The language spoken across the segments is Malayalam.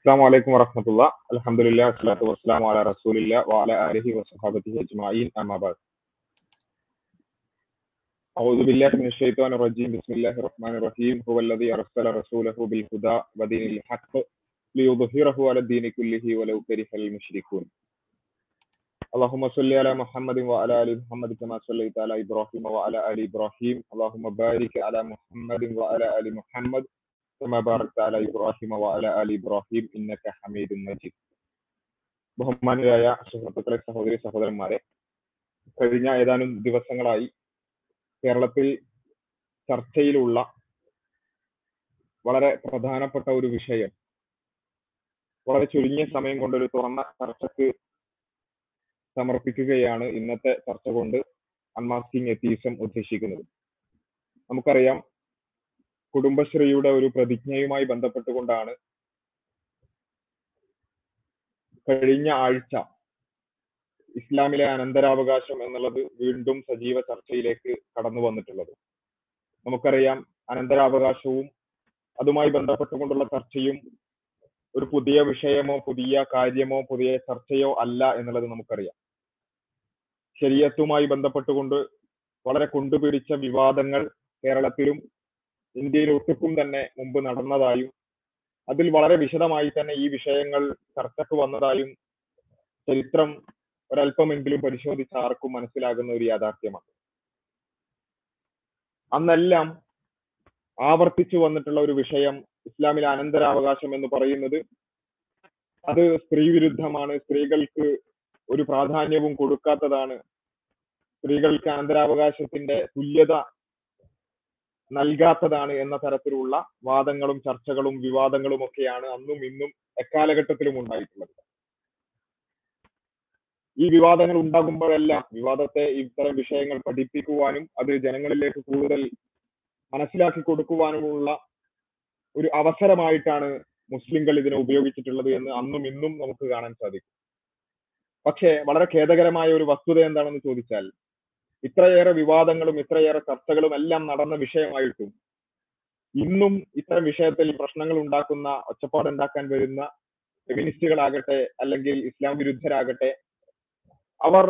السلام عليكم ورحمة الله. الحمد لله والصلاة والسلام على رسول الله وعلى آله وصحبه أجمعين. أما بعد. أعوذ بالله من الشيطان الرجيم. بسم الله الرحمن الرحيم. هو الذي أرسل رسوله بالهدى ودين الحق ليظهره على الدين كله ولو كره المشركون. اللهم صل على محمد وعلى آل محمد كما صليت على إبراهيم وعلى آل إبراهيم. اللهم بارك على محمد وعلى آل محمد كما باركت على ഇബ്രാഹിം وعلى آل ഇബ്രാഹിം إنك حميد مجيد ബഹുമാനരായ സുഹൃത്തുക്കളെ സഹോദരി സഹോദരന്മാരെ കഴിഞ്ഞ ഏതാനും ദിവസങ്ങളായി കേരളത്തിൽ ചർച്ചയിലുള്ള വളരെ പ്രധാനപ്പെട്ട ഒരു വിഷയം വളരെ ചുരുങ്ങിയ സമയം കൊണ്ട് ഒരു തുറന്ന ചർച്ചക്ക് സമർപ്പിക്കുകയാണ് ഇന്നത്തെ ചർച്ച കൊണ്ട് അൺമാസ്കിംഗ് എത്തീസം ഉദ്ദേശിക്കുന്നത് നമുക്കറിയാം കുടുംബശ്രീയുടെ ഒരു പ്രതിജ്ഞയുമായി ബന്ധപ്പെട്ടുകൊണ്ടാണ് കഴിഞ്ഞ ആഴ്ച ഇസ്ലാമിലെ അനന്തരാവകാശം എന്നുള്ളത് വീണ്ടും സജീവ ചർച്ചയിലേക്ക് കടന്നു വന്നിട്ടുള്ളത്. നമുക്കറിയാം അനന്തരാവകാശവും അതുമായി ബന്ധപ്പെട്ടുകൊണ്ടുള്ള ചർച്ചയും ഒരു പുതിയ വിഷയമോ പുതിയ കാര്യമോ പുതിയ ചർച്ചയോ അല്ല എന്നുള്ളത് നമുക്കറിയാം. ശരീരത്തുമായി ബന്ധപ്പെട്ടുകൊണ്ട് വളരെ കൊണ്ടുപിടിച്ച വിവാദങ്ങൾ കേരളത്തിലും ഇന്ത്യയിൽ ഒട്ടുക്കും തന്നെ മുമ്പ് നടന്നതായും അതിൽ വളരെ വിശദമായി തന്നെ ഈ വിഷയങ്ങൾ ചർച്ചക്ക് വന്നതായും ചരിത്രം ഒരല്പമെങ്കിലും പരിശോധിച്ച ആർക്കും മനസ്സിലാകുന്ന ഒരു യാഥാർത്ഥ്യമാണ്. അന്നെല്ലാം ആവർത്തിച്ചു വന്നിട്ടുള്ള ഒരു വിഷയം ഇസ്ലാമിലെ അനന്തരാവകാശം എന്ന് പറയുന്നത് അത് സ്ത്രീ വിരുദ്ധമാണ് സ്ത്രീകൾക്ക് ഒരു പ്രാധാന്യവും കൊടുക്കാത്തതാണ്. സ്ത്രീകൾക്ക് അനന്തരാവകാശത്തിന്റെ തുല്യത നൽകാത്തതാണ് എന്ന തരത്തിലുള്ള വാദങ്ങളും ചർച്ചകളും വിവാദങ്ങളും ഒക്കെയാണ് അന്നും ഇന്നും എക്കാലഘട്ടത്തിലും ഉണ്ടായിട്ടുള്ളത്. ഈ വിവാദങ്ങൾ ഉണ്ടാകുമ്പോഴെല്ലാം വിവാദത്തെ ഇത്തരം വിഷയങ്ങൾ പഠിപ്പിക്കുവാനും അത് ജനങ്ങളിലേക്ക് കൂടുതൽ മനസ്സിലാക്കി കൊടുക്കുവാനുമുള്ള ഒരു അവസരമായിട്ടാണ് മുസ്ലിംകൾ ഇതിനെ ഉപയോഗിച്ചിട്ടുള്ളത് എന്ന് അന്നും ഇന്നും നമുക്ക് കാണാൻ സാധിക്കും. പക്ഷേ വളരെ ഖേദകരമായ ഒരു വസ്തുത എന്താണെന്ന് ചോദിച്ചാൽ ഇത്രയേറെ വിവാദങ്ങളും ഇത്രയേറെ ചർച്ചകളും എല്ലാം നടന്ന വിഷയമായിട്ടും ഇന്നും ഇത്തരം വിഷയത്തിൽ പ്രശ്നങ്ങൾ ഉണ്ടാക്കുന്ന ഒച്ചപ്പാടുണ്ടാക്കാൻ വരുന്ന ഫെമിനിസ്റ്റുകളാകട്ടെ അല്ലെങ്കിൽ ഇസ്ലാം വിരുദ്ധരാകട്ടെ അവർ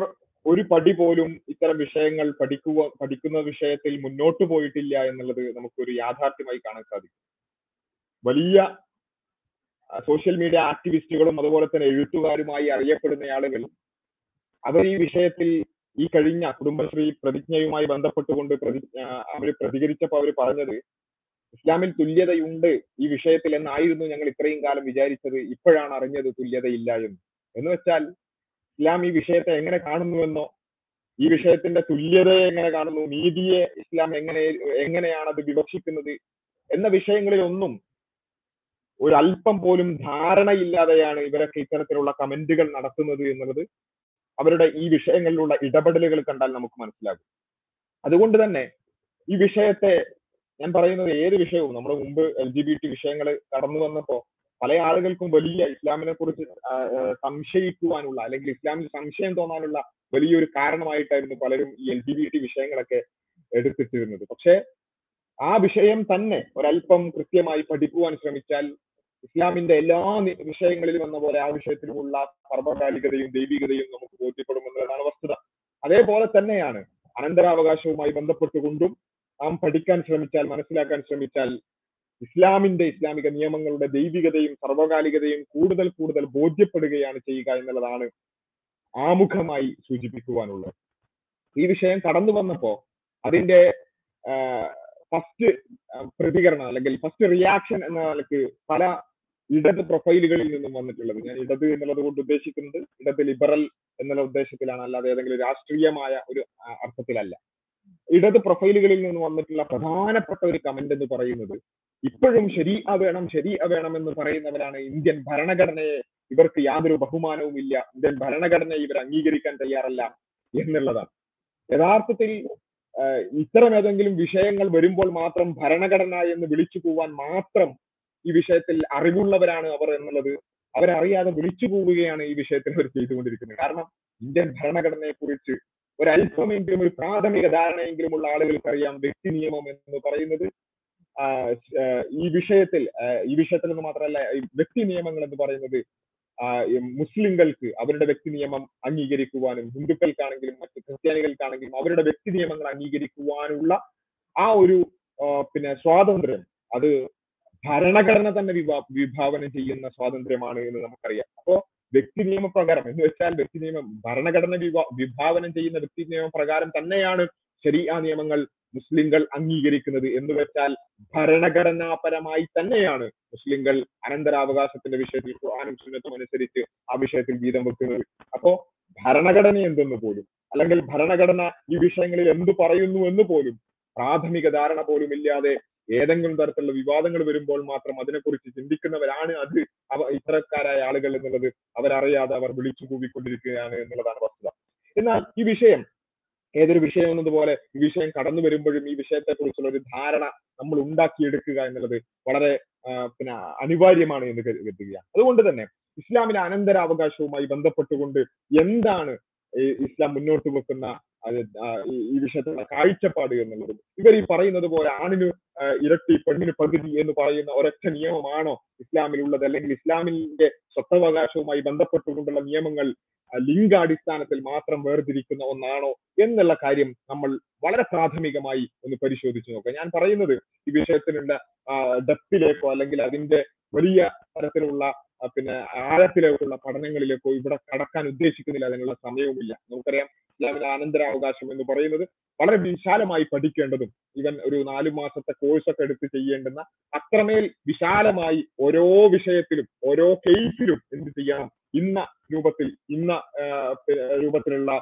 ഒരു പടി പോലും ഇത്തരം വിഷയങ്ങൾ പഠിക്കുക പഠിക്കുന്ന വിഷയത്തിൽ മുന്നോട്ട് പോയിട്ടില്ല എന്നുള്ളത് നമുക്കൊരു യാഥാർത്ഥ്യമായി കാണാൻ സാധിക്കും. വലിയ സോഷ്യൽ മീഡിയ ആക്ടിവിസ്റ്റുകളും അതുപോലെ തന്നെ എഴുത്തുകാരുമായി അറിയപ്പെടുന്ന ആളുകൾ അവർ ഈ വിഷയത്തിൽ ഈ കഴിഞ്ഞ കുടുംബശ്രീ പ്രതിജ്ഞയുമായി ബന്ധപ്പെട്ടുകൊണ്ട് പ്രതി അവർ പ്രതികരിച്ചപ്പോൾ അവർ പറഞ്ഞത് ഇസ്ലാമിൽ തുല്യതയുണ്ട് ഈ വിഷയത്തിൽ എന്നായിരുന്നു ഞങ്ങൾ ഇത്രയും കാലം വിചാരിച്ചത് ഇപ്പോഴാണ് അറിഞ്ഞത് തുല്യതയില്ല എന്ന്. എന്ന് വെച്ചാൽ ഇസ്ലാം ഈ വിഷയത്തെ എങ്ങനെ കാണുന്നുവെന്നോ ഈ വിഷയത്തിന്റെ തുല്യതയെ എങ്ങനെ കാണുന്നു നീതിയെ ഇസ്ലാം എങ്ങനെ എങ്ങനെയാണ് അത് വിവക്ഷിക്കുന്നത് എന്ന വിഷയങ്ങളിലൊന്നും ഒരു അല്പം പോലും ധാരണയില്ലാതെയാണ് ഇവരൊക്കെ ഇത്തരത്തിലുള്ള കമന്റുകൾ നടത്തുന്നത് എന്നുള്ളത് അവരുടെ ഈ വിഷയങ്ങളിലുള്ള ഇടപെടലുകൾ കണ്ടാൽ നമുക്ക് മനസ്സിലാകും. അതുകൊണ്ട് തന്നെ ഈ വിഷയത്തെ ഞാൻ പറയുന്നത് ഏത് വിഷയവും നമ്മുടെ മുമ്പ് എൽ ജി ബി ടി വിഷയങ്ങൾ കടന്നു വന്നപ്പോ പല ആളുകൾക്കും വലിയ ഇസ്ലാമിനെ കുറിച്ച് സംശയിക്കുവാനുള്ള അല്ലെങ്കിൽ ഇസ്ലാമിൽ സംശയം തോന്നാനുള്ള വലിയൊരു കാരണമായിട്ടായിരുന്നു പലരും ഈ എൽ ജി ബി ടി വിഷയങ്ങളൊക്കെ എടുത്തിട്ടിരുന്നത്. പക്ഷെ ആ വിഷയം തന്നെ ഒരല്പം കൃത്യമായി പഠിക്കുവാൻ ശ്രമിച്ചാൽ ഇസ്ലാമിന്റെ എല്ലാ വിഷയങ്ങളിലും എന്ന പോലെ ആ വിഷയത്തിലുമുള്ള സർവകാലികതയും ദൈവികതയും നമുക്ക് ബോധ്യപ്പെടുമെന്നതാണ് വസ്തുത അതേപോലെ തന്നെയാണ് അനന്തരാവകാശവുമായി ബന്ധപ്പെട്ടുകൊണ്ടും നാം പഠിക്കാൻ ശ്രമിച്ചാൽ മനസ്സിലാക്കാൻ ശ്രമിച്ചാൽ ഇസ്ലാമിന്റെ ഇസ്ലാമിക നിയമങ്ങളുടെ ദൈവികതയും സർവകാലികതയും കൂടുതൽ കൂടുതൽ ബോധ്യപ്പെടുകയാണ് ചെയ്യുക എന്നുള്ളതാണ് ആമുഖമായി സൂചിപ്പിക്കുവാനുള്ളത്. ഈ വിഷയം കടന്നു വന്നപ്പോ അതിന്റെ ഫസ്റ്റ് പ്രതികരണം അല്ലെങ്കിൽ ഫസ്റ്റ് റിയാക്ഷൻ എന്ന നിലയ്ക്ക് പല ഇടത് പ്രൊഫൈലുകളിൽ നിന്നും വന്നിട്ടുള്ളത്. ഞാൻ ഇടത് എന്നുള്ളത് കൊണ്ട് ഉദ്ദേശിക്കുന്നത് ഇടത് ലിബറൽ എന്നുള്ള ഉദ്ദേശത്തിലാണ്. അല്ലാതെ ഏതെങ്കിലും രാഷ്ട്രീയമായ ഒരു അർത്ഥത്തിലല്ല. ഇടത് പ്രൊഫൈലുകളിൽ നിന്ന് വന്നിട്ടുള്ള പ്രധാനപ്പെട്ട ഒരു കമന്റ് എന്ന് പറയുന്നത് ഇപ്പോഴും ശരി വേണം ശരി വേണം എന്ന് പറയുന്നവരാണ് ഇന്ത്യൻ ഭരണഘടനയെ ഇവർക്ക് യാതൊരു ബഹുമാനവും ഇല്ല. ഇന്ത്യൻ ഭരണഘടനയെ ഇവർ അംഗീകരിക്കാൻ തയ്യാറല്ല എന്നുള്ളതാണ്. യഥാർത്ഥത്തിൽ ഇത്തരം ഏതെങ്കിലും വിഷയങ്ങൾ വരുമ്പോൾ മാത്രം ഭരണഘടന എന്ന് വിളിച്ചു പോവാൻ മാത്രം ഈ വിഷയത്തിൽ അറിവുള്ളവരാണ് അവർ എന്നുള്ളത് അവരറിയാതെ വിളിച്ചു പോവുകയാണ് ഈ വിഷയത്തിൽ അവർ ചെയ്തുകൊണ്ടിരിക്കുന്നത്. കാരണം ഇന്ത്യൻ ഭരണഘടനയെ കുറിച്ച് ഒരല്പമെങ്കിലും ഒരു പ്രാഥമിക ധാരണയെങ്കിലും ഉള്ള ആളുകൾക്ക് അറിയാം വ്യക്തി നിയമം എന്ന് പറയുന്നത്. ഈ വിഷയത്തിൽ ഈ വിഷയത്തിൽ എന്ന് മാത്രമല്ല വ്യക്തി നിയമങ്ങൾ എന്ന് പറയുന്നത് മുസ്ലിംകൾക്ക് അവരുടെ വ്യക്തി നിയമം അംഗീകരിക്കുവാനും ഹിന്ദുക്കൾക്കാണെങ്കിലും മറ്റ് ക്രിസ്ത്യാനികൾക്കാണെങ്കിലും അവരുടെ വ്യക്തി നിയമങ്ങൾ അംഗീകരിക്കുവാനുള്ള ആ ഒരു പിന്നെ സ്വാതന്ത്ര്യം അത് ഭരണഘടന തന്നെ വിഭാ വിഭാവനം ചെയ്യുന്ന സ്വാതന്ത്ര്യമാണ് എന്ന് നമുക്കറിയാം. അപ്പോ വ്യക്തി നിയമപ്രകാരം എന്ന് വെച്ചാൽ വ്യക്തി നിയമം ഭരണഘടന വിഭാ വിഭാവനം ചെയ്യുന്ന വ്യക്തി നിയമപ്രകാരം തന്നെയാണ് ശരി ആ നിയമങ്ങൾ മുസ്ലിങ്ങൾ അംഗീകരിക്കുന്നത് എന്ന് വെച്ചാൽ ഭരണഘടനാപരമായി തന്നെയാണ് മുസ്ലിങ്ങൾ അനന്തരാവകാശത്തിന്റെ വിഷയത്തിൽ ഖുർആാനും സുന്നത്തും അനുസരിച്ച് ആ വിഷയത്തിൽ വീതം വെക്കുന്നത്. അപ്പോ ഭരണഘടന എന്തെന്ന് പോലും അല്ലെങ്കിൽ ഭരണഘടന ഈ വിഷയങ്ങളിൽ എന്തു പറയുന്നു എന്ന് പോലും പ്രാഥമിക ധാരണ പോലും ഇല്ലാതെ ഏതെങ്കിലും തരത്തിലുള്ള വിവാദങ്ങൾ വരുമ്പോൾ മാത്രം അതിനെക്കുറിച്ച് ചിന്തിക്കുന്നവരാണ് അത്. അവ ഇത്തരക്കാരായ ആളുകൾ എന്നുള്ളത് അവരറിയാതെ അവർ വിളിച്ചു കൂവിക്കൊണ്ടിരിക്കുകയാണ് എന്നുള്ളതാണ് വസ്തുത. എന്നാൽ ഈ വിഷയം ഏതൊരു വിഷയം എന്നതുപോലെ ഈ വിഷയം കടന്നു വരുമ്പോഴും ഈ വിഷയത്തെ കുറിച്ചുള്ള ഒരു ധാരണ നമ്മൾ ഉണ്ടാക്കിയെടുക്കുക എന്നുള്ളത് വളരെ പിന്നെ അനിവാര്യമാണ് എന്ന് കരു- കരുതുകയാണ്. അതുകൊണ്ട് തന്നെ ഇസ്ലാമിന്റെ അനന്തരാവകാശവുമായി ബന്ധപ്പെട്ടുകൊണ്ട് എന്താണ് ഇസ്ലാം മുന്നോട്ട് വെക്കുന്ന ഈ ഈ വിഷയത്തിലുള്ള കാഴ്ചപ്പാട് എന്നുള്ളത് ഇവർ ഈ പറയുന്നത് പോലെ ആണിന് ഇരട്ടി പെണ്ണിന് പകുതി എന്ന് പറയുന്ന ഒരൊറ്റ നിയമമാണോ ഇസ്ലാമിൽ ഉള്ളത് അല്ലെങ്കിൽ ഇസ്ലാമിന്റെ സ്വത്തവകാശവുമായി ബന്ധപ്പെട്ടുകൊണ്ടുള്ള നിയമങ്ങൾ ലിംഗാടിസ്ഥാനത്തിൽ മാത്രം വേർതിരിക്കുന്ന ഒന്നാണോ എന്നുള്ള കാര്യം നമ്മൾ വളരെ പ്രാഥമികമായി ഒന്ന് പരിശോധിച്ചു നോക്കാം. ഞാൻ പറയുന്നത് ഈ വിഷയത്തിലുള്ള ഡെപ്തിലേക്കോ അല്ലെങ്കിൽ അതിന്റെ വലിയ തരത്തിലുള്ള പിന്നെ ആഴത്തിലേക്കുള്ള പഠനങ്ങളിലേക്കോ ഇവിടെ കടക്കാൻ ഉദ്ദേശിക്കുന്നില്ല അതിനുള്ള സമയവുമില്ല. നമുക്കറിയാം ഇസ്ലാമിലെ അനന്തരാവകാശം എന്ന് പറയുന്നത് വളരെ വിശാലമായി പഠിക്കേണ്ടതും ഇവൻ ഒരു നാലു മാസത്തെ കോഴ്സ് ഒക്കെ എടുത്ത് ചെയ്യേണ്ടുന്ന അത്രമേൽ വിശാലമായി ഓരോ വിഷയത്തിലും ഓരോ കേസിലും എന്ത് ചെയ്യണം ഇന്ന രൂപത്തിൽ ഇന്ന രൂപത്തിലുള്ള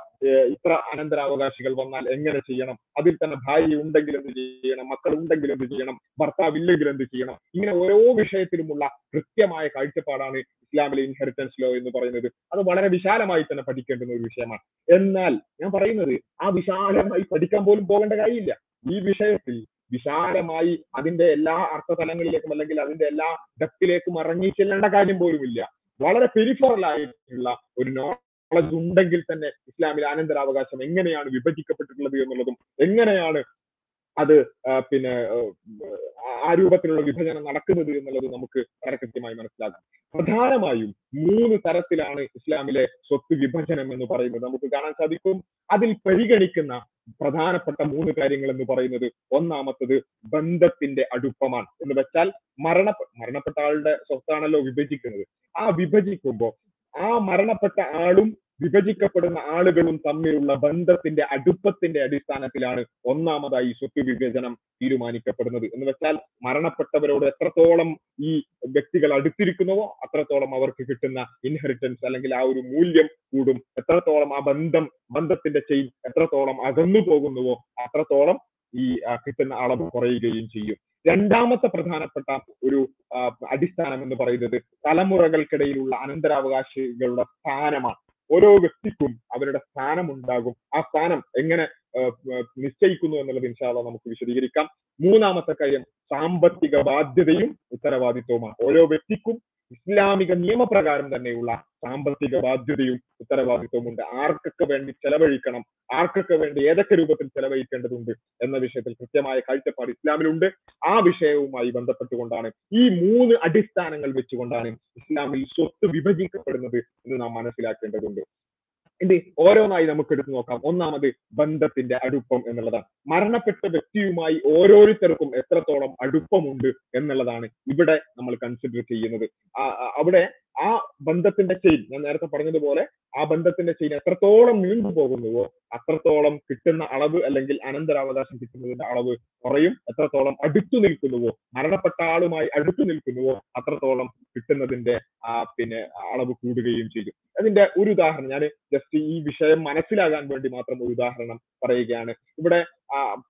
ഇത്ര അനന്തരാവകാശികൾ വന്നാൽ എങ്ങനെ ചെയ്യണം? അതിൽ തന്നെ ഭാര്യ ഉണ്ടെങ്കിൽ എന്ത് ചെയ്യണം? മക്കൾ ഉണ്ടെങ്കിൽ എന്ത് ചെയ്യണം? ഭർത്താവ് ഇല്ലെങ്കിൽ എന്ത് ചെയ്യണം? ഇങ്ങനെ ഓരോ വിഷയത്തിലുമുള്ള കൃത്യമായ കാഴ്ചപ്പാടാണ് ഇസ്ലാമിലെ ഇൻഹെറിറ്റൻസ് ലോ എന്ന് പറയുന്നത്. അത് വളരെ വിശാലമായി തന്നെ പഠിക്കേണ്ടുന്ന ഒരു വിഷയമാണ്. എന്നാൽ ഞാൻ പറയുന്നത് ആ വിശാലമായി പഠിക്കാൻ പോലും പോകേണ്ട കാര്യമില്ല. ഈ വിഷയത്തിൽ വിശാലമായി അതിന്റെ എല്ലാ അർത്ഥതലങ്ങളിലേക്കും അല്ലെങ്കിൽ അതിന്റെ എല്ലാ ഡെപ്തിലേക്കും ഇറങ്ങി ചെല്ലേണ്ട കാര്യം പോലുമില്ല. വളരെ പെരിഫറൽ ആയിട്ടുള്ള ഒരു നോളജ് ഉണ്ടെങ്കിൽ തന്നെ ഇസ്ലാമിലെ അനന്തരാവകാശം എങ്ങനെയാണ് വിഭജിക്കപ്പെട്ടിട്ടുള്ളത് എന്നുള്ളതും എങ്ങനെയാണ് അത് പിന്നെ ആ, രൂപത്തിലുള്ള വിഭജനം നടക്കുന്നത് എന്നുള്ളത് നമുക്ക് വളരെ കൃത്യമായി മനസ്സിലാക്കാം. പ്രധാനമായും മൂന്ന് തരത്തിലാണ് ഇസ്ലാമിലെ സ്വത്ത് വിഭജനം എന്ന് പറയുന്നത്. നമുക്ക് കാണാൻ സാധിക്കും. അതിൽ പരിഗണിക്കുന്ന പ്രധാനപ്പെട്ട മൂന്ന് കാര്യങ്ങൾ എന്ന് പറയുന്നത് ഒന്നാമത്തത് ബന്ധത്തിന്റെ അടുപ്പമാണ്. എന്ന് വെച്ചാൽ മരണ മരണപ്പെട്ട ആളുടെ സ്വത്താണല്ലോ വിഭജിക്കുന്നത്. ആ വിഭജിക്കുമ്പോൾ ആ മരണപ്പെട്ട ആളും വിഭജിക്കപ്പെടുന്ന ആളുകളും തമ്മിലുള്ള ബന്ധത്തിന്റെ അടുപ്പത്തിന്റെ അടിസ്ഥാനത്തിലാണ് ഒന്നാമതായി സ്വത്ത് വിഭജനം തീരുമാനിക്കപ്പെടുന്നത്. എന്ന് വെച്ചാൽ മരണപ്പെട്ടവരോട് എത്രത്തോളം ഈ വ്യക്തികൾ അടുത്തിരിക്കുന്നുവോ അത്രത്തോളം അവർക്ക് കിട്ടുന്ന ഇൻഹെറിറ്റൻസ് അല്ലെങ്കിൽ ആ ഒരു മൂല്യം കൂടും. എത്രത്തോളം ആ ബന്ധം ബന്ധത്തിന്റെ ചെയിൻ എത്രത്തോളം അകന്നു പോകുന്നുവോ അത്രത്തോളം ഈ കിട്ടുന്ന അളവ് കുറയുകയും ചെയ്യും. രണ്ടാമത്തെ പ്രധാനപ്പെട്ട ഒരു അടിസ്ഥാനം എന്ന് പറയുന്നത് തലമുറകൾക്കിടയിലുള്ള അനന്തരാവകാശികളുടെ സ്ഥാനമാണ്. ഓരോ വ്യക്തിക്കും അവരുടെ സ്ഥാനം ഉണ്ടാകും ആ സ്ഥാനം എങ്ങനെ നിശ്ചയിക്കുന്നു എന്നുള്ളത് ഇൻഷാല്ല നമുക്ക് വിശദീകരിക്കാം. മൂന്നാമത്തെ കാര്യം സാമ്പത്തിക ബാധ്യതയും ഉത്തരവാദിത്വവുമാണ്. ഓരോ വ്യക്തിക്കും ഇസ്ലാമിക നിയമപ്രകാരം തന്നെയുള്ള സാമ്പത്തിക ബാധ്യതയും ഉത്തരവാദിത്വവും ഉണ്ട്. ആർക്കൊക്കെ വേണ്ടി ചെലവഴിക്കണം ആർക്കൊക്കെ വേണ്ടി ഏതൊക്കെ രൂപത്തിൽ ചെലവഴിക്കേണ്ടതുണ്ട് എന്ന വിഷയത്തിൽ കൃത്യമായ കാഴ്ചപ്പാട് ഇസ്ലാമിലുണ്ട്. ആ വിഷയവുമായി ബന്ധപ്പെട്ടുകൊണ്ടാണ് ഈ മൂന്ന് അടിസ്ഥാനങ്ങൾ വെച്ചുകൊണ്ടാണ് ഇസ്ലാമിൽ സ്വത്ത് വിഭജിക്കപ്പെടുന്നത് എന്ന് നാം മനസ്സിലാക്കേണ്ടതുണ്ട്. ഇത് ഓരോന്നായി നമുക്ക് എടുത്തു നോക്കാം. ഒന്നാമത് ബന്ധത്തിന്റെ അടുപ്പം എന്നുള്ളതാണ്. മരണപ്പെട്ട വ്യക്തിയുമായി ഓരോരുത്തർക്കും എത്രത്തോളം അടുപ്പമുണ്ട് എന്നുള്ളതാണ് ഇവിടെ നമ്മൾ കൺസിഡർ ചെയ്യുന്നത്. അവിടെ ആ ബന്ധത്തിന്റെ ചെയിൻ ഞാൻ നേരത്തെ പറഞ്ഞതുപോലെ ആ ബന്ധത്തിന്റെ ചെയിൻ എത്രത്തോളം നീണ്ടു പോകുന്നുവോ അത്രത്തോളം കിട്ടുന്ന അളവ് അല്ലെങ്കിൽ അനന്തരാവകാശം കിട്ടുന്നതിന്റെ അളവ് കുറയും. എത്രത്തോളം അടുത്തു നിൽക്കുന്നുവോ മരണപ്പെട്ട ആളുമായി അടുത്തു നിൽക്കുന്നുവോ അത്രത്തോളം കിട്ടുന്നതിന്റെ ആ പിന്നെ അളവ് കൂടുകയും ചെയ്യും. അതിന്റെ ഒരു ഉദാഹരണം ഞാൻ ജസ്റ്റ് ഈ വിഷയം മനസ്സിലാകാൻ വേണ്ടി മാത്രം ഒരു ഉദാഹരണം പറയുകയാണ്. ഇവിടെ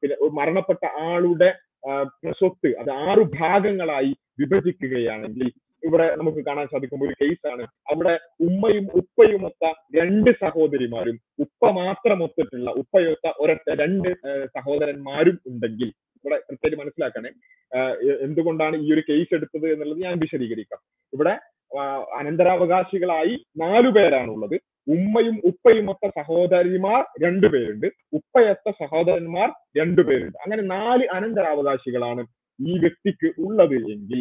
പിന്നെ മരണപ്പെട്ട ആളുടെ സ്വത്ത് അത് ആറു ഭാഗങ്ങളായി വിഭജിക്കുകയാണെങ്കിൽ ഇവിടെ നമുക്ക് കാണാൻ സാധിക്കും ഒരു കേസാണ് അവിടെ ഉമ്മയും ഉപ്പയും ഒത്ത രണ്ട് സഹോദരിമാരും ഉപ്പ മാത്രം ഒത്തിട്ടുള്ള ഉപ്പയൊത്ത ഒരൊറ്റ രണ്ട് സഹോദരന്മാരും ഉണ്ടെങ്കിൽ ഇവിടെ കൃത്യമായിട്ട് മനസ്സിലാക്കണേ എന്തുകൊണ്ടാണ് ഈ ഒരു കേസ് എടുത്തത് എന്നുള്ളത് ഞാൻ വിശദീകരിക്കാം. ഇവിടെ അനന്തരാവകാശികളായി നാലു പേരാണുള്ളത്. ഉമ്മയും ഉപ്പയും ഒത്ത സഹോദരിമാർ രണ്ടുപേരുണ്ട് ഉപ്പയൊത്ത സഹോദരന്മാർ രണ്ടുപേരുണ്ട് അങ്ങനെ നാല് അനന്തരാവകാശികളാണ് ഈ വ്യക്തിക്ക് ഉള്ളത് എങ്കിൽ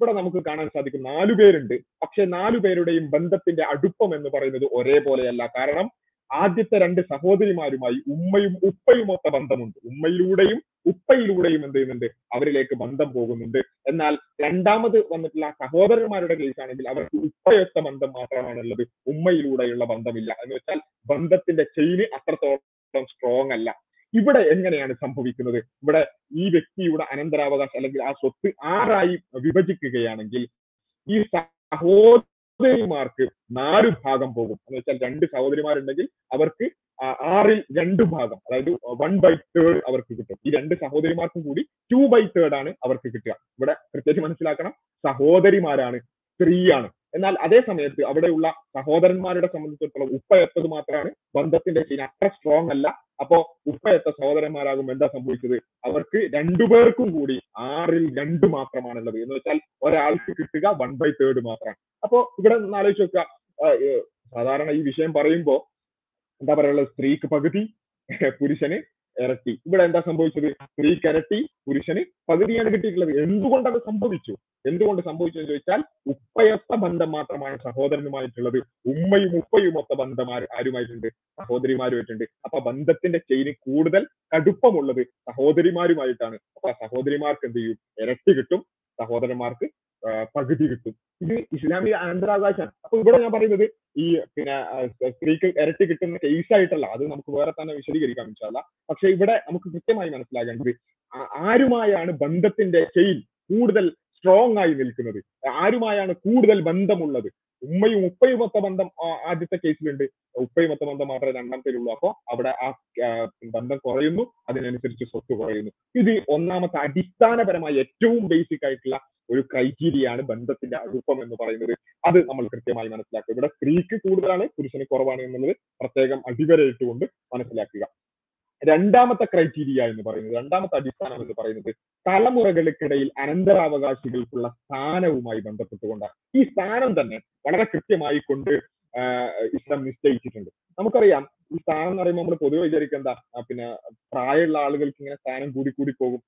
ഇവിടെ നമുക്ക് കാണാൻ സാധിക്കും നാലു പേരുണ്ട്. പക്ഷെ നാലു പേരുടെയും ബന്ധത്തിന്റെ അടുപ്പം എന്ന് പറയുന്നത് ഒരേപോലെയല്ല. കാരണം ആദ്യത്തെ രണ്ട് സഹോദരിമാരുമായി ഉമ്മയും ഉപ്പയും ഒത്ത ബന്ധമുണ്ട്. ഉമ്മയിലൂടെയും ഉപ്പയിലൂടെയും എന്ത് ചെയ്യുന്നുണ്ട്? അവരിലേക്ക് ബന്ധം പോകുന്നുണ്ട്. എന്നാൽ രണ്ടാമത് വന്നിട്ടുള്ള സഹോദരന്മാരുടെ കേസാണെങ്കിൽ അവർക്ക് ഉപ്പയൊത്ത ബന്ധം മാത്രമാണുള്ളത്. ഉമ്മയിലൂടെയുള്ള ബന്ധമില്ല. എന്ന് വെച്ചാൽ ബന്ധത്തിന്റെ ചെയിന് അത്രത്തോളം സ്ട്രോങ് അല്ല. ഇവിടെ എങ്ങനെയാണ് സംഭവിക്കുന്നത്? ഇവിടെ ഈ വ്യക്തിയുടെ അനന്തരാവകാശം അല്ലെങ്കിൽ ആ സ്വത്ത് ആറായി വിഭജിക്കുകയാണെങ്കിൽ ഈ സഹോദരിമാർക്ക് നാല് ഭാഗം പോകും. എന്ന് വെച്ചാൽ രണ്ട് സഹോദരിമാരുണ്ടെങ്കിൽ അവർക്ക് ആറിൽ രണ്ട് ഭാഗം അതായത് വൺ ബൈ തേർഡ് അവർക്ക് കിട്ടും. ഈ രണ്ട് സഹോദരിമാർക്കും കൂടി ടു ബൈ തേർഡ് ആണ് അവർക്ക് കിട്ടുക. ഇവിടെ പ്രത്യേകിച്ച് മനസ്സിലാക്കണം സഹോദരിമാരാണ് സ്ത്രീയാണ്. എന്നാൽ അതേ സമയത്ത് അവിടെയുള്ള സഹോദരന്മാരുടെ സംബന്ധിച്ചിടത്തോളം ഉപ്പയെത്തത് മാത്രമാണ് ബന്ധത്തിന്റെ ചെയിൻ അത്ര സ്ട്രോങ് അല്ല. അപ്പോ എത്ത സഹോദരന്മാരാകും എന്താ സംഭവിച്ചത്? അവർക്ക് രണ്ടുപേർക്കും കൂടി ആറിൽ രണ്ട് മാത്രമാണുള്ളത്. എന്ന് വെച്ചാൽ ഒരാൾക്ക് കിട്ടുക വൺ ബൈ തേർഡ് മാത്രമാണ്. അപ്പോ ഇവിടെ ഒന്ന് ആലോചിച്ച് നോക്കുക. സാധാരണ ഈ വിഷയം പറയുമ്പോ എന്താ പറയാനുള്ളത്? സ്ത്രീക്ക് പകുതി പുരുഷന് ഇരട്ടി ഇവിടെ എന്താ സംഭവിച്ചത്? സ്ത്രീക്ക് ഇരട്ടി പുരുഷന് പകുതിയാണ് കിട്ടിയിട്ടുള്ളത്. എന്തുകൊണ്ട് അത് സംഭവിച്ചു? എന്തുകൊണ്ട് സംഭവിച്ചു എന്ന് ചോദിച്ചാൽ ഉപ്പയൊത്ത ബന്ധം മാത്രമാണ് സഹോദരനുമായിട്ടുള്ളത്. ഉമ്മയും ഉപ്പയും ഒത്ത ബന്ധം ആരുമായിട്ടുണ്ട്? സഹോദരിമാരുമായിട്ടുണ്ട്. അപ്പൊ ബന്ധത്തിന്റെ ചെയിന് കൂടുതൽ കടുപ്പമുള്ളത് സഹോദരിമാരുമായിട്ടാണ്. അപ്പൊ സഹോദരിമാർക്ക് എന്ത് ചെയ്യും? ഇരട്ടി കിട്ടും. സഹോദരന്മാർക്ക് പകുതി കിട്ടും. ഇത് ഇസ്ലാമിക അനന്തരാവകാശമാണ് അപ്പൊ ഇവിടെ ഞാൻ പറയുന്നത് ഈ പിന്നെ സ്ത്രീക്ക് ഇരട്ടി കിട്ടുന്ന കേസ് ആയിട്ടല്ല. അത് നമുക്ക് വേറെ തന്നെ വിശദീകരിക്കാം ഇൻഷാല്ല പക്ഷെ ഇവിടെ നമുക്ക് കൃത്യമായി മനസ്സിലാകേണ്ടത് ആരുമായാണ് ബന്ധത്തിന്റെ ചെയിൻ കൂടുതൽ സ്ട്രോങ് ആയി നിൽക്കുന്നത്? ആരുമായാണ് കൂടുതൽ ബന്ധമുള്ളത്? ഉമ്മയും ഉപ്പയും ഒത്ത ബന്ധം ആദ്യത്തെ കേസിലുണ്ട്. ഉപ്പയും ഒത്ത ബന്ധം മാത്രമേ രണ്ടാമത്തേലുള്ളൂ അപ്പൊ അവിടെ ആ ബന്ധം കുറയുന്നു അതിനനുസരിച്ച് സ്വത്ത് കുറയുന്നു. ഇത് ഒന്നാമത്തെ അടിസ്ഥാനപരമായ ഏറ്റവും ബേസിക് ആയിട്ടുള്ള ഒരു ക്രൈറ്റീരിയ ആണ് ബന്ധത്തിന്റെ അടുപ്പം എന്ന് പറയുന്നത്. അത് നമ്മൾ കൃത്യമായി മനസ്സിലാക്കുക. ഇവിടെ സ്ത്രീക്ക് കൂടുതലാണ് പുരുഷന് കുറവാണ് എന്നുള്ളത് പ്രത്യേകം അടിവരയിട്ടുകൊണ്ട് മനസ്സിലാക്കുക. രണ്ടാമത്തെ ക്രൈറ്റീരിയ എന്ന് പറയുന്നത് രണ്ടാമത്തെ അടിസ്ഥാനം എന്ന് പറയുന്നത് തലമുറകൾക്കിടയിൽ അനന്തരാവകാശികൾക്കുള്ള സ്ഥാനവുമായി ബന്ധപ്പെട്ടുകൊണ്ടാണ്. ഈ സ്ഥാനം തന്നെ വളരെ കൃത്യമായി കൊണ്ട് ഇസ്ലാം നിശ്ചയിച്ചിട്ടുണ്ട്. നമുക്കറിയാം ഈ സ്ഥാനം എന്ന് പറയുമ്പോൾ നമ്മൾ പൊതുവെ വിചാരിക്കേണ്ട പിന്നെ പ്രായമുള്ള ആളുകൾക്ക് ഇങ്ങനെ സ്ഥാനം കൂടി കൂടി പോകും.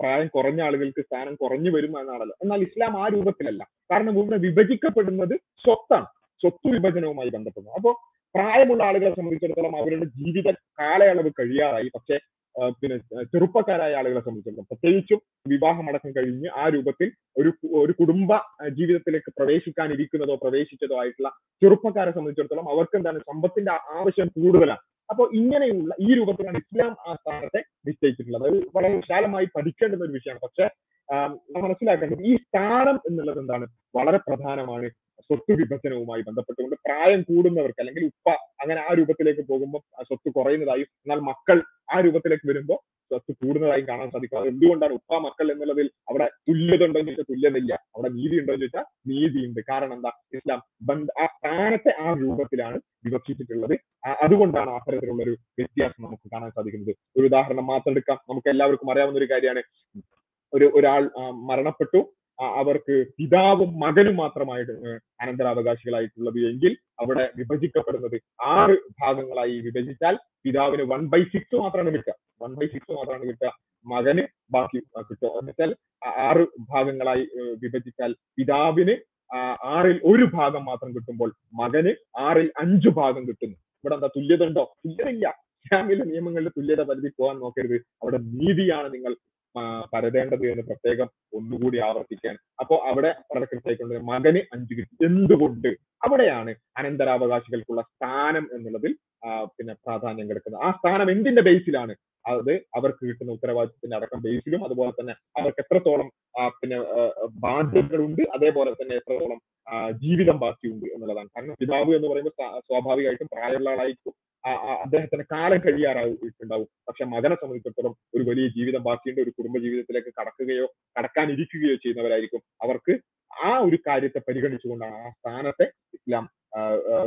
പ്രായം കുറഞ്ഞ ആളുകൾക്ക് സ്ഥാനം കുറഞ്ഞു വരും എന്നാണല്ലോ. എന്നാൽ ഇസ്ലാം ആ രൂപത്തിലല്ല. കാരണം ഇവിടെ വിഭജിക്കപ്പെടുന്നത് സ്വത്താണ്. സ്വത്ത് വിഭജനവുമായി ബന്ധപ്പെടുന്നു. അപ്പോ പ്രായമുള്ള ആളുകളെ സംബന്ധിച്ചിടത്തോളം അവരുടെ ജീവിത കാലയളവ് കഴിയാറായി. പക്ഷേ പിന്നെ ചെറുപ്പക്കാരായ ആളുകളെ സംബന്ധിച്ചിടത്തോളം പ്രത്യേകിച്ചും വിവാഹമടക്കം കഴിഞ്ഞ് ആ രൂപത്തിൽ ഒരു ഒരു കുടുംബ ജീവിതത്തിലേക്ക് പ്രവേശിക്കാനിരിക്കുന്നതോ പ്രവേശിച്ചതോ ആയിട്ടുള്ള ചെറുപ്പക്കാരെ സംബന്ധിച്ചിടത്തോളം അവർക്ക് എന്താണ് സമ്പത്തിന്റെ ആവശ്യം കൂടുതലാണ്. അപ്പൊ ഇങ്ങനെയുള്ള ഈ രൂപത്തിലാണ് ഇസ്ലാം ആ സ്ഥാനത്തെ നിശ്ചയിച്ചിട്ടുള്ളത്. അത് വളരെ വിശാലമായി പഠിക്കേണ്ടുന്ന ഒരു വിഷയമാണ്. പക്ഷെ മനസ്സിലാക്കേണ്ടത് ഈ സ്ഥാനം എന്നുള്ളത് എന്താണ്? വളരെ പ്രധാനമാണ്. സ്വത്ത് വിഭജനവുമായി ബന്ധപ്പെട്ടുകൊണ്ട് പ്രായം കൂടുന്നവർക്ക് അല്ലെങ്കിൽ ഉപ്പ അങ്ങനെ ആ രൂപത്തിലേക്ക് പോകുമ്പോൾ സ്വത്ത് കുറയുന്നതായും എന്നാൽ മക്കൾ ആ രൂപത്തിലേക്ക് വരുമ്പോൾ സ്വത്ത് കൂടുന്നതായും കാണാൻ സാധിക്കും. എന്തുകൊണ്ടാണ് ഉപ്പ മക്കൾ എന്നുള്ളതിൽ അവിടെ തുല്യത ഉണ്ടോ ചോദിച്ചാൽ തുല്യതയില്ല. അവിടെ നീതി ഉണ്ടോ എന്ന് ചോദിച്ചാൽ നീതിയുണ്ട്. കാരണം എന്താ? ഇസ്ലാം ബന്ധ ആ സ്ഥാനത്തെ ആ രൂപത്തിലാണ് വിവക്ഷിച്ചിട്ടുള്ളത് അതുകൊണ്ടാണ് അത്തരത്തിലുള്ള ഒരു വ്യത്യാസം നമുക്ക് കാണാൻ സാധിക്കുന്നത്. ഒരു ഉദാഹരണം മാത്രം എടുക്കാം. നമുക്ക് എല്ലാവർക്കും അറിയാവുന്ന ഒരു കാര്യമാണ്. ഒരു ഒരാൾ മരണപ്പെട്ടു. അവർക്ക് പിതാവും മകനും മാത്രമായിട്ട് അനന്തരാവകാശികളായിട്ടുള്ളത് എങ്കിൽ അവിടെ വിഭജിക്കപ്പെടുന്നത് ആറ് ഭാഗങ്ങളായി വിഭജിച്ചാൽ പിതാവിന് വൺ ബൈ സിക്സ് മാത്രമാണ് കിട്ടുക. വൺ ബൈ സിക്സ് മാത്രമാണ് കിട്ടുക. മകന് ബാക്കി കിട്ടുക. എന്നുവെച്ചാൽ ആറ് ഭാഗങ്ങളായി വിഭജിച്ചാൽ പിതാവിന് ആറിൽ ഒരു ഭാഗം മാത്രം കിട്ടുമ്പോൾ മകന് ആറിൽ അഞ്ചു ഭാഗം കിട്ടുന്നു. ഇവിടെ എന്താ തുല്യത ഉണ്ടോ? തുല്യത ഇല്ല. ഇസ്ലാമിലെ നിയമങ്ങളിൽ തുല്യത പരിധി പോകാൻ നോക്കരുത്. അവിടെ നീതിയാണ് നിങ്ങൾ പരതേണ്ടത് എന്ന് പ്രത്യേകം ഒന്നുകൂടി ആവർത്തിക്കാൻ. അപ്പോ അവിടെ വളരെ മകന് അഞ്ച് കിട്ടി എന്തുകൊണ്ട് അവിടെയാണ് അനന്തരാവകാശികൾക്കുള്ള സ്ഥാനം എന്നുള്ളതിൽ പിന്നെ പ്രാധാന്യം കിടക്കുന്നത്. ആ സ്ഥാനം എന്തിന്റെ ബേസിലാണ്? അത് അവർക്ക് കിട്ടുന്ന ഉത്തരവാദിത്തത്തിന്റെ അടക്കം ബേസിലും അതുപോലെ തന്നെ അവർക്ക് എത്രത്തോളം പിന്നെ ബാധ്യതകളുണ്ട് അതേപോലെ തന്നെ എത്രത്തോളം ജീവിതം ബാക്കിയുണ്ട് എന്നുള്ളതാണ്. കാരണം പിതാവ് എന്ന് പറയുമ്പോൾ സ്വാഭാവികമായിട്ടും പ്രായമുള്ള ആളായിരിക്കും. അദ്ദേഹത്തിന് കാലം കഴിയാറായിട്ടുണ്ടാവും. പക്ഷെ മകനെ സംബന്ധിച്ചിടത്തോളം ഒരു വലിയ ജീവിതം ബാക്കിയുണ്ട്. ഒരു കുടുംബ ജീവിതത്തിലേക്ക് കടക്കുകയോ കടക്കാനിരിക്കുകയോ ചെയ്യുന്നവരായിരിക്കും. അവർക്ക് ആ ഒരു കാര്യത്തെ പരിഗണിച്ചുകൊണ്ടാണ് ആ സ്ഥാനത്തെ ഇസ്ലാം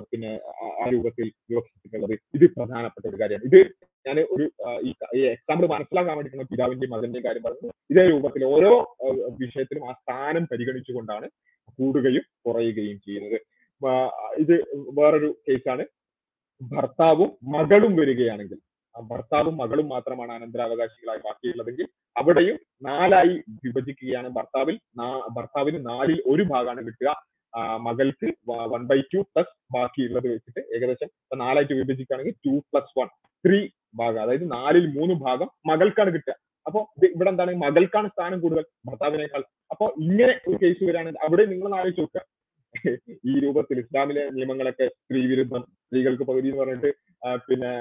പിന്നെ ആ രൂപത്തിൽ വിവക്ഷിച്ചിട്ടുള്ളത്. ഇത് പ്രധാനപ്പെട്ട ഒരു കാര്യമാണ്. ഇത് ഞാൻ ഒരു ഈ എക്സാമ്പിൾ മനസ്സിലാക്കാൻ വേണ്ടിയിട്ടാണ് പിതാവിന്റെയും മകന്റെയും കാര്യം പറഞ്ഞത് ഇതേ രൂപത്തിൽ ഓരോ വിഷയത്തിലും ആ സ്ഥാനം പരിഗണിച്ചുകൊണ്ടാണ് കൂടുകയും കുറയുകയും ചെയ്യുന്നത്. ഇത് വേറൊരു കേസാണ് ഭർത്താവും മകളും വരികയാണെങ്കിൽ ഭർത്താവും മകളും മാത്രമാണ് അനന്തരാവകാശികളായി ബാക്കിയുള്ളതെങ്കിൽ അവിടെയും നാലായി വിഭജിക്കുകയാണ്. ഭർത്താവിൽ ഭർത്താവിന് നാലിൽ ഒരു ഭാഗമാണ് കിട്ടുക. മകൾക്ക് വൺ ബൈ ടു പ്ലസ് ബാക്കിയുള്ളത് വെച്ചിട്ട് ഏകദേശം നാലായിട്ട് വിഭജിക്കുകയാണെങ്കിൽ ടു പ്ലസ് വൺ ത്രീ ഭാഗം. അതായത് നാലിൽ മൂന്ന് ഭാഗം മകൾക്കാണ് കിട്ടുക. അപ്പൊ ഇവിടെ എന്താണ് മകൾക്കാണ് സ്ഥാനം കൂടുതൽ ഭർത്താവിനേക്കാൾ. അപ്പൊ ഇങ്ങനെ ഒരു കേസ് വരികയാണെങ്കിൽ അവിടെ നിങ്ങൾ ആലോചിച്ച് നോക്കുക ഈ രൂപത്തിൽ ഇസ്ലാമിലെ നിയമങ്ങളൊക്കെ സ്ത്രീ വിരുദ്ധം സ്ത്രീകൾക്ക് പകുതി എന്ന് പറഞ്ഞിട്ട് പിന്നെ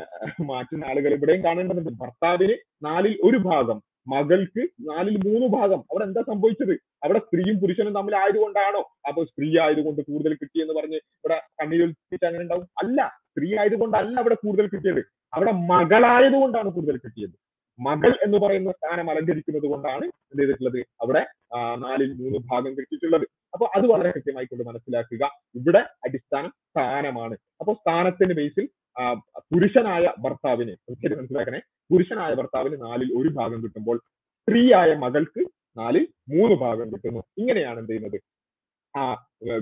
മാറ്റുന്ന ആളുകൾ ഇവിടെയും കാണേണ്ടതുണ്ട്. ഭർത്താവിന് നാലിൽ ഒരു ഭാഗം മകൾക്ക് നാലിൽ മൂന്ന് ഭാഗം. അവിടെ എന്താ സംഭവിച്ചത്? അവിടെ സ്ത്രീയും പുരുഷനും തമ്മിൽ ആയതുകൊണ്ടാണോ? അപ്പൊ സ്ത്രീ ആയതുകൊണ്ട് കൂടുതൽ കിട്ടിയെന്ന് പറഞ്ഞ് ഇവിടെ കണ്ണീരൊലിച്ചിട്ട് അങ്ങനെ ഉണ്ടാവും? അല്ല സ്ത്രീ ആയതുകൊണ്ടല്ല അവിടെ കൂടുതൽ കിട്ടിയത്. അവിടെ മകളായതുകൊണ്ടാണ് കൂടുതൽ കിട്ടിയത്. മകൾ എന്ന് പറയുന്ന സ്ഥാനം അലങ്കരിക്കുന്നത് കൊണ്ടാണ് എന്ത് ചെയ്തിട്ടുള്ളത്? അവിടെ നാലിൽ മൂന്ന് ഭാഗം കിട്ടിയിട്ടുള്ളത്. അപ്പൊ അത് വളരെ കൃത്യമായി കൊണ്ട് മനസ്സിലാക്കുക. ഇവിടെ അടിസ്ഥാനം സ്ഥാനമാണ്. അപ്പൊ സ്ഥാനത്തിന്റെ ബേസിൽ പുരുഷനായ ഭർത്താവിന് ശരി മനസ്സിലാക്കണേ? പുരുഷനായ ഭർത്താവിന് നാലിൽ ഒരു ഭാഗം കിട്ടുമ്പോൾ സ്ത്രീയായ മകൾക്ക് നാലിൽ മൂന്ന് ഭാഗം കിട്ടുന്നു. ഇങ്ങനെയാണ് എന്ത് ചെയ്യുന്നത്? ആ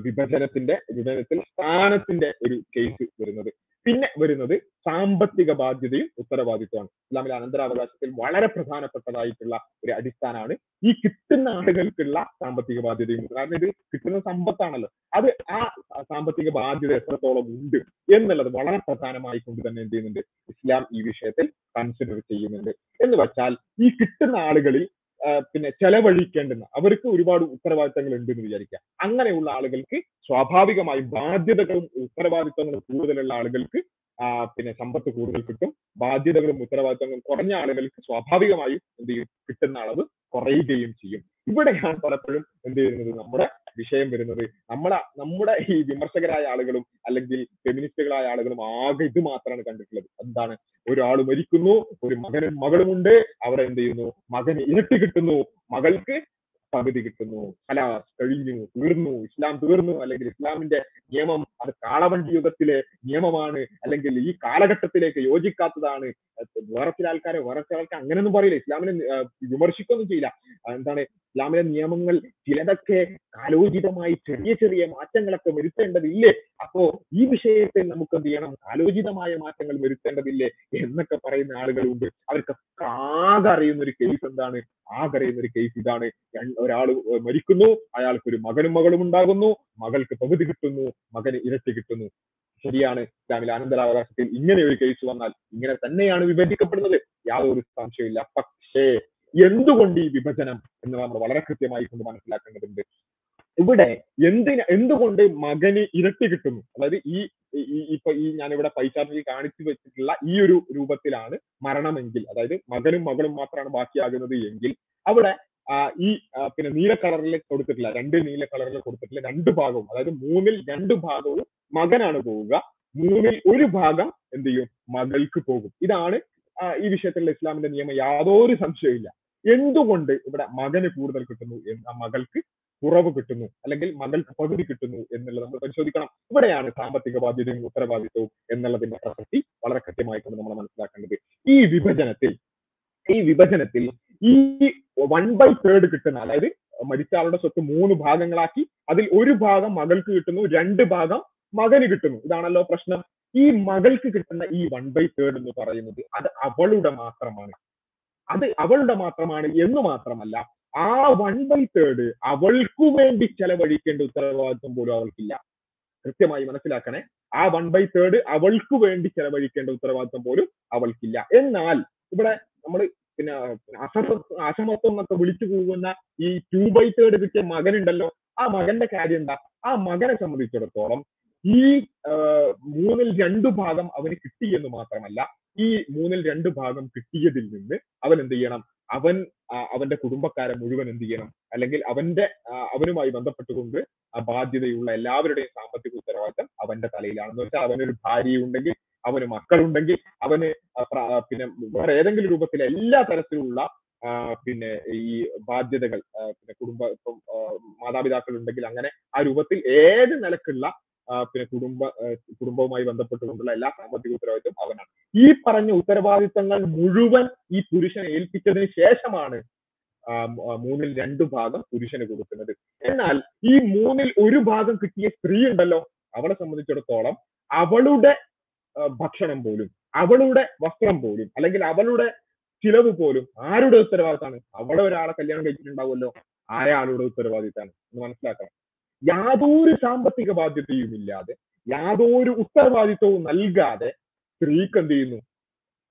വിഭജനത്തിന്റെ വിഭജനത്തിൽ സ്ഥാനത്തിന്റെ ഒരു കേസ് വരുന്നത്. പിന്നെ വരുന്നത് സാമ്പത്തിക ബാധ്യതയും ഉത്തരവാദിത്വമാണ്. ഇസ്ലാമിലെ അനന്തരാവകാശത്തിൽ വളരെ പ്രധാനപ്പെട്ടതായിട്ടുള്ള ഒരു അടിസ്ഥാനമാണ് ഈ കിട്ടുന്ന ആളുകൾക്കുള്ള സാമ്പത്തിക ബാധ്യതയും. കാരണം ഇത് കിട്ടുന്ന സമ്പത്താണല്ലോ. അത് ആ സാമ്പത്തിക ബാധ്യത എത്രത്തോളം ഉണ്ട് എന്നുള്ളത് വളരെ പ്രധാനമായി കൊണ്ട് തന്നെ എന്ത് ചെയ്യുന്നുണ്ട്? ഇസ്ലാം ഈ വിഷയത്തിൽ കൺസിഡർ ചെയ്യുന്നുണ്ട്. എന്ന് വെച്ചാൽ ഈ കിട്ടുന്ന ആളുകളിൽ പിന്നെ ചെലവഴിക്കേണ്ടുന്ന അവർക്ക് ഒരുപാട് ഉത്തരവാദിത്തങ്ങൾ ഉണ്ട് എന്ന് വിചാരിക്കുക. അങ്ങനെയുള്ള ആളുകൾക്ക് സ്വാഭാവികമായി ബാധ്യതകളും ഉത്തരവാദിത്തങ്ങളും കൂടുതലുള്ള ആളുകൾക്ക് ആ, പിന്നെ സമ്പത്ത് കൂടുതൽ കിട്ടും. ബാധ്യതകളും ഉത്തരവാദിത്തങ്ങളും കുറഞ്ഞ ആളുകൾക്ക് സ്വാഭാവികമായും എന്ത് ചെയ്യും? കിട്ടുന്ന അളവ് കുറയുകയും ചെയ്യും. ഇവിടെയാണ് പലപ്പോഴും എന്ത് ചെയ്യുന്നത്? നമ്മുടെ വിഷയം വരുന്നത്. നമ്മളെ നമ്മുടെ ഈ വിമർശകരായ ആളുകളും അല്ലെങ്കിൽ ഫെമിനിസ്റ്റുകളായ ആളുകളും ആകെ ഇത് മാത്രമാണ് കണ്ടിട്ടുള്ളത്. എന്താണ്? ഒരാൾ മരിക്കുന്നു ഒരു മകനും മകളുമുണ്ട് അവർ എന്ത് ചെയ്യുന്നു? മകന് ഇരട്ടി കിട്ടുന്നു. മകൾക്ക് പകുതി കിട്ടുന്നു അല കഴിഞ്ഞു തീർന്നു ഇസ്ലാം തീർന്നു അല്ലെങ്കിൽ ഇസ്ലാമിന്റെ നിയമം അത് കാളവണ്ടി യുഗത്തിലെ നിയമമാണ് അല്ലെങ്കിൽ ഈ കാലഘട്ടത്തിലേക്ക് യോജിക്കാത്തതാണ്. വേറെ ചില ആൾക്കാരെ വേറെ ചില ആൾക്കാർ അങ്ങനെയൊന്നും പറയില്ല. ഇസ്ലാമിനെ വിമർശിക്കൊന്നും ചെയ്യില്ല. എന്താണ് ഇസ്ലാമിലെ നിയമങ്ങൾ ചിലതൊക്കെ കാലോചിതമായി ചെറിയ ചെറിയ മാറ്റങ്ങളൊക്കെ വരുത്തേണ്ടതില്ലേ? അപ്പോ ഈ വിഷയത്തിൽ നമുക്ക് എന്ത് ചെയ്യണം? കാലോചിതമായ മാറ്റങ്ങൾ വരുത്തേണ്ടതില്ലേ എന്നൊക്കെ പറയുന്ന ആളുകളുണ്ട്. അവർക്കൊക്കെ ആകെ അറിയുന്ന ഒരു കേസ് എന്താണ്? ആകെ അറിയുന്ന ഒരു കേസ് ഇതാണ്. ഒരാൾ മരിക്കുന്നു അയാൾക്ക് ഒരു മകനും മകളും ഉണ്ടാകുന്നു മകൾക്ക് പകുതി കിട്ടുന്നു മകന് ഇരട്ടി കിട്ടുന്നു. ശരിയാണ് ഇസ്ലാമിലെ അനന്തരാവകാശത്തിൽ ഇങ്ങനെ ഒരു കേസ് വന്നാൽ ഇങ്ങനെ തന്നെയാണ് വിഭജിക്കപ്പെടുന്നത്. യാതൊരു സംശയമില്ല പക്ഷേ എന്തുകൊണ്ട് ഈ വിഭജനം എന്ന് നമ്മൾ വളരെ കൃത്യമായി കൊണ്ട് മനസ്സിലാക്കേണ്ടതുണ്ട്. ഇവിടെ എന്തിന് എന്തുകൊണ്ട് മകന് ഇരട്ടി കിട്ടുന്നു? അതായത് ഈ ഇപ്പൊ ഈ ഞാനിവിടെ പൈസാർജി കാണിച്ചു വെച്ചിട്ടുള്ള ഈ ഒരു രൂപത്തിലാണ് മരണമെങ്കിൽ അതായത് മകനും മകളും മാത്രമാണ് ബാക്കിയാകുന്നത് എങ്കിൽ അവിടെ ഈ പിന്നെ നീല കളറിൽ കൊടുത്തിട്ടില്ല രണ്ട് നീല കളറിൽ കൊടുത്തിട്ടില്ല രണ്ട് ഭാഗവും. അതായത് മൂന്നിൽ രണ്ട് ഭാഗവും മകനാണ് പോവുക. മൂന്നിൽ ഒരു ഭാഗം എന്ത് ചെയ്യും? മകൾക്ക് പോകും. ഇതാണ് ഈ വിഷയത്തിൽ ഇസ്ലാമിന്റെ നിയമം. യാതൊരു സംശയമില്ല എന്തുകൊണ്ട് ഇവിടെ മകന് കൂടുതൽ കിട്ടുന്നു മകൾക്ക് കുറവ് കിട്ടുന്നു? അല്ലെങ്കിൽ മകൾക്ക് പകുതി കിട്ടുന്നു എന്നുള്ളത് നമ്മൾ പരിശോധിക്കണം. ഇവിടെയാണ് സാമ്പത്തിക ബാധ്യതയും ഉത്തരവാദിത്വവും എന്നുള്ളതിന്റെ പ്രസക്തി വളരെ കൃത്യമായിക്കൊണ്ട് നമ്മൾ മനസ്സിലാക്കേണ്ടത്. ഈ വിഭജനത്തിൽ ഈ വിഭജനത്തിൽ ഈ വൺ ബൈ തേർഡ് കിട്ടുന്ന അതായത് മരിച്ച ആളുടെ സ്വത്ത് മൂന്ന് ഭാഗങ്ങളാക്കി അതിൽ ഒരു ഭാഗം മകൾക്ക് കിട്ടുന്നു രണ്ട് ഭാഗം മകന് കിട്ടുന്നു. ഇതാണല്ലോ പ്രശ്നം. ഈ മകൾക്ക് കിട്ടുന്ന ഈ വൺ ബൈ തേർഡ് എന്ന് പറയുന്നത് അത് അവളുടെ മാത്രമാണ്. അത് അവളുടെ മാത്രമാണ് എന്ന് മാത്രമല്ല ആ വൺ ബൈ തേർഡ് അവൾക്കു വേണ്ടി ചെലവഴിക്കേണ്ട ഉത്തരവാദിത്വം പോലും അവൾക്കില്ല. കൃത്യമായി മനസ്സിലാക്കണേ. ആ വൺ ബൈ തേർഡ് അവൾക്ക് വേണ്ടി ചെലവഴിക്കേണ്ട ഉത്തരവാദിത്വം പോലും അവൾക്കില്ല. എന്നാൽ ഇവിടെ നമ്മൾ പിന്നെ അസമ അസമത്വം എന്നൊക്കെ വിളിച്ചു പോകുന്ന ഈ ടു ബൈ തേർഡ് കിട്ടിയ മകനുണ്ടല്ലോ ആ മകന്റെ കാര്യം എന്താ? ആ മകനെ സംബന്ധിച്ചിടത്തോളം ഈ മൂന്നിൽ രണ്ടു ഭാഗം അവന് കിട്ടി എന്ന് മാത്രമല്ല ഈ മൂന്നിൽ രണ്ട് ഭാഗം കിട്ടിയതിൽ നിന്ന് അവൻ എന്ത് ചെയ്യണം? അവൻ അവന്റെ കുടുംബക്കാരെ മുഴുവൻ എന്ത് ചെയ്യണം? അല്ലെങ്കിൽ അവന്റെ അവനുമായി ബന്ധപ്പെട്ടുകൊണ്ട് ആ ബാധ്യതയുള്ള എല്ലാവരുടെയും സാമ്പത്തിക ഉത്തരവാദിത്തം അവന്റെ തലയിലാണെന്ന് വെച്ചാൽ അവനൊരു ഭാര്യയുണ്ടെങ്കിൽ അവന് മക്കളുണ്ടെങ്കിൽ അവന് പിന്നെ വേറെ ഏതെങ്കിലും രൂപത്തിൽ എല്ലാ തരത്തിലുള്ള പിന്നെ ഈ ബാധ്യതകൾ പിന്നെ കുടുംബ ഇപ്പം മാതാപിതാക്കൾ ഉണ്ടെങ്കിൽ അങ്ങനെ ആ രൂപത്തിൽ ഏത് നിലക്കുള്ള പിന്നെ കുടുംബ കുടുംബവുമായി ബന്ധപ്പെട്ടുകൊണ്ടുള്ള എല്ലാ സാമ്പത്തിക ഉത്തരവാദിത്വം അവനാണ്. ഈ പറഞ്ഞ ഉത്തരവാദിത്തങ്ങൾ മുഴുവൻ ഈ പുരുഷനെ ഏൽപ്പിച്ചതിന് ശേഷമാണ് മൂന്നിൽ രണ്ട് ഭാഗം പുരുഷന് കൊടുക്കുന്നത്. എന്നാൽ ഈ മൂന്നിൽ ഒരു ഭാഗം കിട്ടിയ സ്ത്രീ ഉണ്ടല്ലോ അവളെ സംബന്ധിച്ചിടത്തോളം അവളുടെ ഭക്ഷണം പോലും. അവളുടെ വസ്ത്രം പോലും അല്ലെങ്കിൽ അവളുടെ ചിലവ് പോലും ആരുടെ ഉത്തരവാദിത്തമാണ്? അവളെ ഒരാളെ കല്യാണം കഴിച്ചിട്ടുണ്ടാവുമല്ലോ ആരാളുടെ ഉത്തരവാദിത്തമാണ്? എന്ന് മനസ്സിലാക്കണം. യാതൊരു സാമ്പത്തിക ബാധ്യതയും ഇല്ലാതെ യാതൊരു ഉത്തരവാദിത്വവും നൽകാതെ സ്ത്രീക്ക് എന്ത് ചെയ്യുന്നു?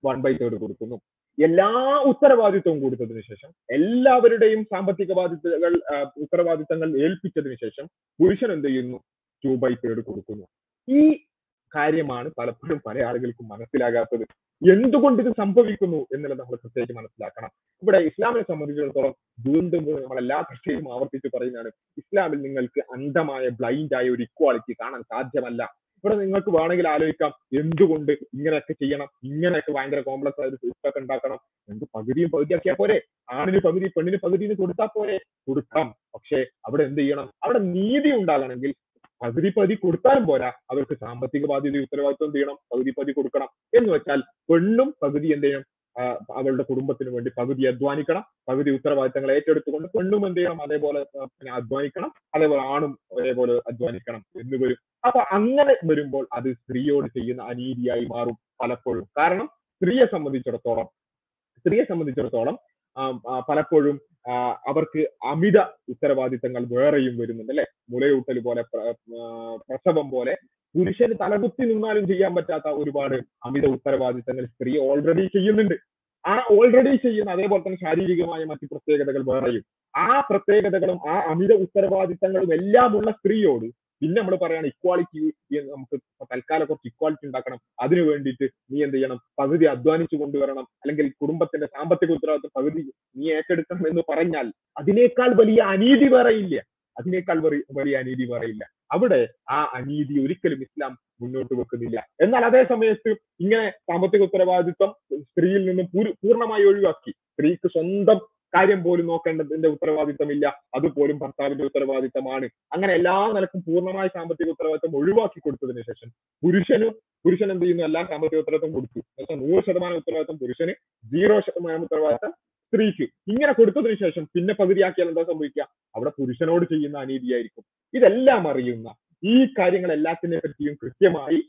വൺ ബൈ തേർഡ് കൊടുക്കുന്നു. എല്ലാ ഉത്തരവാദിത്വവും കൊടുത്തതിനു ശേഷം എല്ലാവരുടെയും സാമ്പത്തിക ബാധ്യതകൾ ഉത്തരവാദിത്തങ്ങൾ ഏൽപ്പിച്ചതിനു ശേഷം പുരുഷൻ എന്ത് ചെയ്യുന്നു? ടു ബൈ തേർഡ് കൊടുക്കുന്നു. ഈ കാര്യമാണ് പലപ്പോഴും പല ആളുകൾക്കും മനസ്സിലാകാത്തത്. എന്തുകൊണ്ട് ഇത് സംഭവിക്കുന്നു എന്നുള്ളത് നമ്മൾ പ്രത്യേകിച്ച് മനസ്സിലാക്കണം. ഇവിടെ ഇസ്ലാമിനെ സംബന്ധിച്ചിടത്തോളം വീണ്ടും നമ്മൾ എല്ലാ ചർച്ചയിലും ആവർത്തിച്ച് പറയുന്നതാണ്. ഇസ്ലാമിൽ നിങ്ങൾക്ക് അന്ധമായ ബ്ലൈൻഡ് ആയ ഒരു ഇക്വാളിറ്റി കാണാൻ സാധ്യമല്ല. ഇവിടെ നിങ്ങൾക്ക് വേണമെങ്കിൽ ആലോചിക്കാം എന്തുകൊണ്ട് ഇങ്ങനെയൊക്കെ ചെയ്യണം ഇങ്ങനെയൊക്കെ ഭയങ്കര കോംപ്ലക്സ് ആയ ഒരു സിസ്റ്റം ഉണ്ടാക്കണം. എന്ത് പകുതിയും പകുതിയാക്കിയാൽ പോരെ? ആണിന് പകുതി പെണ്ണിന് പകുതിന് കൊടുത്താൽ പോരെ? കൊടുക്കാം. പക്ഷേ അവിടെ എന്ത് ചെയ്യണം? അവിടെ നീതി ഉണ്ടാകണമെങ്കിൽ പകുതി പകുതി കൊടുത്താലും പോരാ. അവർക്ക് സാമ്പത്തിക ബാധ്യത ഉത്തരവാദിത്വം ചെയ്യണം പകുതി പകുതി കൊടുക്കണം. എന്ന് വെച്ചാൽ പെണ്ണും പകുതി എന്ത് ചെയ്യണം? അവളുടെ കുടുംബത്തിന് വേണ്ടി പകുതി അധ്വാനിക്കണം. പകുതി ഉത്തരവാദിത്തങ്ങൾ ഏറ്റെടുത്തുകൊണ്ട് പെണ്ണും എന്ത് ചെയ്യണം? അതേപോലെ അധ്വാനിക്കണം. അതേപോലെ ആണും അതേപോലെ അധ്വാനിക്കണം എന്ന് വരും. അപ്പൊ അങ്ങനെ വരുമ്പോൾ അത് സ്ത്രീയോട് ചെയ്യുന്ന അനീതിയായി മാറും പലപ്പോഴും. കാരണം സ്ത്രീയെ സംബന്ധിച്ചിടത്തോളം സ്ത്രീയെ സംബന്ധിച്ചിടത്തോളം പലപ്പോഴും അവർക്ക് അമിത ഉത്തരവാദിത്തങ്ങൾ വേറെയും വരുന്നുണ്ട് അല്ലെ? മുലയൂട്ടൽ പോലെ പ്ര- പ്രസവം പോലെ പുരുഷന് തലകുത്തി നിന്നാലും ചെയ്യാൻ പറ്റാത്ത ഒരുപാട് അമിത ഉത്തരവാദിത്തങ്ങൾ സ്ത്രീ ഓൾറെഡി ചെയ്യുന്നുണ്ട്. ആ ഓൾറെഡി ചെയ്യുന്ന അതേപോലെ തന്നെ ശാരീരികമായ മറ്റു പ്രത്യേകതകൾ വേറെയും. ആ പ്രത്യേകതകളും ആ അമിത ഉത്തരവാദിത്തങ്ങളും എല്ലാമുള്ള സ്ത്രീയോട് പിന്നെ നമ്മൾ പറയാണ് ഇക്വാളിറ്റി നമുക്ക് തൽക്കാലം കുറച്ച് ഇക്വാളിറ്റി ഉണ്ടാക്കണം. അതിനു വേണ്ടിയിട്ട് നീ എന്ത് ചെയ്യണം? പകുതി അധ്വാനിച്ചു കൊണ്ടുവരണം. അല്ലെങ്കിൽ കുടുംബത്തിന്റെ സാമ്പത്തിക ഉത്തരവാദിത്വം പകുതി നീ ഏറ്റെടുക്കണം എന്ന് പറഞ്ഞാൽ അതിനേക്കാൾ വലിയ അനീതി വേറെയില്ല അതിനേക്കാൾ വലിയ അനീതി പറയില്ല അവിടെ ആ അനീതി ഒരിക്കലും ഇസ്ലാം മുന്നോട്ട് വെക്കുന്നില്ല. എന്നാൽ അതേ സമയത്ത് ഇങ്ങനെ സാമ്പത്തിക ഉത്തരവാദിത്വം സ്ത്രീയിൽ നിന്നും പൂർണമായി ഒഴിവാക്കി. സ്ത്രീക്ക് സ്വന്തം കാര്യം പോലും നോക്കേണ്ടതിന്റെ ഉത്തരവാദിത്തമില്ല. അതുപോലും ഭർത്താവിന്റെ ഉത്തരവാദിത്തമാണ്. അങ്ങനെ എല്ലാ നിലക്കും പൂർണമായ സാമ്പത്തിക ഉത്തരവാദിത്തം ഒഴിവാക്കി കൊടുത്തതിന് ശേഷം പുരുഷനും പുരുഷൻ എന്ത് ചെയ്യുന്നു? എല്ലാ സാമ്പത്തിക ഉത്തരവാദിത്തം കൊടുത്തു. എന്നുവെച്ചാൽ നൂറ് ശതമാനം ഉത്തരവാദിത്തം പുരുഷന് സീറോ ശതമാനം ഉത്തരവാദിത്തം സ്ത്രീക്ക്. ഇങ്ങനെ കൊടുത്തതിന് ശേഷം പിന്നെ പകുതിയാക്കിയാൽ എന്താ സംഭവിക്കുക? അവിടെ പുരുഷനോട് ചെയ്യുന്ന അനീതിയായിരിക്കും. ഇതെല്ലാം അറിയുന്ന ഈ കാര്യങ്ങൾ എല്ലാത്തിനെ പറ്റിയും കൃത്യമായി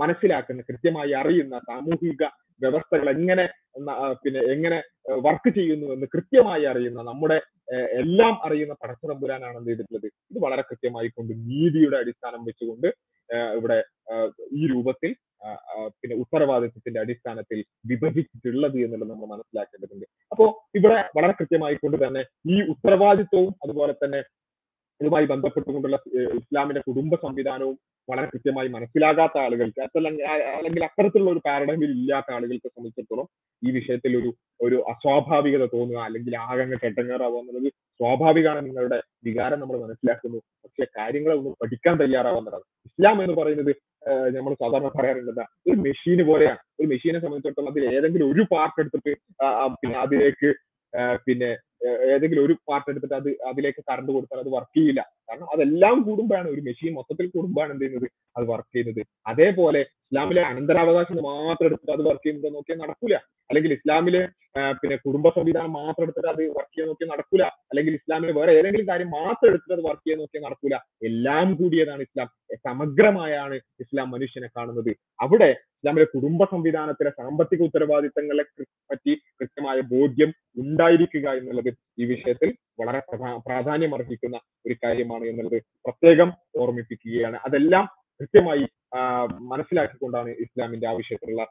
മനസ്സിലാക്കുന്ന കൃത്യമായി അറിയുന്ന സാമൂഹിക വ്യവസ്ഥകൾ എങ്ങനെ പിന്നെ എങ്ങനെ വർക്ക് ചെയ്യുന്നു എന്ന് കൃത്യമായി അറിയുന്ന നമ്മുടെ എല്ലാം അറിയുന്ന പടച്ചതമ്പുരാനാണ് എന്ത് ചെയ്തിട്ടുള്ളത്. ഇത് വളരെ കൃത്യമായി കൊണ്ട് നീതിയുടെ അടിസ്ഥാനം വെച്ചുകൊണ്ട് ഇവിടെ ഈ രൂപത്തിൽ പിന്നെ ഉത്തരവാദിത്വത്തിന്റെ അടിസ്ഥാനത്തിൽ വിഭജിച്ചിട്ടുള്ളത് എന്നുള്ളത് നമ്മൾ മനസ്സിലാക്കേണ്ടതുണ്ട്. അപ്പോ ഇവിടെ വളരെ കൃത്യമായി കൊണ്ട് തന്നെ ഈ ഉത്തരവാദിത്വവും അതുപോലെ തന്നെ ഇതുമായി ബന്ധപ്പെട്ടുകൊണ്ടുള്ള ഇസ്ലാമിന്റെ കുടുംബ സംവിധാനവും വളരെ കൃത്യമായി മനസ്സിലാകാത്ത ആളുകൾക്ക് അല്ലെങ്കിൽ അത്തരത്തിലുള്ള ഒരു പാരഡൈമിൽ ഇല്ലാത്ത ആളുകൾക്ക് സംബന്ധിച്ചിടത്തോളം ഈ വിഷയത്തിൽ ഒരു ഒരു അസ്വാഭാവികത തോന്നുക അല്ലെങ്കിൽ ആകങ്ങ് കെട്ടങ്ങേറാവുക എന്നുള്ളത് സ്വാഭാവികമാണ് നിങ്ങളുടെ വികാരം നമ്മൾ മനസ്സിലാക്കുന്നു. പക്ഷെ കാര്യങ്ങളെ ഒന്ന് പഠിക്കാൻ തയ്യാറാവുന്നതാണ് ഇസ്ലാം എന്ന് പറയുന്നത് നമ്മൾ സാധാരണ പറയാറുണ്ട് ഒരു മെഷീന് പോലെയാണ്. ഒരു മെഷീനെ സംബന്ധിച്ചിടത്തോളം അതിൽ ഏതെങ്കിലും ഒരു പാർട്ട് എടുത്തിട്ട് പിന്നെ അതിലേക്ക് പിന്നെ ഏതെങ്കിലും ഒരു പാർട്ട് എടുത്തിട്ട് അത് അതിലേക്ക് കറണ്ട് കൊടുത്താൽ അത് വർക്ക് ചെയ്യില്ല. കാരണം അതെല്ലാം കൂടുമ്പോഴാണ് ഒരു മെഷീൻ മൊത്തത്തിൽ കൂടുമ്പോഴാണ് എന്ത് ചെയ്യുന്നത്? അത് വർക്ക് ചെയ്യുന്നത്. അതേപോലെ ഇസ്ലാമിലെ അനന്തരാവകാശം മാത്രം എടുത്തിട്ട് അത് വർക്ക് ചെയ്യുന്നത് നോക്കിയാൽ നടക്കൂല. അല്ലെങ്കിൽ ഇസ്ലാമിലെ പിന്നെ കുടുംബ സംവിധാനം മാത്രം എടുത്തിട്ട് അത് വർക്ക് ചെയ്യാൻ നോക്കിയാൽ നടക്കൂല. അല്ലെങ്കിൽ ഇസ്ലാമിലെ വേറെ ഏതെങ്കിലും കാര്യം മാത്രം എടുത്തിട്ട് അത് വർക്ക് ചെയ്യാൻ നോക്കിയാൽ നടക്കൂല. എല്ലാം കൂടിയതാണ് ഇസ്ലാം. സമഗ്രമായാണ് ഇസ്ലാം മനുഷ്യനെ കാണുന്നത്. അവിടെ ഇസ്ലാമിലെ കുടുംബ സംവിധാനത്തിലെ സാമ്പത്തിക ഉത്തരവാദിത്തങ്ങളെ പറ്റി കൃത്യമായ ബോധ്യം ഉണ്ടായിരിക്കുക എന്നുള്ളത് ഈ വിഷയത്തിൽ വളരെ പ്രധാ പ്രാധാന്യം അർഹിക്കുന്ന ഒരു കാര്യമാണ് എന്നുള്ളത് പ്രത്യേകം ഓർമ്മിപ്പിക്കുകയാണ്. അതെല്ലാം കൃത്യമായി മനസ്സിലാക്കിക്കൊണ്ടാണ് ഇസ്ലാമിന്റെ ആവശ്യത്തിലുള്ള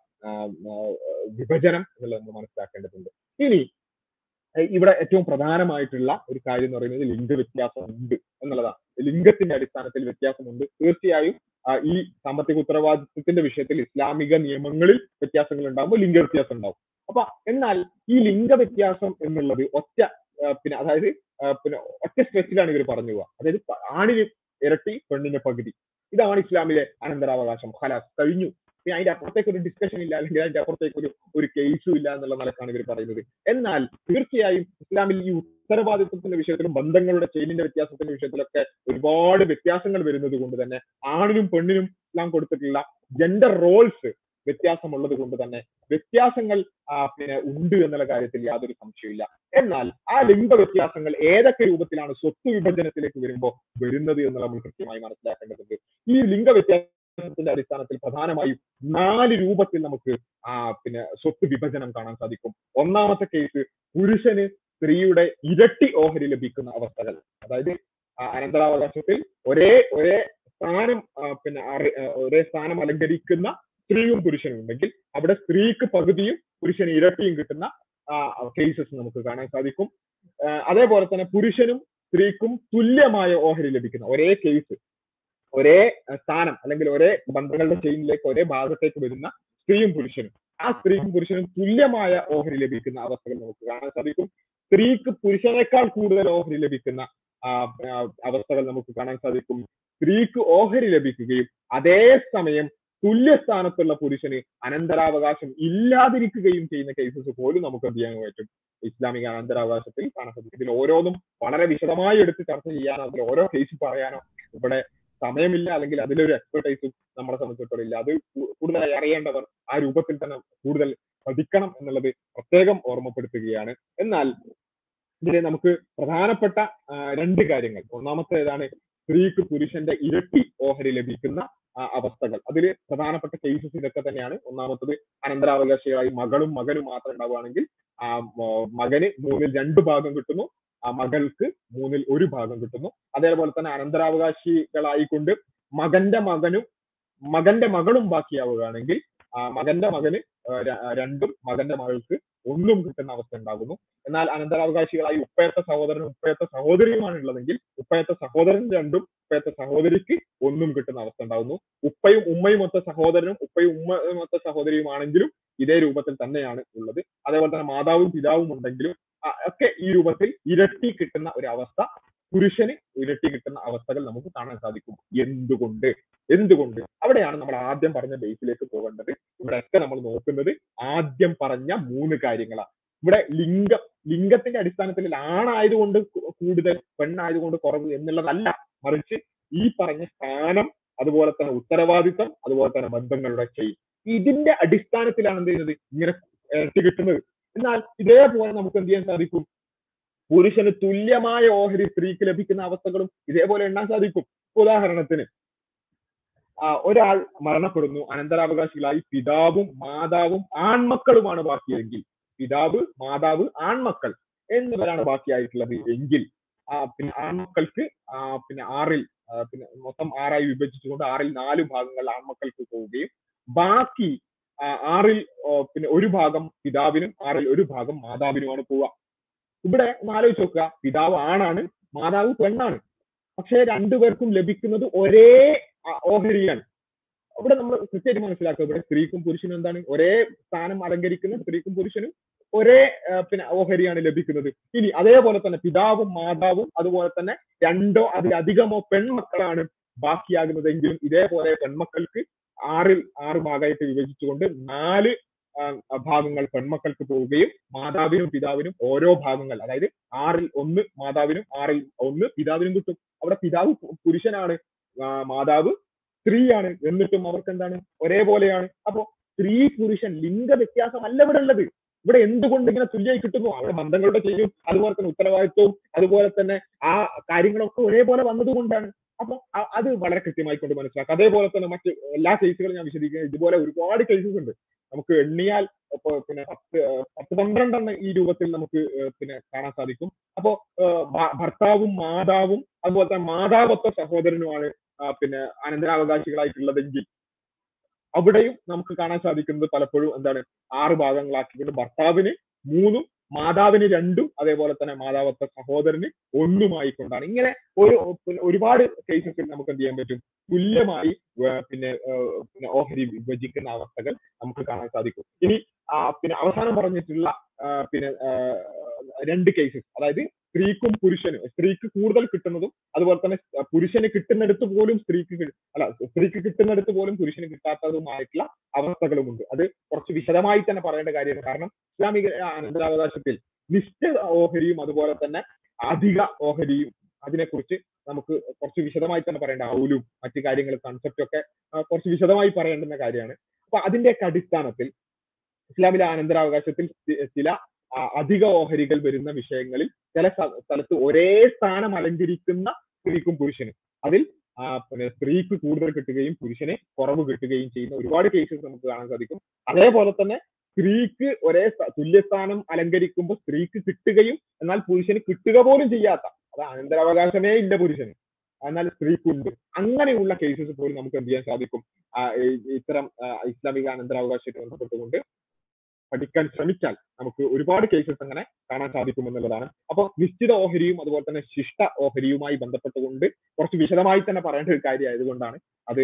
വിഭജനം എന്നുള്ളത് നമ്മൾ മനസ്സിലാക്കേണ്ടതുണ്ട്. ഇനി ഇവിടെ ഏറ്റവും പ്രധാനമായിട്ടുള്ള ഒരു കാര്യം എന്ന് പറയുന്നത് ലിംഗ വ്യത്യാസം ഉണ്ട് എന്നുള്ളതാണ്. ലിംഗത്തിന്റെ അടിസ്ഥാനത്തിൽ വ്യത്യാസമുണ്ട്. തീർച്ചയായും ഈ സാമ്പത്തിക ഉത്തരവാദിത്വത്തിന്റെ വിഷയത്തിൽ ഇസ്ലാമിക നിയമങ്ങളിൽ വ്യത്യാസങ്ങൾ ഉണ്ടാകുമ്പോൾ ലിംഗ വ്യത്യാസം ഉണ്ടാവും. അപ്പൊ എന്നാൽ ഈ ലിംഗ വ്യത്യാസം എന്നുള്ളത് ഒറ്റ പിന്നെ അതായത് പിന്നെ ഒറ്റ സ്ട്രെച്ചിലാണ് ഇവർ പറഞ്ഞു പോവുക അതായത് ആണിന് ഇരട്ടി പെണ്ണിന്റെ പകുതി. ഇതാണ് ഇസ്ലാമിലെ അനന്തരാവകാശം. ഹലാസ് കഴിഞ്ഞു. പിന്നെ അതിന്റെ അപ്പുറത്തേക്ക് ഒരു ഡിസ്കഷൻ ഇല്ല അല്ലെങ്കിൽ അതിന്റെ അപ്പുറത്തേക്ക് ഒരു ഒരു കേസും ഇല്ല എന്നുള്ള നിലക്കാണ് ഇവർ പറയുന്നത്. എന്നാൽ തീർച്ചയായും ഇസ്ലാമിൽ ഈ ഉത്തരവാദിത്വത്തിന്റെ വിഷയത്തിലും ബന്ധങ്ങളുടെ ചെയിനിന്റെ വ്യത്യാസത്തിന്റെ വിഷയത്തിലൊക്കെ ഒരുപാട് വ്യത്യാസങ്ങൾ വരുന്നത് കൊണ്ട് തന്നെ ആണിനും പെണ്ണിനും ഇസ്ലാം കൊടുത്തിട്ടുള്ള ജെൻഡർ റോൾസ് വ്യത്യാസമുള്ളത് കൊണ്ട് തന്നെ വ്യത്യാസങ്ങൾ പിന്നെ ഉണ്ട് എന്നുള്ള കാര്യത്തിൽ യാതൊരു സംശയമില്ല എന്നാൽ ആ ലിംഗ വ്യത്യാസങ്ങൾ ഏതൊക്കെ രൂപത്തിലാണ് സ്വത്ത് വിഭജനത്തിലേക്ക് വരുമ്പോൾ വരുന്നത് എന്ന് നമ്മൾ കൃത്യമായി മനസ്സിലാക്കേണ്ടതുണ്ട്. ഈ ലിംഗ വ്യത്യാസം വിശ്വാസത്തിന്റെ അടിസ്ഥാനത്തിൽ പ്രധാനമായും നാല് രൂപത്തിൽ നമുക്ക് ആ പിന്നെ സ്വത്ത് വിഭജനം കാണാൻ സാധിക്കും. ഒന്നാമത്തെ കേസ് പുരുഷന് സ്ത്രീയുടെ ഇരട്ടി ഓഹരി ലഭിക്കുന്ന അവസ്ഥകൾ. അതായത് അനന്തരാവകാശത്തിൽ ഒരേ ഒരേ സ്ഥാനം പിന്നെ ഒരേ സ്ഥാനം അലങ്കരിക്കുന്ന സ്ത്രീയും പുരുഷനും ഉണ്ടെങ്കിൽ അവിടെ സ്ത്രീക്ക് പകുതിയും പുരുഷന് ഇരട്ടിയും കിട്ടുന്ന കേസസ് നമുക്ക് കാണാൻ സാധിക്കും. അതേപോലെ തന്നെ പുരുഷനും സ്ത്രീക്കും തുല്യമായ ഓഹരി ലഭിക്കുന്ന ഒരേ കേസ് ഒരേ സ്ഥാനം അല്ലെങ്കിൽ ഒരേ ബന്ധങ്ങളുടെ ചെയിനിലേക്ക് ഒരേ ഭാഗത്തേക്ക് വരുന്ന സ്ത്രീയും പുരുഷനും. ആ സ്ത്രീക്കും പുരുഷനും തുല്യമായ ഓഹരി ലഭിക്കുന്ന അവസ്ഥകൾ നമുക്ക് കാണാൻ സാധിക്കും. സ്ത്രീക്ക് പുരുഷനേക്കാൾ കൂടുതൽ ഓഹരി ലഭിക്കുന്ന അവസ്ഥകൾ നമുക്ക് കാണാൻ സാധിക്കും. സ്ത്രീക്ക് ഓഹരി ലഭിക്കുകയും അതേ സമയം തുല്യ സ്ഥാനത്തുള്ള പുരുഷന് അനന്തരാവകാശം ഇല്ലാതിരിക്കുകയും ചെയ്യുന്ന കേസസ് പോലും നമുക്ക് എന്ത് ചെയ്യാൻ പറ്റും? ഇസ്ലാമിക അനന്തരാവകാശത്തിൽ കാണാൻ സാധിക്കും. ഇതിൽ ഓരോന്നും വളരെ വിശദമായി എടുത്ത് ചർച്ച ചെയ്യാനോ അതിൽ ഓരോ കേസ് പറയാനോ ഇവിടെ സമയമില്ല അല്ലെങ്കിൽ അതിലൊരു എക്സ്പെർട്ടൈസ് നമ്മളെ സംബന്ധിച്ചിടത്തോളം ഇല്ല. അത് കൂടുതലായി അറിയേണ്ടവർ ആ രൂപത്തിൽ തന്നെ കൂടുതൽ പഠിക്കണം എന്നുള്ളത് പ്രത്യേകം ഓർമ്മപ്പെടുത്തുകയാണ്. എന്നാൽ ഇതിലെ നമുക്ക് പ്രധാനപ്പെട്ട രണ്ട് കാര്യങ്ങൾ. ഒന്നാമത്തേതാണ് സ്ത്രീക്ക് പുരുഷന്റെ ഇരട്ടി ഓഹരി ലഭിക്കുന്ന അവസ്ഥകൾ. അതിൽ പ്രധാനപ്പെട്ട കേസസ് ഇതൊക്കെ തന്നെയാണ്. ഒന്നാമത്തത് അനന്തരാവകാശികളായി മകളും മകനും മാത്രം ഉണ്ടാവുകയാണെങ്കിൽ ആ മകന് മൂന്നിൽ രണ്ട് ഭാഗം കിട്ടുന്നു. ആ മകൾക്ക് മൂന്നിൽ ഒരു ഭാഗം കിട്ടുന്നു. അതേപോലെ തന്നെ അനന്തരാവകാശികളായിക്കൊണ്ട് മകന്റെ മകനും മകന്റെ മകളും ബാക്കിയാവുകയാണെങ്കിൽ ആ മകന്റെ മകന് രണ്ടും മകന്റെ മകൾക്ക് ഒന്നും കിട്ടുന്ന അവസ്ഥ ഉണ്ടാകുന്നു. എന്നാൽ അനന്തരാവകാശികളായി ഉപ്പയത്തെ സഹോദരനും ഉപ്പയത്തെ സഹോദരിയുമാണ് ഉള്ളതെങ്കിൽ ഉപ്പയത്തെ സഹോദരൻ രണ്ടും ഉപ്പയത്തെ സഹോദരിക്ക് ഒന്നും കിട്ടുന്ന അവസ്ഥ ഉണ്ടാകുന്നു. ഉപ്പയും ഉമ്മയും ഒത്ത സഹോദരനും ഉപ്പയും ഉമ്മയും ഒത്ത സഹോദരിയുമാണെങ്കിലും ഇതേ രൂപത്തിൽ തന്നെയാണ് ഉള്ളത്. അതേപോലെ തന്നെ മാതാവും പിതാവും ഉണ്ടെങ്കിലും ഒക്കെ ഈ രൂപത്തിൽ ഇരട്ടി കിട്ടുന്ന ഒരു അവസ്ഥ പുരുഷന് ഇരട്ടി കിട്ടുന്ന അവസ്ഥകൾ നമുക്ക് കാണാൻ സാധിക്കും. എന്തുകൊണ്ട്? എന്തുകൊണ്ട്? അവിടെയാണ് നമ്മൾ ആദ്യം പറഞ്ഞ ബേസിലേക്ക് പോകേണ്ടത്. ഇവിടെയൊക്കെ നമ്മൾ നോക്കുന്നത് ആദ്യം പറഞ്ഞ മൂന്ന് കാര്യങ്ങളാണ്. ഇവിടെ ലിംഗം ലിംഗത്തിന്റെ അടിസ്ഥാനത്തിൽ ആണായതുകൊണ്ട് കൂടുതൽ പെണ്ണായതുകൊണ്ട് കുറവ് എന്നുള്ളതല്ല. മറിച്ച് ഈ പറഞ്ഞ സ്ഥാനം അതുപോലെ തന്നെ ഉത്തരവാദിത്തം അതുപോലെ തന്നെ ബന്ധങ്ങളുടെ ചെയിൻ ഇതിന്റെ അടിസ്ഥാനത്തിലാണ് എന്ത് ചെയ്യുന്നത്? ഇങ്ങനെ ഇരട്ടി കിട്ടുന്നത്. എന്നാൽ ഇതേപോലെ നമുക്ക് എന്ത് ചെയ്യാൻ സാധിക്കും? പുരുഷന് തുല്യമായ ഓഹരി സ്ത്രീക്ക് ലഭിക്കുന്ന അവസ്ഥകളും ഇതേപോലെ എണ്ണാൻ സാധിക്കും. ഉദാഹരണത്തിന് ഒരാൾ മരണപ്പെടുന്നു. അനന്തരാവകാശികളായി പിതാവും മാതാവും ആൺമക്കളുമാണ് ബാക്കിയെങ്കിൽ പിതാവ് മാതാവ് ആൺമക്കൾ എന്നിവരാണ് ബാക്കിയായിട്ടുള്ളത് എങ്കിൽ ആ പിന്നെ ആൺമക്കൾക്ക് പിന്നെ ആറിൽ പിന്നെ മൊത്തം ആറായി വിഭജിച്ചുകൊണ്ട് ആറിൽ നാല് ഭാഗങ്ങൾ ആൺമക്കൾക്ക് പോവുകയും ബാക്കി ആറിൽ പിന്നെ ഒരു ഭാഗം പിതാവിനും ആറിൽ ഒരു ഭാഗം മാതാവിനുമാണ് പോവുക. ഇവിടെ ഒന്ന് ആലോചിച്ച് നോക്കുക. പിതാവ് ആണാണ് മാതാവ് പെണ്ണാണ്. പക്ഷേ രണ്ടുപേർക്കും ലഭിക്കുന്നത് ഒരേ ഓഹരിയാണ്. ഇവിടെ നമ്മൾ കൃത്യമായിട്ട് മനസ്സിലാക്കുക. ഇവിടെ സ്ത്രീക്കും പുരുഷനും എന്താണ്? ഒരേ സ്ഥാനം അലങ്കരിക്കുന്ന സ്ത്രീക്കും പുരുഷനും ഒരേ പിന്നെ ഓഹരിയാണ് ലഭിക്കുന്നത്. ഇനി അതേപോലെ തന്നെ പിതാവും മാതാവും അതുപോലെ തന്നെ രണ്ടോ അതിലധികമോ പെൺമക്കളാണ് ബാക്കിയാകുന്നതെങ്കിലും ഇതേപോലെ പെൺമക്കൾക്ക് ആറിൽ ആറ് ഭാഗമായിട്ട് വിഭജിച്ചുകൊണ്ട് നാല് ഭാഗങ്ങൾ പെൺമക്കൾക്ക് പോവുകയും മാതാവിനും പിതാവിനും ഓരോ ഭാഗങ്ങൾ അതായത് ആറിൽ ഒന്ന് മാതാവിനും ആറിൽ ഒന്ന് പിതാവിനും കിട്ടും. അവിടെ പിതാവ് പുരുഷനാണ് മാതാവ് സ്ത്രീയാണ്. എന്നിട്ടും അവർക്ക് എന്താണ് ഒരേപോലെയാണ്. അപ്പോ സ്ത്രീ പുരുഷൻ ലിംഗ വ്യത്യാസമല്ല ഇവിടെ ഉള്ളത്. ഇവിടെ എന്തുകൊണ്ട് ഇങ്ങനെ തുല്യമായി കിട്ടുന്നു? അവിടെ ബന്ധങ്ങളുടെ ചെയ്യും. അതുപോലെ തന്നെ ഉത്തരവാദിത്വവും അതുപോലെ തന്നെ ആ കാര്യങ്ങളൊക്കെ ഒരേപോലെ വന്നതുകൊണ്ടാണ്. അപ്പൊ അത് വളരെ കൃത്യമായി കൊണ്ട് മനസ്സിലാക്കുക അതേപോലെ തന്നെ മറ്റ് എല്ലാ കേസുകളും ഞാൻ വിശദീകരിക്കുന്നത് ഇതുപോലെ ഒരുപാട് കേസസ് ഉണ്ട്. നമുക്ക് എണ്ണിയാൽ ഇപ്പൊ പിന്നെ പത്ത് പത്ത് പന്ത്രണ്ടെണ്ണം ഈ രൂപത്തിൽ നമുക്ക് പിന്നെ കാണാൻ സാധിക്കും. അപ്പോ ഭർത്താവും മാതാവും അതുപോലെ തന്നെ മാതാവത്വ സഹോദരനുമാണ് പിന്നെ അനന്തരാവകാശികളായിട്ടുള്ളതെങ്കിൽ അവിടെയും നമുക്ക് കാണാൻ സാധിക്കുന്നത് പലപ്പോഴും എന്താണ്? ആറ് ഭാഗങ്ങളാക്കിക്കൊണ്ട് ഭർത്താവിന് മൂന്നും മാതാവിന് രണ്ടും അതേപോലെ തന്നെ മാതാവത്തെ സഹോദരന് ഒന്നുമായി ഇങ്ങനെ ഒരു ഒരുപാട് കേസസിൽ നമുക്ക് എന്ത് ചെയ്യാൻ പറ്റും? തുല്യമായി പിന്നെ ഓഹരി വിഭജിക്കുന്ന അവസ്ഥകൾ നമുക്ക് കാണാൻ സാധിക്കും. ഇനി പിന്നെ അവസാനം പറഞ്ഞിട്ടുള്ള പിന്നെ രണ്ട് കേസസ് അതായത് സ്ത്രീക്കും പുരുഷനും. സ്ത്രീക്ക് കൂടുതൽ കിട്ടുന്നതും അതുപോലെ തന്നെ പുരുഷന് കിട്ടുന്നിടത്ത് പോലും സ്ത്രീക്ക് അല്ല സ്ത്രീക്ക് കിട്ടുന്നിടത്ത് പോലും പുരുഷന് കിട്ടാത്തതുമായിട്ടുള്ള അവസ്ഥകളുമുണ്ട്. അത് കുറച്ച് വിശദമായി തന്നെ പറയേണ്ട കാര്യമാണ്. കാരണം ഇസ്ലാമിക അനന്തരാവകാശത്തിൽ നിശ്ചിത ഓഹരിയും അതുപോലെ തന്നെ അധിക ഓഹരിയും അതിനെക്കുറിച്ച് നമുക്ക് കുറച്ച് വിശദമായി തന്നെ പറയേണ്ട ഔലും മറ്റു കാര്യങ്ങൾ കൺസെപ്റ്റ് ഒക്കെ കുറച്ച് വിശദമായി പറയേണ്ടുന്ന കാര്യമാണ്. അപ്പൊ അതിന്റെയൊക്കെ അടിസ്ഥാനത്തിൽ ഇസ്ലാമിലെ അനന്തരാവകാശത്തിൽ ചില അധിക ഓഹരികൾ വരുന്ന വിഷയങ്ങളിൽ ചില സ്ഥ- സ്ഥലത്ത് ഒരേ സ്ഥാനം അലങ്കരിക്കുന്ന സ്ത്രീക്കും പുരുഷനും. അതിൽ പിന്നെ സ്ത്രീക്ക് കൂടുതൽ കിട്ടുകയും പുരുഷനെ കുറവ് കിട്ടുകയും ചെയ്യുന്ന ഒരുപാട് കേസസ് നമുക്ക് കാണാൻ സാധിക്കും. അതേപോലെ തന്നെ സ്ത്രീക്ക് ഒരേ സ്ഥ- തുല്യസ്ഥാനം അലങ്കരിക്കുമ്പോൾ സ്ത്രീക്ക് കിട്ടുകയും എന്നാൽ പുരുഷന് കിട്ടുക പോലും ചെയ്യാത്ത അത് അനന്തരാവകാശമേ ഇല്ല പുരുഷന് എന്നാൽ സ്ത്രീക്കുണ്ട്. അങ്ങനെയുള്ള കേസസ് പോലും നമുക്ക് എന്ത് ചെയ്യാൻ സാധിക്കും? ഇത്തരം ഇസ്ലാമിക അനന്തരാവകാശത്തെ ബന്ധപ്പെട്ടുകൊണ്ട് പഠിക്കാൻ ശ്രമിച്ചാൽ നമുക്ക് ഒരുപാട് കേസസ് അങ്ങനെ കാണാൻ സാധിക്കും എന്നുള്ളതാണ്. അപ്പോൾ നിശ്ചിത ഓഹരിയും അതുപോലെ തന്നെ ശിഷ്ട ഓഹരിയുമായി ബന്ധപ്പെട്ടുകൊണ്ട് കുറച്ച് വിശദമായി തന്നെ പറയേണ്ട ഒരു കാര്യമായതുകൊണ്ടാണ് അത്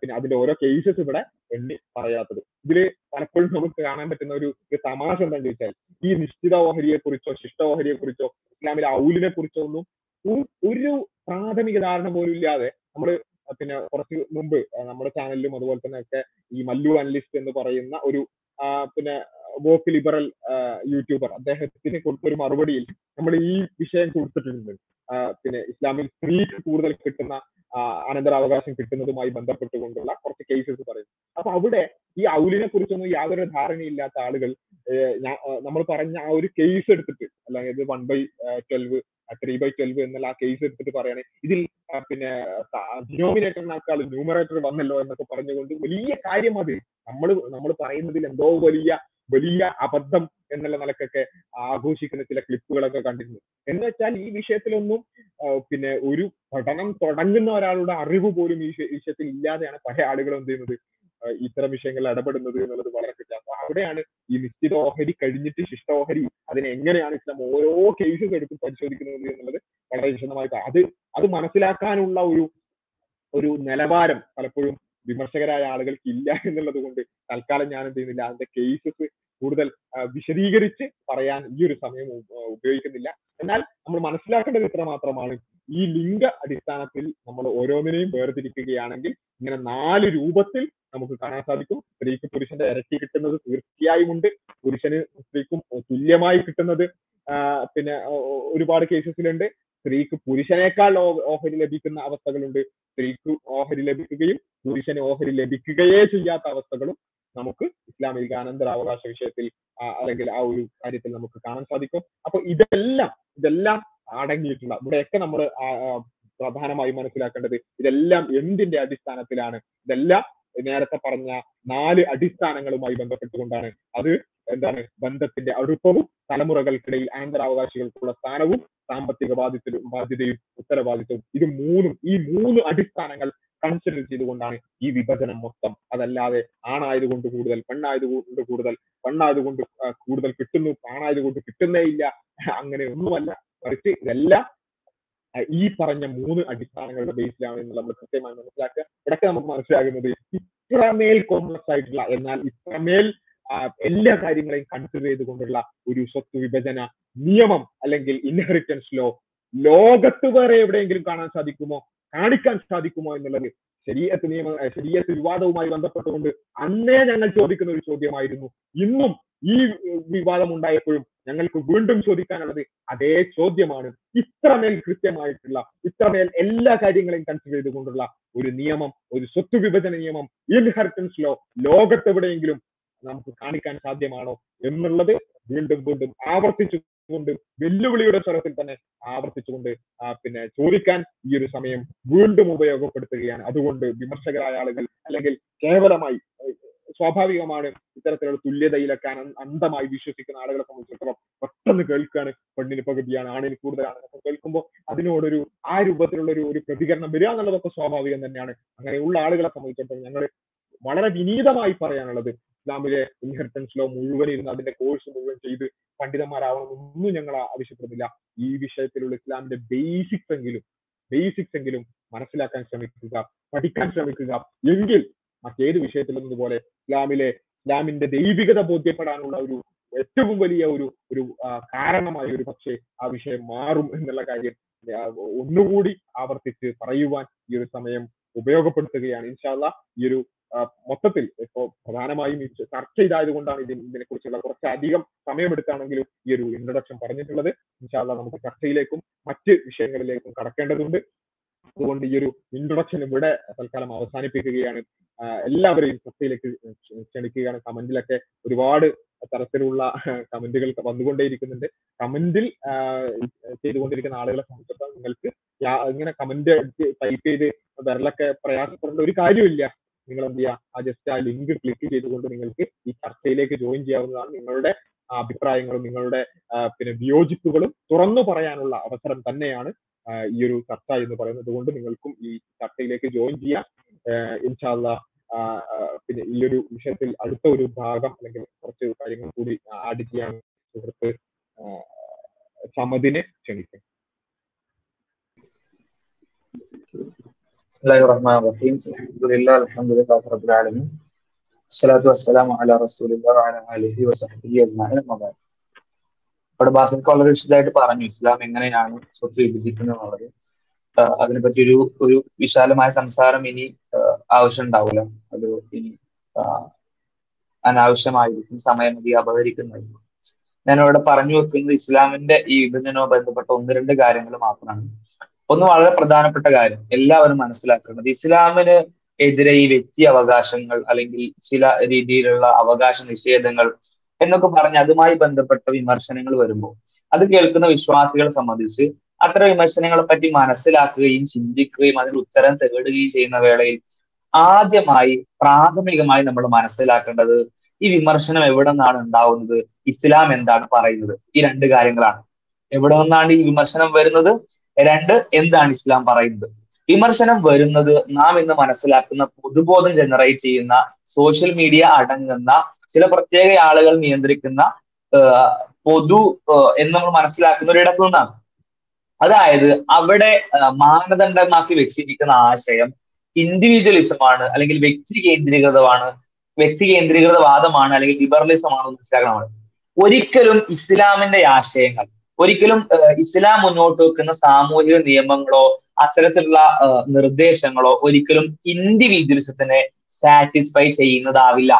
പിന്നെ അതിന്റെ ഓരോ കേസസ് ഇവിടെ എണ്ണി പറയാത്തത്. ഇതിൽ പലപ്പോഴും നമുക്ക് കാണാൻ പറ്റുന്ന ഒരു തമാശ എന്താണെന്ന് ചോദിച്ചാൽ ഈ നിശ്ചിത ഓഹരിയെ കുറിച്ചോ ശിഷ്ട ഓഹരിയെ കുറിച്ചോ ഇസ്ലാമിലെ ഔലിനെ കുറിച്ചോ ഒന്നും ഒരു- പ്രാഥമിക ധാരണ പോലും ഇല്ലാതെ നമ്മൾ പിന്നെ കുറച്ച് മുമ്പ് നമ്മുടെ ചാനലിലും അതുപോലെ തന്നെ ഒക്കെ ഈ മല്ലു അനലിസ്റ്റ് എന്ന് പറയുന്ന ഒരു പിന്നെ വോക്ക് ലിബറൽ യൂട്യൂബർ അദ്ദേഹത്തിന് കൊടുത്തൊരു മറുപടിയിൽ നമ്മൾ ഈ വിഷയം കൊടുത്തിട്ടുണ്ട്. പിന്നെ ഇസ്ലാമിൽ സ്ത്രീക്ക് കൂടുതൽ കിട്ടുന്ന അനന്തരാവകാശം കിട്ടുന്നതുമായി ബന്ധപ്പെട്ടുകൊണ്ടുള്ള കുറച്ച് കേസസ് പറയും അപ്പൊ അവിടെ ഈ ഔലിനെ കുറിച്ചൊന്നും യാതൊരു ധാരണയില്ലാത്ത ആളുകൾ നമ്മൾ പറഞ്ഞ ആ ഒരു കേസ് എടുത്തിട്ട് അല്ലെങ്കിൽ one by twelve three by twelve എന്നുള്ള ആ കേസ് എടുത്തിട്ട് പറയാണ് ഇതിൽ പിന്നെ ഡിനോമിനേറ്ററിനേക്കാൾ ന്യൂമറേറ്റർ വന്നല്ലോ എന്നൊക്കെ പറഞ്ഞുകൊണ്ട് വലിയ കാര്യം അത്. നമ്മൾ നമ്മൾ പറയുന്നതിൽ എന്തോ വലിയ വലിയ അബദ്ധം എന്നുള്ള നിലക്കൊക്കെ ആഘോഷിക്കുന്ന ചില ക്ലിപ്പുകളൊക്കെ കണ്ടിരുന്നു. എന്ന് വെച്ചാൽ ഈ വിഷയത്തിലൊന്നും പിന്നെ ഒരു പഠനം തുടങ്ങുന്ന ഒരാളുടെ അറിവ് പോലും ഈ വിഷയത്തിൽ ഇല്ലാതെയാണ് പല ആളുകളും എന്ത് ചെയ്യുന്നത്? ഇത്തരം വിഷയങ്ങളിൽ ഇടപെടുന്നത് എന്നുള്ളത് വളരെ കിട്ടുക അപ്പൊ അവിടെയാണ് ഈ നിശ്ചിത ഓഹരി കഴിഞ്ഞിട്ട് ശിഷ്ട ഓഹരി അതിനെ എങ്ങനെയാണ് ഇസ്ലാം ഓരോ കേസസ് എടുത്ത് പരിശോധിക്കുന്നത് എന്നുള്ളത് വളരെ വിശദമായിട്ട് അത് അത് മനസ്സിലാക്കാനുള്ള ഒരു ഒരു നിലവാരം പലപ്പോഴും വിമർശകരായ ആളുകൾക്ക് ഇല്ല എന്നുള്ളത് കൊണ്ട് തൽക്കാലം ഞാൻ എന്ത് ചെയ്യുന്നില്ല. അതിന്റെ കേസസ് കൂടുതൽ വിശദീകരിച്ച് പറയാൻ ഈ ഒരു സമയം ഉപയോഗിക്കുന്നില്ല. എന്നാൽ നമ്മൾ മനസ്സിലാക്കേണ്ടത് ഇത്ര മാത്രമാണ്. ഈ ലിംഗ അടിസ്ഥാനത്തിൽ നമ്മൾ ഓരോന്നിനെയും വേർതിരിക്കുകയാണെങ്കിൽ ഇങ്ങനെ നാല് രൂപത്തിൽ നമുക്ക് കാണാൻ സാധിക്കും. സ്ത്രീക്ക് പുരുഷന്റെ ഇരട്ടി കിട്ടുന്നത് തീർച്ചയായും ഉണ്ട്. പുരുഷന് സ്ത്രീക്കും തുല്യമായി കിട്ടുന്നത് പിന്നെ ഒരുപാട് കേസസിലുണ്ട്. സ്ത്രീക്ക് പുരുഷനേക്കാൾ ഓഹരി ലഭിക്കുന്ന അവസ്ഥകളുണ്ട്. സ്ത്രീക്ക് ഓഹരി ലഭിക്കുകയും പുരുഷന് ഓഹരി ലഭിക്കുകയേ ചെയ്യാത്ത അവസ്ഥകളും നമുക്ക് ഇസ്ലാമിക അനന്തരാവകാശ വിഷയത്തിൽ അല്ലെങ്കിൽ ആ ഒരു കാര്യത്തിൽ നമുക്ക് കാണാൻ സാധിക്കും. അപ്പൊ ഇതെല്ലാം ഇതെല്ലാം അടങ്ങിയിട്ടുള്ള ഇവിടെയൊക്കെ നമ്മൾ പ്രധാനമായി മനസ്സിലാക്കേണ്ടത് ഇതെല്ലാം എന്തിന്റെ അടിസ്ഥാനത്തിലാണ്? ഇതെല്ലാം നേരത്തെ പറഞ്ഞ നാല് അടിസ്ഥാനങ്ങളുമായി ബന്ധപ്പെട്ടുകൊണ്ടാണ് അത് എന്താണ് ബന്ധത്തിന്റെ അടുപ്പവും തലമുറകൾക്കിടയിൽ അനന്തരാവകാശികൾക്കുള്ള സ്ഥാനവും സാമ്പത്തിക ബാധ്യതയും ബാധ്യതയും ഉത്തരവാദിത്വവും. ഇത് മൂന്നും ഈ മൂന്ന് അടിസ്ഥാനങ്ങൾ കൺസിഡർ ചെയ്തുകൊണ്ടാണ് ഈ വിഭജനം മൊത്തം. അതല്ലാതെ ആണായതുകൊണ്ട് കൂടുതൽ പെണ്ണായതുകൊണ്ട് കൂടുതൽ പെണ്ണായതുകൊണ്ട് കൂടുതൽ കിട്ടുന്നു ആണായതുകൊണ്ട് കിട്ടുന്നേ ഇല്ല അങ്ങനെ ഒന്നുമല്ല. മറിച്ച് ഇതെല്ലാം ഈ പറഞ്ഞ മൂന്ന് അടിസ്ഥാനങ്ങളുടെ ബേസിലാണ് എന്ന് നമ്മൾ കൃത്യമായി മനസ്സിലാക്കുക. ഇടയ്ക്ക് നമുക്ക് മനസ്സിലാകുന്നത് ഇത്രമേൽ കോംപ്ലക്സ് ആയിട്ടുള്ള എന്നാൽ ഇത്രമേൽ എല്ലാ കാര്യങ്ങളെയും കൺസിഡർ ചെയ്തുകൊണ്ടുള്ള ഒരു സ്വത്ത് വിഭജന നിയമം അല്ലെങ്കിൽ ഇൻഹെറിറ്റൻസ് ലോ ലോകത്ത് വേറെ എവിടെയെങ്കിലും കാണാൻ സാധിക്കുമോ? കാണിക്കാൻ സാധിക്കുമോ എന്നുള്ളത് ശരീരത്ത് നിയമ ശരീരത്ത് വിവാദവുമായി ബന്ധപ്പെട്ടുകൊണ്ട് അന്നേ ഞങ്ങൾ ചോദിക്കുന്ന ഒരു ചോദ്യമായിരുന്നു. ഇന്നും ഈ വിവാദം ഉണ്ടായപ്പോഴും ഞങ്ങൾക്ക് വീണ്ടും ചോദിക്കാനുള്ളത് അതേ ചോദ്യമാണ്. ഇത്രമേൽ കൃത്യമായിട്ടുള്ള ഇത്രമേൽ എല്ലാ കാര്യങ്ങളെയും കൺസിഡർ ചെയ്തുകൊണ്ടുള്ള ഒരു നിയമം ഒരു സ്വത്ത് വിഭജന നിയമം ഇൻഹെറിറ്റൻസ് ലോ ലോകത്തെവിടെയെങ്കിലും നമുക്ക് കാണിക്കാൻ സാധ്യമാണോ എന്നുള്ളത് വീണ്ടും വീണ്ടും ആവർത്തിച്ചുകൊണ്ട് വെല്ലുവിളിയുടെ സ്വരത്തിൽ തന്നെ ആവർത്തിച്ചുകൊണ്ട് പിന്നെ ചോദിക്കാൻ ഈ ഒരു സമയം വീണ്ടും ഉപയോഗപ്പെടുത്തുകയാണ്. അതുകൊണ്ട് വിമർശകരായ ആളുകൾ അല്ലെങ്കിൽ കേവലമായി സ്വാഭാവികമാണ് ഇത്തരത്തിലുള്ള തുല്യതയിലൊക്കെ അന- അന്ധമായി വിശ്വസിക്കുന്ന ആളുകളെ സംബന്ധിച്ചിടത്തോളം പെട്ടെന്ന് കേൾക്കുകയാണ് പെണ്ണിന് പകുതിയാണ് ആണിന് കൂടുതലാണ് കേൾക്കുമ്പോൾ അതിനോടൊരു ആ രൂപത്തിലുള്ള ഒരു ഒരു പ്രതികരണം വരിക എന്നുള്ളതൊക്കെ സ്വാഭാവികം തന്നെയാണ്. അങ്ങനെയുള്ള ആളുകളെ സംബന്ധിച്ചിടത്തോളം ഞങ്ങൾ വളരെ വിനീതമായി പറയാനുള്ളത് ഇസ്ലാമിലെ ഇൻഹെറിറ്റൻസ് ലോ മുഴുവൻ ഇരുന്ന് അതിന്റെ കോഴ്സ് മുഴുവൻ ചെയ്ത് പണ്ഡിതന്മാരാവണമെന്നൊന്നും ഞങ്ങൾ ആവശ്യപ്പെടുന്നില്ല. ഈ വിഷയത്തിലുള്ള ഇസ്ലാമിന്റെ ബേസിക്സ് എങ്കിലും ബേസിക്സ് എങ്കിലും മനസ്സിലാക്കാൻ ശ്രമിക്കുക പഠിക്കാൻ ശ്രമിക്കുക. എങ്കിൽ മറ്റേത് വിഷയത്തിലെന്നതുപോലെ ഇസ്ലാമിലെ ഇസ്ലാമിന്റെ ദൈവികത ബോധ്യപ്പെടാനുള്ള ഒരു ഏറ്റവും വലിയ ഒരു ഒരു കാരണമായി ഒരു പക്ഷേ ആ വിഷയം മാറും എന്നുള്ള കാര്യം ഒന്നുകൂടി ആവർത്തിച്ച് പറയുവാൻ ഈ ഒരു സമയം ഉപയോഗപ്പെടുത്തുകയാണ്. ഇൻഷാല്ല ഈ ഒരു മൊത്തത്തിൽ ഇപ്പോ പ്രധാനമായും ചർച്ച ചെയ്തായത് കൊണ്ടാണ് ഇതിന് ഇതിനെ കുറിച്ചുള്ള കുറച്ചധികം സമയമെടുത്താണെങ്കിലും ഈ ഒരു ഇൻട്രൊഡക്ഷൻ പറഞ്ഞിട്ടുള്ളത്. ഇൻഷാല്ല നമുക്ക് ചർച്ചയിലേക്കും മറ്റ് വിഷയങ്ങളിലേക്കും കടക്കേണ്ടതുണ്ട്. അതുകൊണ്ട് ഈ ഒരു ഇൻട്രൊഡക്ഷൻ ഇവിടെ തൽക്കാലം അവസാനിപ്പിക്കുകയാണ്. എല്ലാവരെയും ചർച്ചയിലേക്ക് ക്ഷണിക്കുകയാണ്. കമന്റിലൊക്കെ ഒരുപാട് തരത്തിലുള്ള കമന്റുകൾ വന്നുകൊണ്ടേയിരിക്കുന്നുണ്ട്. കമന്റിൽ ചെയ്തുകൊണ്ടിരിക്കുന്ന ആളുകളെ സംബന്ധിച്ചിടത്തോളം നിങ്ങൾക്ക് ഇങ്ങനെ കമന്റ് ടൈപ്പ് ചെയ്ത് വിരലൊക്കെ പ്രയാസപ്പെടേണ്ട ഒരു കാര്യമില്ല. നിങ്ങൾ എന്ത് ചെയ്യുക ആ ജസ്റ്റ് ആ ലിങ്ക് ക്ലിക്ക് ചെയ്തുകൊണ്ട് നിങ്ങൾക്ക് ഈ ചർച്ചയിലേക്ക് ജോയിൻ ചെയ്യാവുന്നതാണ് നിങ്ങളുടെ അഭിപ്രായങ്ങളും നിങ്ങളുടെ പിന്നെ വിയോജിപ്പുകളും തുറന്നു പറയാനുള്ള അവസരം തന്നെയാണ് ഈ ഒരു ചർച്ച എന്ന് പറയുന്നത് കൊണ്ട് നിങ്ങൾക്കും ഈ ചർച്ചയിലേക്ക് ജോയിൻ ചെയ്യാം. ഇൻഷാല്ല പിന്നെ ഈ ഒരു വിഷയത്തിൽ അടുത്ത ഒരു ഭാഗം അല്ലെങ്കിൽ കുറച്ച് കാര്യങ്ങൾ കൂടി ആഡ് ചെയ്യാൻ സുഹൃത്ത് സമതിനെ ക്ഷണിക്കും. അലഹമുല്ല റഹ്മാനിർ ആലമീൻ. അസ്സലാത്തു വസ്സലാം അല റസൂലി വസഹബി അജ്മാൻ അവിടെ ബാസിക്ക് വളരെ വിശദമായിട്ട് പറഞ്ഞു. ഇസ്ലാം എങ്ങനെയാണ് സ്വത്ത് വിഭജിക്കുന്നത് അതിനെപ്പറ്റി ഒരു ഒരു വിശാലമായ സംസാരം ഇനി ആവശ്യം ഉണ്ടാവില്ല. അത് ഇനി അനാവശ്യമായിരിക്കും സമയം ഇത് അപഹരിക്കുന്നതായിരിക്കും. ഞാൻ ഇവിടെ പറഞ്ഞു വെക്കുന്നത് ഇസ്ലാമിന്റെ ഈ വിഭജനവുമായി ബന്ധപ്പെട്ട ഒന്ന് രണ്ട് കാര്യങ്ങൾ മാത്രമാണ്. ഒന്ന് വളരെ പ്രധാനപ്പെട്ട കാര്യം എല്ലാവരും മനസ്സിലാക്കേണ്ടത്. ഇസ്ലാമിന് എതിരെ ഈ വ്യക്തി അവകാശങ്ങൾ അല്ലെങ്കിൽ ചില രീതിയിലുള്ള അവകാശ നിഷേധങ്ങൾ എന്നൊക്കെ പറഞ്ഞ് അതുമായി ബന്ധപ്പെട്ട വിമർശനങ്ങൾ വരുമ്പോൾ അത് കേൾക്കുന്ന വിശ്വാസികളെ സംബന്ധിച്ച് അത്തരം വിമർശനങ്ങളെ പറ്റി മനസ്സിലാക്കുകയും ചിന്തിക്കുകയും അതിന് ഉത്തരം തേടുകയും ചെയ്യുന്ന വേളയിൽ ആദ്യമായി പ്രാഥമികമായി നമ്മൾ മനസ്സിലാക്കേണ്ടത് ഈ വിമർശനം എവിടെ നിന്നാണ് ഉണ്ടാവുന്നത്? ഇസ്ലാം എന്താണ് പറയുന്നത്? ഈ രണ്ട് കാര്യങ്ങളാണ്. എവിടെ നിന്നാണ് ഈ വിമർശനം വരുന്നത്? രണ്ട് എന്താണ് ഇസ്ലാം പറയുന്നത്? വിമർശനം വരുന്നത് നാം ഇന്ന് മനസ്സിലാക്കുന്ന പൊതുബോധം ജനറേറ്റ് ചെയ്യുന്ന സോഷ്യൽ മീഡിയ അടങ്ങുന്ന ചില പ്രത്യേക ആളുകൾ നിയന്ത്രിക്കുന്ന പൊതു എന്ന് നമ്മൾ മനസ്സിലാക്കുന്ന ഒരിടത്തു നിന്നാണ്. അതായത് അവിടെ മാനദണ്ഡമാക്കി വെച്ചിരിക്കുന്ന ആശയം ഇൻഡിവിജ്വലിസമാണ് അല്ലെങ്കിൽ വ്യക്തി കേന്ദ്രീകൃതമാണ് വ്യക്തി കേന്ദ്രീകൃതവാദമാണ് അല്ലെങ്കിൽ ലിബറലിസമാണ് മനസ്സിലാക്കണം ഒരിക്കലും ഇസ്ലാമിന്റെ ആശയങ്ങൾ ഒരിക്കലും ഇസ്ലാം മുന്നോട്ട് വെക്കുന്ന സാമൂഹിക നിയമങ്ങളോ അത്തരത്തിലുള്ള നിർദ്ദേശങ്ങളോ ഒരിക്കലും ഇൻഡിവിജ്വലിസത്തിനെ സാറ്റിസ്ഫൈ ചെയ്യുന്നതാവില്ല.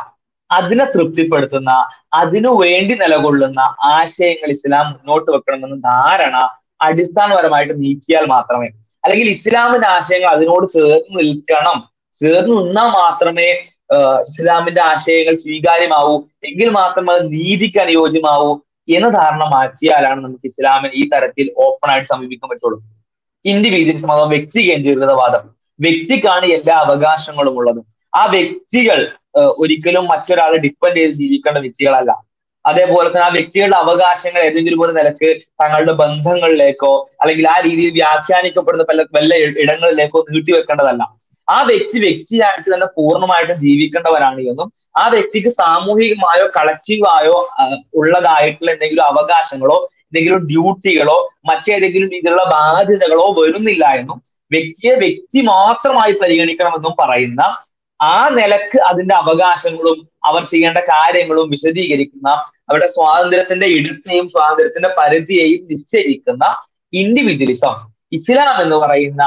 അതിനെ തൃപ്തിപ്പെടുത്തുന്ന അതിനു വേണ്ടി നിലകൊള്ളുന്ന ആശയങ്ങൾ ഇസ്ലാം മുന്നോട്ട് വെക്കണമെന്ന ധാരണ അടിസ്ഥാനപരമായിട്ട് നീക്കിയാൽ മാത്രമേ. അല്ലെങ്കിൽ ഇസ്ലാമിന്റെ ആശയങ്ങൾ അതിനോട് ചേർന്ന് നിൽക്കണം. ചേർന്ന് നിന്നാൽ മാത്രമേ ഇസ്ലാമിന്റെ ആശയങ്ങൾ സ്വീകാര്യമാവൂ. എങ്കിൽ മാത്രമേ അത് നീതിക്ക് അനുയോജ്യമാവൂ. എന്ന ധാരണ മാറ്റിയാലാണ് നമുക്ക് ഇസ്ലാമിനെ ഈ തരത്തിൽ ഓപ്പൺ ആയിട്ട് സമീപിക്കാൻ പറ്റുള്ളൂ. ഇൻഡിവിജ്വൽസും അഥവാ വ്യക്തി കേന്ദ്രീകൃതവാദം. വ്യക്തിക്കാണ് എല്ലാ അവകാശങ്ങളും ഉള്ളത്. ആ വ്യക്തികൾ ഒരിക്കലും മറ്റൊരാളെ ഡിപ്പെൻഡ് ചെയ്ത് ജീവിക്കേണ്ട വ്യക്തികളല്ല. അതേപോലെ തന്നെ ആ വ്യക്തികളുടെ അവകാശങ്ങൾ ഏതെങ്കിലും ഒരു നിലയ്ക്ക് തങ്ങളുടെ ബന്ധങ്ങളിലേക്കോ അല്ലെങ്കിൽ ആ രീതിയിൽ വ്യാഖ്യാനിക്കപ്പെടുന്ന പല വല്ല ഇടങ്ങളിലേക്കോ നീട്ടിവെക്കേണ്ടതല്ല. ആ വ്യക്തി വ്യക്തിയായിട്ട് തന്നെ പൂർണമായിട്ടും ജീവിക്കേണ്ടവരാണ് എന്നും ആ വ്യക്തിക്ക് സാമൂഹികമായോ കളക്റ്റീവായോ ഉള്ളതായിട്ടുള്ള എന്തെങ്കിലും അവകാശങ്ങളോ എന്തെങ്കിലും ഡ്യൂട്ടികളോ മറ്റേതെങ്കിലും രീതിയിലുള്ള ബാധ്യതകളോ വരുന്നില്ല എന്നും വ്യക്തിയെ വ്യക്തി മാത്രമായി പരിഗണിക്കണമെന്നും പറയുന്ന ആ നിലയ്ക്ക് അതിന്റെ അവകാശങ്ങളും അവർ ചെയ്യേണ്ട കാര്യങ്ങളും വിശദീകരിക്കുന്ന അവരുടെ സ്വാതന്ത്ര്യത്തിന്റെ ഇടത്തെയും സ്വാതന്ത്ര്യത്തിന്റെ പരിധിയെയും നിശ്ചയിക്കുന്ന ഇൻഡിവിജ്വലിസം ഇസ്ലാം എന്ന് പറയുന്ന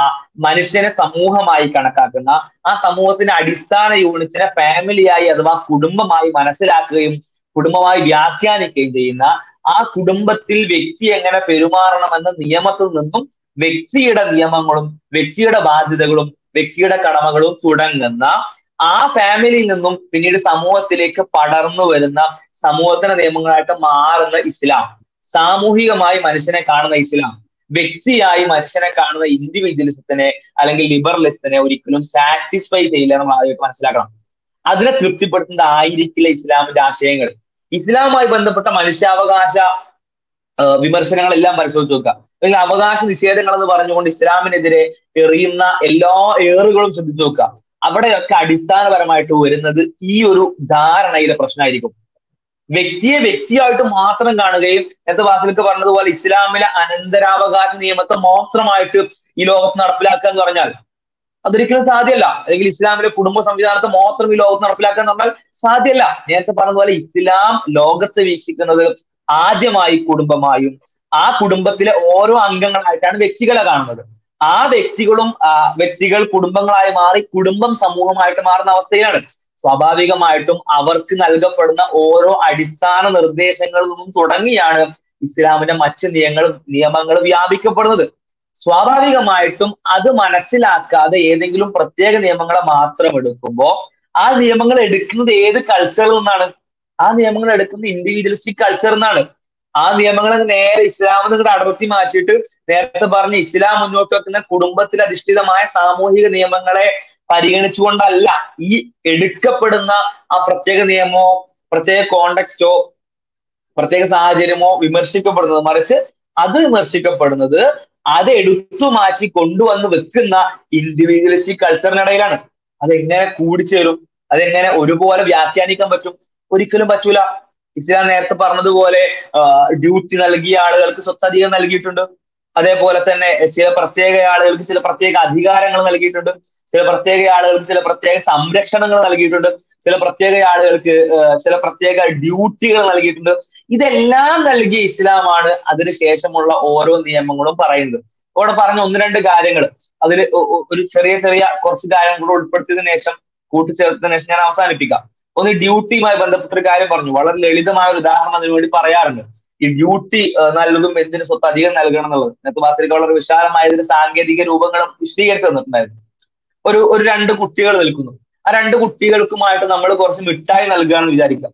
മനുഷ്യനെ സമൂഹമായി കണക്കാക്കുന്ന ആ സമൂഹത്തിന്റെ അടിസ്ഥാന യൂണിറ്റിനെ ഫാമിലിയായി അഥവാ കുടുംബമായി മനസ്സിലാക്കുകയും കുടുംബമായി വ്യാഖ്യാനിക്കുകയും ചെയ്യുന്ന ആ കുടുംബത്തിൽ വ്യക്തി എങ്ങനെ പെരുമാറണമെന്ന നിയമത്തിൽ നിന്നും വ്യക്തിയുടെ നിയമങ്ങളും വ്യക്തിയുടെ ബാധ്യതകളും വ്യക്തിയുടെ കടമകളും തുടങ്ങുന്ന ആ ഫാമിലിയിൽ നിന്നും പിന്നീട് സമൂഹത്തിലേക്ക് പടർന്നു വരുന്ന സമൂഹത്തിന്റെ നിയമങ്ങളായിട്ട് മാറുന്ന ഇസ്ലാം. സാമൂഹികമായി മനുഷ്യനെ കാണുന്ന ഇസ്ലാം. വ്യക്തിയായി മനുഷ്യനെ കാണുന്ന ഇൻഡിവിജ്വലിസത്തിനെ അല്ലെങ്കിൽ ലിബറലിസത്തിനെ ഒരിക്കലും സാറ്റിസ്ഫൈ ചെയ്യില്ല നമ്മൾ ആദ്യമായിട്ട് മനസ്സിലാക്കണം. അതിനെ തൃപ്തിപ്പെടുത്തുന്ന ആയിരിക്കില്ല ഇസ്ലാമിന്റെ ആശയങ്ങൾ. ഇസ്ലാമുമായി ബന്ധപ്പെട്ട മനുഷ്യാവകാശ വിമർശനങ്ങളെല്ലാം പരിശോധിച്ച് നോക്കുക. അല്ലെങ്കിൽ അവകാശ നിഷേധങ്ങൾ എന്ന് പറഞ്ഞുകൊണ്ട് ഇസ്ലാമിനെതിരെ എറിയുന്ന എല്ലാ ഏറുകളും ശ്രദ്ധിച്ചു നോക്കുക. അവിടെയൊക്കെ അടിസ്ഥാനപരമായിട്ട് വരുന്നത് ഈ ഒരു ധാരണയിലെ പ്രശ്നമായിരിക്കും. വ്യക്തിയെ വ്യക്തിയായിട്ട് മാത്രം കാണുകയും നേരത്തെ വാസിലൊക്കെ പറഞ്ഞതുപോലെ ഇസ്ലാമിലെ അനന്തരാവകാശ നിയമത്തെ മാത്രമായിട്ട് ഈ ലോകത്ത് നടപ്പിലാക്കുക എന്ന് പറഞ്ഞാൽ അതൊരിക്കലും സാധ്യമല്ല. അല്ലെങ്കിൽ ഇസ്ലാമിലെ കുടുംബ സംവിധാനത്തെ മാത്രം ഈ ലോകത്ത് നടപ്പിലാക്കാൻ നമ്മൾ സാധ്യമല്ല. നേരത്തെ പറഞ്ഞതുപോലെ ഇസ്ലാം ലോകത്ത് വീക്ഷിക്കുന്നത് ആദ്യമായി കുടുംബമായും ആ കുടുംബത്തിലെ ഓരോ അംഗങ്ങളായിട്ടാണ് വ്യക്തികളെ കാണുന്നത്. ആ വ്യക്തികളും വ്യക്തികൾ കുടുംബങ്ങളായി മാറി കുടുംബം സമൂഹമായിട്ട് മാറുന്ന അവസ്ഥയാണ് സ്വാഭാവികമായിട്ടും അവർക്ക് നൽകപ്പെടുന്ന ഓരോ അടിസ്ഥാന നിർദ്ദേശങ്ങളിൽ നിന്നും തുടങ്ങിയാണ് ഇസ്ലാമിന്റെ മറ്റ് നിയമങ്ങളും നിയമങ്ങളും വ്യാപിക്കപ്പെടുന്നത്. സ്വാഭാവികമായിട്ടും അത് മനസ്സിലാക്കാതെ ഏതെങ്കിലും പ്രത്യേക നിയമങ്ങളെ മാത്രം എടുക്കുമ്പോൾ ആ നിയമങ്ങൾ എടുക്കുന്നത് ഏത് കൾച്ചറിൽ നിന്നാണ്? ആ നിയമങ്ങൾ എടുക്കുന്നത് ഇൻഡിവിജ്വലിസ്റ്റിക് കൾച്ചറിൽ എന്നാണ് ആ നിയമങ്ങൾ നേരെ ഇസ്ലാമിൽ നിന്ന് അടർത്തി മാറ്റിയിട്ട് നേരത്തെ പറഞ്ഞ ഇസ്ലാം മുന്നോട്ട് വെക്കുന്ന കുടുംബത്തിൽ അധിഷ്ഠിതമായ സാമൂഹിക നിയമങ്ങളെ പരിഗണിച്ചുകൊണ്ടല്ല ഈ എടുക്കപ്പെടുന്ന ആ പ്രത്യേക നിയമമോ പ്രത്യേക കോണ്ടക്സ്റ്റോ പ്രത്യേക സാഹചര്യമോ വിമർശിക്കപ്പെടുന്നത്. മറിച്ച് അത് വിമർശിക്കപ്പെടുന്നത് അത് എടുത്തു മാറ്റി കൊണ്ടുവന്ന് വെക്കുന്ന ഇൻഡിവിജ്വലിസ്റ്റിക് കൾച്ചറിനിടയിലാണ് അതെങ്ങനെ കൂടിച്ചേരും? അതെങ്ങനെ ഒരുപോലെ വ്യാഖ്യാനിക്കാൻ പറ്റും? ഒരിക്കലും പറ്റൂല. ഇസ്ലാം നേരത്തെ പറഞ്ഞതുപോലെ ഡ്യൂട്ടി നൽകിയ ആളുകൾക്ക് സ്വത്തധികം നൽകിയിട്ടുണ്ട്. അതേപോലെ തന്നെ ചില പ്രത്യേക ആളുകൾക്ക് ചില പ്രത്യേക അധികാരങ്ങൾ നൽകിയിട്ടുണ്ട്. ചില പ്രത്യേക ആളുകൾക്ക് ചില പ്രത്യേക സംരക്ഷണങ്ങൾ നൽകിയിട്ടുണ്ട്. ചില പ്രത്യേക ആളുകൾക്ക് ചില പ്രത്യേക ഡ്യൂട്ടികൾ നൽകിയിട്ടുണ്ട്. ഇതെല്ലാം നൽകിയ ഇസ്ലാമാണ് അതിനുശേഷമുള്ള ഓരോ നിയമങ്ങളും പറയുന്നത്. അവിടെ പറഞ്ഞ ഒന്ന് രണ്ട് കാര്യങ്ങൾ. അതിൽ ഒരു ചെറിയ ചെറിയ കുറച്ച് കാര്യങ്ങൾ ഉൾപ്പെടുത്തിയതിനു ശേഷം കൂട്ടിച്ചേർത്തതിനു ശേഷം ഞാൻ അവസാനിപ്പിക്കാം. ഒന്ന് ഡ്യൂട്ടിയുമായി ബന്ധപ്പെട്ട ഒരു കാര്യം പറഞ്ഞു. വളരെ ലളിതമായ ഒരു ഉദാഹരണം അതിനു വേണ്ടി പറയാറുണ്ട്. ഈ ഡ്യൂട്ടി നല്ലതും എന്തിന് സ്വത്ത് അധികം നൽകണം എന്നുള്ളത്. നേരത്തെ ബാസിലേക്ക് വളരെ വിശാലമായ ഇതിന് സാങ്കേതിക രൂപങ്ങളും വിശദീകരിച്ചു തന്നിട്ടുണ്ടായിരുന്നു. ഒരു ഒരു രണ്ട് കുട്ടികൾ നിൽക്കുന്നു. ആ രണ്ട് കുട്ടികൾക്കുമായിട്ട് നമ്മൾ കുറച്ച് മിഠായി നൽകുകയാണെന്ന് വിചാരിക്കാം.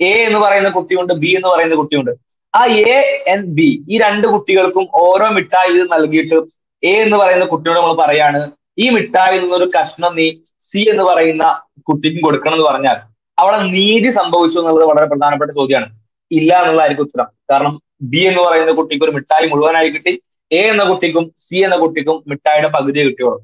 എ എന്ന് പറയുന്ന കുട്ടിയുണ്ട് ബി എന്ന് പറയുന്ന കുട്ടിയുണ്ട്. ആ എ ആൻഡ് ബി ഈ രണ്ട് കുട്ടികൾക്കും ഓരോ മിഠായി ഇത് നൽകിയിട്ട് എ എന്ന് പറയുന്ന കുട്ടിയോട് നമ്മൾ പറയാണ് ഈ മിഠായിൽ നിന്നൊരു കഷ്ണം നീ സി എന്ന് പറയുന്ന കുട്ടിക്കും കൊടുക്കണം എന്ന് പറഞ്ഞാൽ അവിടെ നീതി സംഭവിച്ചു എന്നുള്ളത് വളരെ പ്രധാനപ്പെട്ട ചോദ്യമാണ്. ഇല്ല എന്നുള്ളതായിരിക്കും ഉത്തരം. കാരണം ബി എന്ന് പറയുന്ന കുട്ടിക്ക് ഒരു മിഠായി മുഴുവനായി കിട്ടി. എ എന്ന കുട്ടിക്കും സി എന്ന കുട്ടിക്കും മിഠായിയുടെ പകുതി കിട്ടിയുള്ളൂ.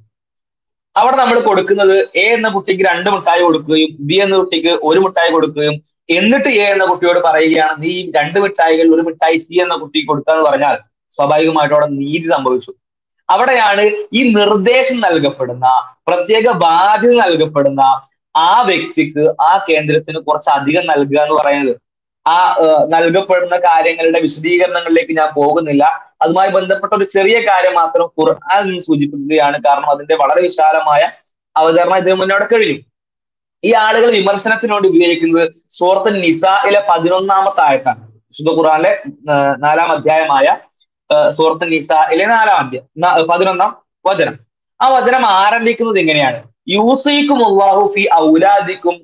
അവിടെ നമ്മൾ കൊടുക്കുന്നത് എ എന്ന കുട്ടിക്ക് രണ്ട് മിഠായി കൊടുക്കുകയും ബി എന്ന കുട്ടിക്ക് ഒരു മിഠായി കൊടുക്കുകയും എന്നിട്ട് എ എന്ന കുട്ടിയോട് പറയുകയാണ് നീ രണ്ട് മിഠായികൾ ഒരു മിഠായി സി എന്ന കുട്ടിക്ക് കൊടുക്കാന്ന് പറഞ്ഞാൽ സ്വാഭാവികമായിട്ടും അവിടെ നീതി സംഭവിച്ചു. അവിടെയാണ് ഈ നിർദ്ദേശം നൽകപ്പെടുന്ന പ്രത്യേക ബാധ്യത നൽകപ്പെടുന്ന ആ വ്യക്തിക്ക് ആ കേന്ദ്രത്തിന് കുറച്ച് അധികം നൽകുക എന്ന് പറയുന്നത്. ആ നൽകപ്പെടുന്ന കാര്യങ്ങളുടെ വിശദീകരണങ്ങളിലേക്ക് ഞാൻ പോകുന്നില്ല. അതുമായി ബന്ധപ്പെട്ട ഒരു ചെറിയ കാര്യം മാത്രം ഖുർആൻ സൂചിപ്പിക്കുകയാണ്. കാരണം അതിന്റെ വളരെ വിശാലമായ അവതരണം ഇതിനു മുന്നോട്ട് കഴിഞ്ഞു. ഈ ആളുകൾ വിമർശനത്തിനോട് ഉപയോഗിക്കുന്നത് സൂറത്ത് നിസയിലെ പതിനൊന്നാമത്തെ ആയത്താണ്. വിശുദ്ധ ഖുർആനിലെ നാലാം അധ്യായമായ സൂറത്ത് നിസയിലെ നാലാം അധ്യായം പതിനൊന്നാം വചനം. ആ വചനം ആരംഭിക്കുന്നത് എങ്ങനെയാണ് യൂസൈക്കും ഫി ഔലാദിക്കും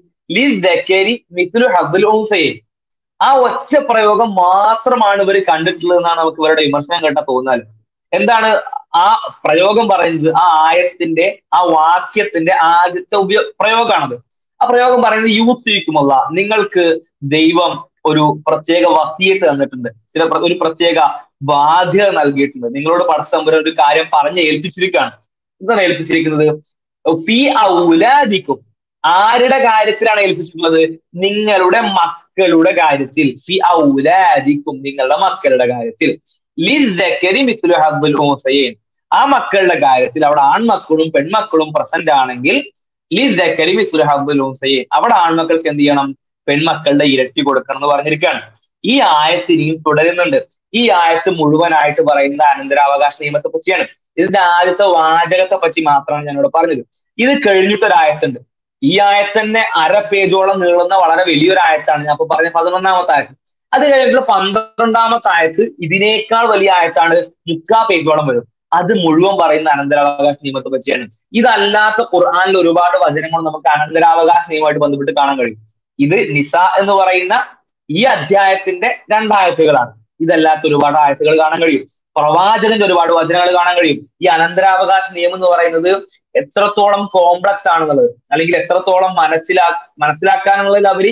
ആ ഒറ്റ പ്രയോഗം മാത്രമാണ് ഇവർ കണ്ടിട്ടുള്ളത് എന്നാണ് നമുക്ക് ഇവരുടെ വിമർശനം കേട്ടാ തോന്നാൽ എന്താണ് ആ പ്രയോഗം പറയുന്നത്? ആ ആയത്തിന്റെ ആ വാക്യത്തിന്റെ ആദ്യത്തെ ഉപയോ പ്രയോഗമാണത്. ആ പ്രയോഗം പറയുന്നത് യൂസിക്കുമുള്ള നിങ്ങൾക്ക് ദൈവം ഒരു പ്രത്യേക വസീയത്ത് തന്നിട്ടുണ്ട്. ചില ഒരു പ്രത്യേക ബാധ്യത നൽകിയിട്ടുണ്ട്. നിങ്ങളോട് പടച്ചതമ്പുരൻ ഒരു കാര്യം പറഞ്ഞ് ഏൽപ്പിച്ചിരിക്കുകയാണ്. എന്താണ് ഏൽപ്പിച്ചിരിക്കുന്നത്? ഔലാദിക്കും. ആരുടെ കാര്യത്തിലാണ് ഏൽപ്പിച്ചിട്ടുള്ളത്? നിങ്ങളുടെ മക്കളുടെ കാര്യത്തിൽ. ഫി ഔലാദിക്കും നിങ്ങളുടെ മക്കളുടെ കാര്യത്തിൽ. ആ മക്കളുടെ കാര്യത്തിൽ അവിടെ ആൺമക്കളും പെൺമക്കളും പ്രസന്റ് ആണെങ്കിൽ അവിടെ ആൺമക്കൾക്ക് എന്ത് ചെയ്യണം? പെൺമക്കളുടെ ഇരട്ടി കൊടുക്കണം എന്ന് പറഞ്ഞിരിക്കുകയാണ്. ഈ ആയത്ത് ഇനിയും തുടരുന്നുണ്ട്. ഈ ആയത്ത് മുഴുവനായിട്ട് പറയുന്നത് അനന്തരാവകാശ നിയമത്തെ പറ്റിയാണ്. ഇതിന്റെ ആദ്യത്തെ വാചകത്തെ പറ്റി മാത്രമാണ് ഞാനിവിടെ പറഞ്ഞത്. ഇത് കഴിഞ്ഞിട്ടൊരായത്തുണ്ട്. ഈ ആയത്ത് തന്നെ അര പേജോളം നീളുന്ന വളരെ വലിയൊരു ആയത്താണ് ഞാൻ ഇപ്പൊ പറഞ്ഞ പതിനൊന്നാമത്തെ ആയത്ത്. അത് കഴിഞ്ഞിട്ടുള്ള പന്ത്രണ്ടാമത്തെ ആയത്ത് ഇതിനേക്കാൾ വലിയ ആയത്താണ് മുക്കാ പേജോളം വരും. അത് മുഴുവൻ പറയുന്ന അനന്തരാവകാശ നിയമത്തെ പറ്റിയാണ്. ഇതല്ലാത്ത ഖുർആാനിൽ ഒരുപാട് വചനങ്ങൾ നമുക്ക് അനന്തരാവകാശ നിയമമായിട്ട് ബന്ധപ്പെട്ട് കാണാൻ കഴിയും. ഇത് നിസ എന്ന് പറയുന്ന ഈ അധ്യായത്തിന്റെ രണ്ടായത്തുകളാണ്. ഇതല്ലാത്ത ഒരുപാട് ആയത്തുകൾ കാണാൻ കഴിയും. പ്രവാചകന്റെ ഒരുപാട് വചനങ്ങൾ കാണാൻ കഴിയും. ഈ അനന്തരാവകാശ നിയമം എന്ന് പറയുന്നത് എത്രത്തോളം കോംപ്ലക്സ് ആണെന്നുള്ളത്. അല്ലെങ്കിൽ എത്രത്തോളം മനസ്സിലാ മനസ്സിലാക്കാനുള്ളതിൽ അവർ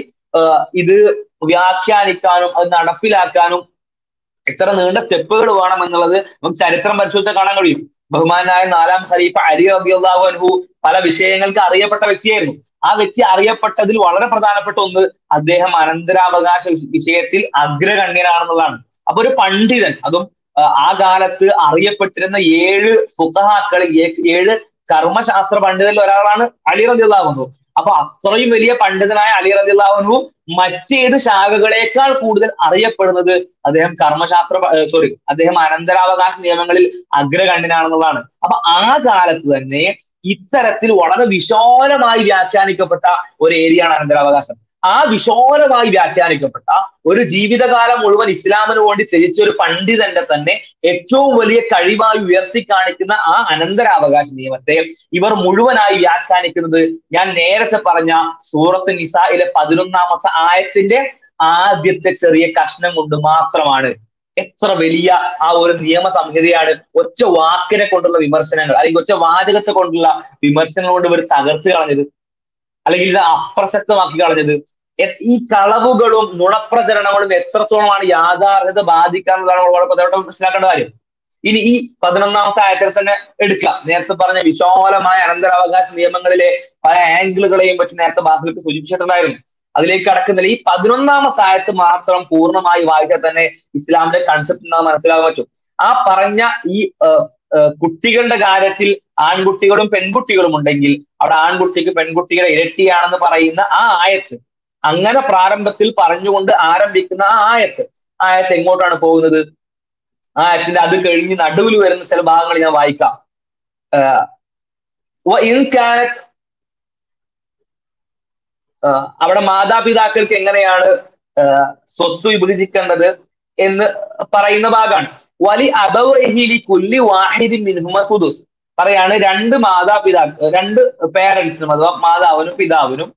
ഇത് വ്യാഖ്യാനിക്കാനും അത് നടപ്പിലാക്കാനും എത്ര നീണ്ട സ്റ്റെപ്പുകൾ വേണം എന്നുള്ളത് നമുക്ക് ചരിത്രം പരിശോധിച്ചാൽ കാണാൻ കഴിയും. ബഹുമാനായ നാലാം ഖലീഫ അലി റബിഅള്ളാഹു അൻഹു പല വിഷയങ്ങൾക്ക് അറിയപ്പെട്ട വ്യക്തിയായിരുന്നു. ആ വ്യക്തി അറിയപ്പെട്ടതിൽ വളരെ പ്രധാനപ്പെട്ട ഒന്ന് അദ്ദേഹം അനന്തരാവകാശ വിഷയത്തിൽ അഗ്രഗണ്യനാണെന്നുള്ളതാണ്. അപ്പൊ ഒരു പണ്ഡിതൻ അതും ആ കാലത്ത് അറിയപ്പെട്ടിരുന്ന ഏഴ് ഫുഖഹാക്കളിൽ ഏഴ് കർമ്മശാസ്ത്ര പണ്ഡിതരിൽ ഒരാളാണ് അലി റദിള്ളാഹുനു അപ്പൊ അത്രയും വലിയ പണ്ഡിതനായ അലി റദിള്ളാഹുനു മറ്റേത് ശാഖകളേക്കാൾ കൂടുതൽ അറിയപ്പെടുന്നത് അദ്ദേഹം കർമ്മശാസ്ത്ര സോറി അദ്ദേഹം അനന്തരാവകാശ നിയമങ്ങളിൽ അഗ്രഗണ്യനാണെന്നുള്ളതാണ്. അപ്പൊ ആ കാലത്ത് തന്നെ ഇത്തരത്തിൽ വളരെ വിശാലമായി വ്യാഖ്യാനിക്കപ്പെട്ട ഒരു ഏരിയയാണ് അനന്തരാവകാശം. ആ വിശോലമായി വ്യാഖ്യാനിക്കപ്പെട്ട ഒരു ജീവിതകാലം മുഴുവൻ ഇസ്ലാമിന് വേണ്ടി ത്യജിച്ച ഒരു പണ്ഡിതന്റെ തന്നെ ഏറ്റവും വലിയ കഴിവായി ഉയർത്തി കാണിക്കുന്ന ആ അനന്തരാവകാശ നിയമത്തെ ഇവർ മുഴുവനായി വ്യാഖ്യാനിക്കുന്നത് ഞാൻ നേരത്തെ പറഞ്ഞ സൂറത്ത് നിസായിലെ പതിനൊന്നാമത്തെ ആയത്തിന്റെ ആദ്യത്തെ ചെറിയ കഷ്ണം കൊണ്ട് മാത്രമാണ്. എത്ര വലിയ ആ ഒരു നിയമ സംഹിതയാണ്. ഒറ്റ വാക്കിനെ കൊണ്ടുള്ള വിമർശനങ്ങൾ അല്ലെങ്കിൽ ഒറ്റ വാചകത്തെ കൊണ്ടുള്ള വിമർശനങ്ങൾ കൊണ്ട് ഇവർ തകർത്ത് കളഞ്ഞത്. അല്ലെങ്കിൽ ഇത് അപ്രസക്തമാക്കി കളഞ്ഞത്. ഈ കളവുകളും നുണപ്രചരണങ്ങളും എത്രത്തോളമാണ് യാഥാർത്ഥ്യത ബാധിക്കാന്നതാണ് വളരെ മനസ്സിലാക്കേണ്ട കാര്യം. ഇനി ഈ പതിനൊന്നാമത്തെ ആയത്തിൽ തന്നെ എടുക്കുക. നേരത്തെ പറഞ്ഞ വിശാലമായ അനന്തരാവകാശ നിയമങ്ങളിലെ പല ആംഗിളുകളെയും പറ്റി നേരത്തെ ബാസിലേക്ക് സൂചിപ്പിച്ചിട്ടുണ്ടായിരുന്നു. അതിലേക്ക് കടക്കുന്നില്ല. ഈ പതിനൊന്നാമത്തെ ആയത്ത് മാത്രം പൂർണമായി വായിച്ചാൽ തന്നെ ഇസ്ലാമിന്റെ കൺസെപ്റ്റ് എന്താ മനസ്സിലാകാൻ പറ്റും. ആ പറഞ്ഞ ഈ കുട്ടികളുടെ കാര്യത്തിൽ ആൺകുട്ടികളും പെൺകുട്ടികളും ഉണ്ടെങ്കിൽ അവിടെ ആൺകുട്ടിക്ക് പെൺകുട്ടികളെ ഇരട്ടിയാണെന്ന് പറയുന്ന ആ ആയത്ത്. അങ്ങനെ പ്രാരംഭത്തിൽ പറഞ്ഞുകൊണ്ട് ആരംഭിക്കുന്ന ആ ആയത്ത്. ആയത്ത് എങ്ങോട്ടാണ് പോകുന്നത്? ആയത്തിന്റെ അത് കഴിഞ്ഞ് നടുവിൽ വരുന്ന ചില ഭാഗങ്ങൾ ഞാൻ വായിക്കാം. അവിടെ മാതാപിതാക്കൾക്ക് എങ്ങനെയാണ് സ്വത്ത് വിഭജിക്കേണ്ടത് എന്ന് പറയുന്ന ഭാഗമാണ്. വലി അബൗഹിലി കുല്ലി വാഹിദിൻ മിൻഹുമ സുദുസ് പറയാണ് രണ്ട് മാതാപിതാക്കൾ രണ്ട് പേരൻസിനും അഥവാ മാതാവിനും പിതാവിനും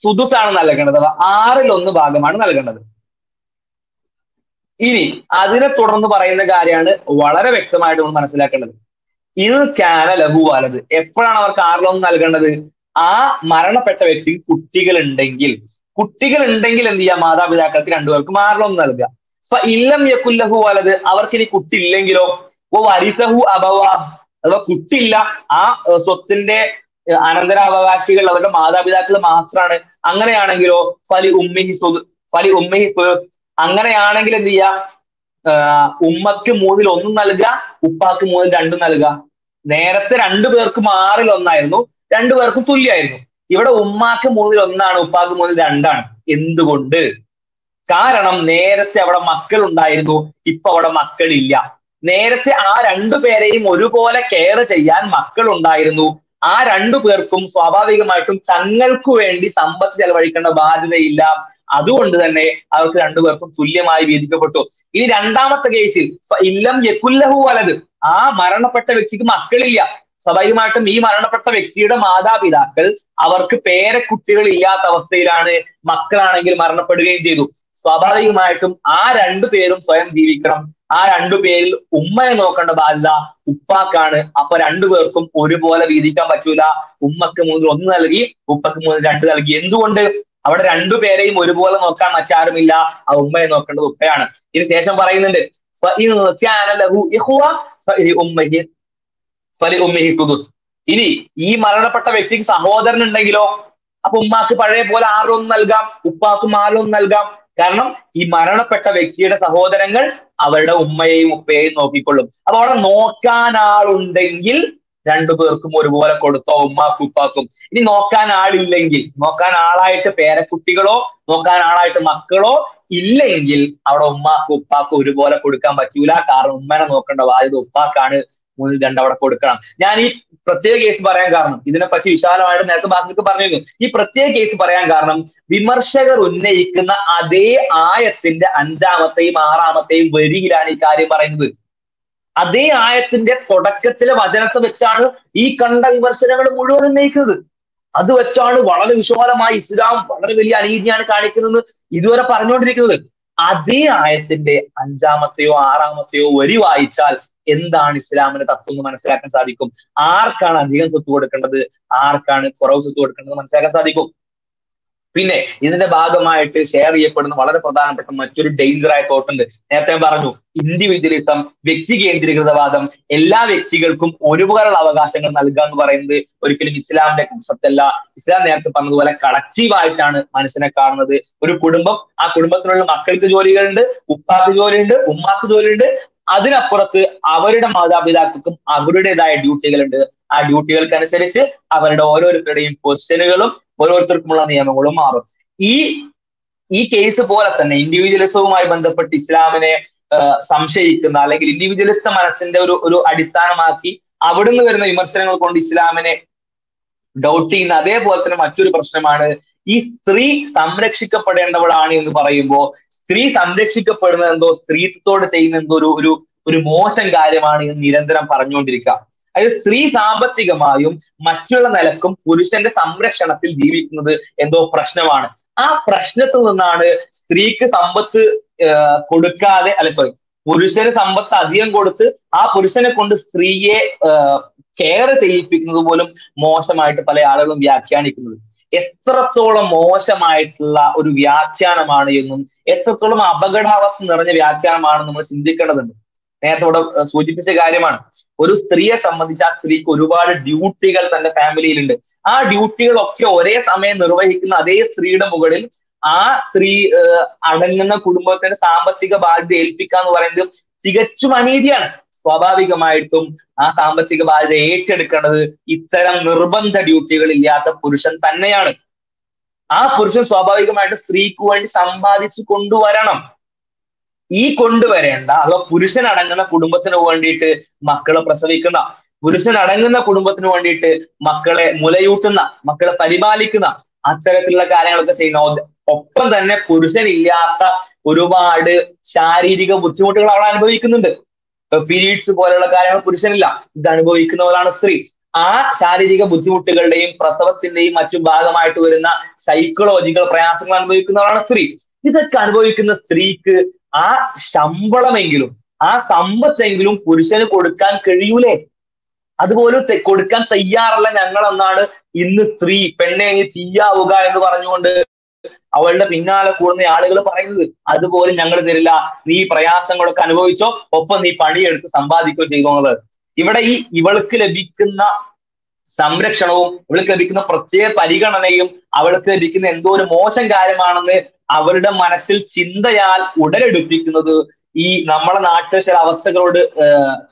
സുദുസ് ആണ് നൽകേണ്ടത്. അഥവാ ആറിൽ ഒന്ന് ഭാഗമാണ് നൽകേണ്ടത്. ഇനി അതിനെ തുടർന്ന് പറയുന്ന കാര്യമാണ് വളരെ വ്യക്തമായിട്ട് നമ്മൾ മനസ്സിലാക്കേണ്ടത്. ഇൻ ക്യാന ലഘു വലത് എപ്പോഴാണ് അവർക്ക് ആറിലൊന്ന് നൽകേണ്ടത്? ആ മരണപ്പെട്ട വ്യക്തിക്ക് കുട്ടികൾ ഉണ്ടെങ്കിൽ കുട്ടികൾ ഉണ്ടെങ്കിൽ എന്ത് ചെയ്യാം? മാതാപിതാക്കൾക്ക് രണ്ടുപേർക്കും ആറിലൊന്ന് നൽകുക. ഇല്ലം യക്കുല്ലഹു വലത് അവർക്ക് ഇനി കുട്ടി ഇല്ലെങ്കിലോ ഓ വരിസഹു അബവ. അഥവാ കുട്ടില്ല ആ സ്വത്തിന്റെ അനന്തരാവകാശികൾ അവരുടെ മാതാപിതാക്കൾ മാത്രമാണ് അങ്ങനെയാണെങ്കിലോ ഫലി ഉമ്മിഹി ഫലി ഉമ്മിഹി അങ്ങനെയാണെങ്കിൽ എന്ത് ചെയ്യാ? ഉമ്മക്ക് മൂന്നിൽ ഒന്നും നൽകുക ഉപ്പാക്ക് മൂന്നിൽ രണ്ടും നൽകുക. നേരത്തെ രണ്ടു പേർക്കും ആറിൽ ഒന്നായിരുന്നു രണ്ടു പേർക്കും തുല്യമായിരുന്നു ഇവിടെ ഉമ്മാക്ക് മൂന്നിൽ ഒന്നാണ് ഉപ്പാക്ക് മൂന്നിൽ രണ്ടാണ്. എന്തുകൊണ്ട്? കാരണം നേരത്തെ അവിടെ മക്കൾ ഉണ്ടായിരുന്നു ഇപ്പൊ അവിടെ മക്കളില്ല. നേരത്തെ ആ രണ്ടു പേരെയും ഒരുപോലെ കെയർ ചെയ്യാൻ മക്കൾ ഉണ്ടായിരുന്നു ആ രണ്ടു പേർക്കും സ്വാഭാവികമായിട്ടും തങ്ങൾക്ക് വേണ്ടി സമ്പത്ത് ചെലവഴിക്കേണ്ട ബാധ്യതയില്ല. അതുകൊണ്ട് തന്നെ അവർക്ക് രണ്ടു പേർക്കും തുല്യമായി വീതിക്കപ്പെട്ടു. ഇനി രണ്ടാമത്തെ കേസിൽ ഇല്ലം യക്കുല്ലഹു വലത് ആ മരണപ്പെട്ട വ്യക്തിക്ക് മക്കളില്ല. സ്വാഭാവികമായിട്ടും ഈ മരണപ്പെട്ട വ്യക്തിയുടെ മാതാപിതാക്കൾ അവർക്ക് പേരക്കുട്ടികൾ ഇല്ലാത്ത അവസ്ഥയിലാണ് മക്കളാണെങ്കിൽ മരണപ്പെടുകയും ചെയ്തു. സ്വാഭാവികമായിട്ടും ആ രണ്ടു പേരും സ്വയം ജീവിക്കണം. ആ രണ്ടു പേരിൽ ഉമ്മയെ നോക്കേണ്ട ബാധ്യത ഉപ്പാക്കാണ്. അപ്പൊ രണ്ടുപേർക്കും ഒരുപോലെ വീതിക്കാൻ പറ്റൂല. ഉമ്മക്ക് മൂന്നിൽ ഒന്ന് നൽകി ഉപ്പക്ക് മൂന്നിൽ രണ്ട് നൽകി. എന്തുകൊണ്ട്? അവിടെ രണ്ടു പേരെയും ഒരുപോലെ നോക്കാൻ മറ്റാരുമില്ല. ആ ഉമ്മയെ നോക്കേണ്ടത് ഉപ്പയാണ്. ഇതിന് ശേഷം പറയുന്നുണ്ട് ഇനി ഈ മരണപ്പെട്ട വ്യക്തിക്ക് സഹോദരൻ ഉണ്ടെങ്കിലോ? അപ്പൊ ഉമ്മാക്ക് പഴയ പോലെ ആറൊന്നും നൽകാം ഉപ്പാക്കും ആറൊന്നും നൽകാം. കാരണം ഈ മരണപ്പെട്ട വ്യക്തിയുടെ സഹോദരങ്ങൾ അവരുടെ ഉമ്മയെയും ഉപ്പയെയും നോക്കിക്കൊള്ളും. അപ്പൊ അവിടെ നോക്കാൻ ആളുണ്ടെങ്കിൽ രണ്ടു പേർക്കും ഒരുപോലെ കൊടുത്തോ ഉമ്മാക്കും ഉപ്പാക്കും. ഇനി നോക്കാൻ ആളില്ലെങ്കിൽ നോക്കാൻ ആളായിട്ട് പേരക്കുട്ടികളോ നോക്കാൻ ആളായിട്ട് മക്കളോ ഇല്ലെങ്കിൽ അവിടെ ഉമ്മാക്കും ഉപ്പാക്കും ഒരുപോലെ കൊടുക്കാൻ പറ്റൂല. കാരണം ഉമ്മനെ നോക്കേണ്ട ബാധ്യത ഉപ്പാക്കാണ്. രണ്ട് അവിടെ കൊടുക്കണം. ഞാൻ ഈ പ്രത്യേക കേസ് പറയാൻ കാരണം. ഇതിനെപ്പറ്റി വിശാലമായിട്ട് നേരത്തെ ബാസിലേക്ക് പറഞ്ഞിരുന്നു. ഈ പ്രത്യേക കേസ് പറയാൻ കാരണം വിമർശകർ ഉന്നയിക്കുന്ന അതേ ആയത്തിന്റെ അഞ്ചാമത്തെയും ആറാമത്തെയും വരിയിലാണ് ഈ കാര്യം പറയുന്നത്. അതേ ആയത്തിന്റെ തുടക്കത്തിലെ വചനത്തെ വെച്ചാണ് ഈ കണ്ട വിമർശനങ്ങൾ മുഴുവൻ ഉന്നയിക്കുന്നത്. അത് വെച്ചാണ് വളരെ വിശാലമായി ഇസ്ലാം വളരെ വലിയ അനീതിയാണ് കാണിക്കുന്നത് ഇതുവരെ പറഞ്ഞുകൊണ്ടിരിക്കുന്നത്. അതേ ആയത്തിന്റെ അഞ്ചാമത്തെയോ ആറാമത്തെയോ വരി വായിച്ചാൽ എന്താണ് ഇസ്ലാമിന്റെ തത്വം എന്ന് മനസ്സിലാക്കാൻ സാധിക്കും? ആർക്കാണ് അധികം സ്വത്ത് കൊടുക്കേണ്ടത്? ആർക്കാണ് കുറവ് സ്വത്ത് കൊടുക്കേണ്ടത് മനസ്സിലാക്കാൻ സാധിക്കും? പിന്നെ ഇതിന്റെ ഭാഗമായിട്ട് ഷെയർ ചെയ്യപ്പെടുന്ന വളരെ പ്രധാനപ്പെട്ട മറ്റൊരു ഡേഞ്ചർ ആയ തോട്ടുണ്ട് നേരത്തെ പറഞ്ഞു ഇൻഡിവിജ്വലിസം വ്യക്തി കേന്ദ്രീകൃതവാദം എല്ലാ വ്യക്തികൾക്കും ഒരുപോലുള്ള അവകാശങ്ങൾ നൽകുക എന്ന് പറയുന്നത് ഒരിക്കലും ഇസ്ലാമിന്റെ കൺസെപ്റ്റ് ഇസ്ലാം നേരത്തെ പറഞ്ഞതുപോലെ കളക്റ്റീവായിട്ടാണ് മനുഷ്യനെ കാണുന്നത്. ഒരു കുടുംബം ആ കുടുംബത്തിനുള്ള മക്കൾക്ക് ജോലികളുണ്ട് ഉപ്പാക്ക് ജോലിയുണ്ട് ഉമ്മാക്ക് ജോലിയുണ്ട്. അതിനപ്പുറത്ത് അവരുടെ മാതാപിതാക്കൾക്കും അവരുടേതായ ഡ്യൂട്ടികളുണ്ട്. ആ ഡ്യൂട്ടികൾക്കനുസരിച്ച് അവരുടെ ഓരോരുത്തരുടെയും പൊസിഷനുകളും ഓരോരുത്തർക്കുമുള്ള നിയമങ്ങളും മാറും. ഈ ഈ കേസ് പോലെ തന്നെ ഇൻഡിവിജ്വലിസവുമായി ബന്ധപ്പെട്ട് ഇസ്ലാമിനെ സംശയിക്കുന്ന അല്ലെങ്കിൽ ഇൻഡിവിജ്വലിസ്റ്റ് മനസ്സിന്റെ ഒരു ഒരു അടിസ്ഥാനമാക്കി അവിടുന്ന് വരുന്ന വിമർശനങ്ങൾ കൊണ്ട് ഇസ്ലാമിനെ ഡൗട്ട് ചെയ്യുന്ന അതേപോലെ തന്നെ മറ്റൊരു പ്രശ്നമാണ്. ഈ സ്ത്രീ സംരക്ഷിക്കപ്പെടേണ്ടവളാണ് എന്ന് പറയുമ്പോൾ സ്ത്രീ സംരക്ഷിക്കപ്പെടുന്നത് എന്തോ സ്ത്രീത്വത്തോട് ചെയ്യുന്ന എന്തോ ഒരു ഒരു ഒരു മോശം കാര്യമാണ് എന്ന് നിരന്തരം പറഞ്ഞുകൊണ്ടിരിക്കുക. അതായത് സ്ത്രീ സാമ്പത്തികമായും മറ്റുള്ള നിലക്കും പുരുഷന്റെ സംരക്ഷണത്തിൽ ജീവിക്കുന്നത് എന്തോ പ്രശ്നമാണ്. ആ പ്രശ്നത്തിൽ നിന്നാണ് സ്ത്രീക്ക് സമ്പത്ത് കൊടുക്കാതെ അല്ല സോറി പുരുഷന് സമ്പത്ത് അധികം കൊടുത്ത് ആ പുരുഷനെ കൊണ്ട് സ്ത്രീയെ കെയർ ചെയ്യിപ്പിക്കുന്നത് പോലും മോശമായിട്ട് പല ആളുകളും വ്യാഖ്യാനിക്കുന്നത്. എത്രത്തോളം മോശമായിട്ടുള്ള ഒരു വ്യാഖ്യാനമാണ് എന്നും എത്രത്തോളം അപകടാവസ്ഥ നിറഞ്ഞ വ്യാഖ്യാനമാണെന്ന് നമ്മൾ ചിന്തിക്കേണ്ടതുണ്ട്. നേരത്തെ ഇവിടെ സൂചിപ്പിച്ച കാര്യമാണ്. ഒരു സ്ത്രീയെ സംബന്ധിച്ച് ആ സ്ത്രീക്ക് ഒരുപാട് ഡ്യൂട്ടികൾ തന്റെ ഫാമിലിയിലുണ്ട്. ആ ഡ്യൂട്ടികളൊക്കെ ഒരേ സമയം നിർവഹിക്കുന്ന അതേ സ്ത്രീയുടെ മുകളിൽ ആ സ്ത്രീ അടങ്ങുന്ന കുടുംബത്തിന്റെ സാമ്പത്തിക ബാധ്യത ഏൽപ്പിക്കുക എന്ന് പറയുന്നത് തികച്ചും അനീതിയാണ്. സ്വാഭാവികമായിട്ടും ആ സാമ്പത്തിക ബാധ്യത ഏറ്റെടുക്കേണ്ടത് ഇത്തരം നിർബന്ധ ഡ്യൂട്ടികൾ ഇല്ലാത്ത പുരുഷൻ തന്നെയാണ്. ആ പുരുഷൻ സ്വാഭാവികമായിട്ട് സ്ത്രീക്ക് വേണ്ടി സമ്പാദിച്ചു കൊണ്ടുവരണം. ഈ കൊണ്ടുവരേണ്ട അഥവാ പുരുഷൻ അടങ്ങുന്ന കുടുംബത്തിന് വേണ്ടിയിട്ട് മക്കളെ പ്രസവിക്കുന്ന പുരുഷൻ അടങ്ങുന്ന കുടുംബത്തിന് വേണ്ടിയിട്ട് മക്കളെ മുലയൂട്ടുന്ന മക്കളെ പരിപാലിക്കുന്ന അത്തരത്തിലുള്ള കാര്യങ്ങളൊക്കെ ചെയ്യുന്ന ഒപ്പം തന്നെ പുരുഷനില്ലാത്ത ഒരുപാട് ശാരീരിക ബുദ്ധിമുട്ടുകൾ അവൾ അനുഭവിക്കുന്നുണ്ട്. പീരീഡ്സ് പോലെയുള്ള കാര്യങ്ങൾ പുരുഷനില്ല. ഇത് അനുഭവിക്കുന്നവരാണ് സ്ത്രീ. ആ ശാരീരിക ബുദ്ധിമുട്ടുകളുടെയും പ്രസവത്തിന്റെയും മറ്റു ഭാഗമായിട്ട് വരുന്ന സൈക്കോളജിക്കൽ പ്രയാസങ്ങൾ അനുഭവിക്കുന്നവരാണ് സ്ത്രീ. ഇതൊക്കെ അനുഭവിക്കുന്ന സ്ത്രീക്ക് ആ ശമ്പളമെങ്കിലും ആ സമ്പത്തെങ്കിലും പുരുഷന് കൊടുക്കാൻ കഴിയൂലേ? അതുപോലെ കൊടുക്കാൻ തയ്യാറല്ല ഞങ്ങൾ എന്നാണ് ഇന്ന് സ്ത്രീ. പെണ്ണെ തീയാവുക എന്ന് പറഞ്ഞുകൊണ്ട് അവളുടെ പിന്നാലെ കൂടുന്ന ആളുകൾ പറയുന്നത് അതുപോലും ഞങ്ങൾ തരില്ല നീ പ്രയാസങ്ങളൊക്കെ അനുഭവിച്ചോ ഒപ്പം നീ പണിയെടുത്ത് സമ്പാദിക്കുകയോ ചെയ്തോന്നത് ഇവിടെ ഈ ഇവൾക്ക് ലഭിക്കുന്ന സംരക്ഷണവും ഇവൾക്ക് ലഭിക്കുന്ന പ്രത്യേക പരിഗണനയും അവൾക്ക് ലഭിക്കുന്ന എന്തോ ഒരു മോശം കാര്യമാണെന്ന് അവരുടെ മനസ്സിൽ ചിന്തയാൽ ഉടലെടുപ്പിക്കുന്നത് ഈ നമ്മളെ നാട്ടിലെ ചില അവസ്ഥകളോട്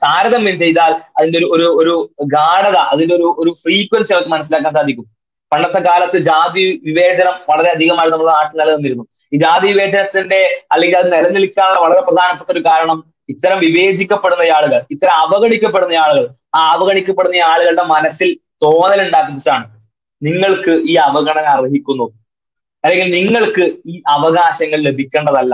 താരതമ്യം ചെയ്താൽ അതിന്റെ ഒരു ഒരു ഗാഠത അതിന്റെ ഒരു ഒരു ഫ്രീക്വൻസി അവർക്ക് മനസ്സിലാക്കാൻ സാധിക്കും. പണ്ടത്തെ കാലത്ത് ജാതി വിവേചനം വളരെ അധികമായി നമ്മുടെ നാട്ടിൽ നിലനിന്നിരുന്നു. ഈ ജാതി വിവേചനത്തിന്റെ അല്ലെങ്കിൽ അത് നിലനിൽക്കാനുള്ള വളരെ പ്രധാനപ്പെട്ട ഒരു കാരണം ഇത്തരം വിവേചിക്കപ്പെടുന്ന ആളുകൾ ഇത്തരം അവഗണിക്കപ്പെടുന്ന ആളുകൾ ആ അവഗണിക്കപ്പെടുന്ന ആളുകളുടെ മനസ്സിൽ തോന്നൽ ഉണ്ടാക്കിച്ചാണ് നിങ്ങൾക്ക് ഈ അവഗണന അർഹിക്കുന്നു. അല്ലെങ്കിൽ നിങ്ങൾക്ക് ഈ അവകാശങ്ങൾ ലഭിക്കേണ്ടതല്ല.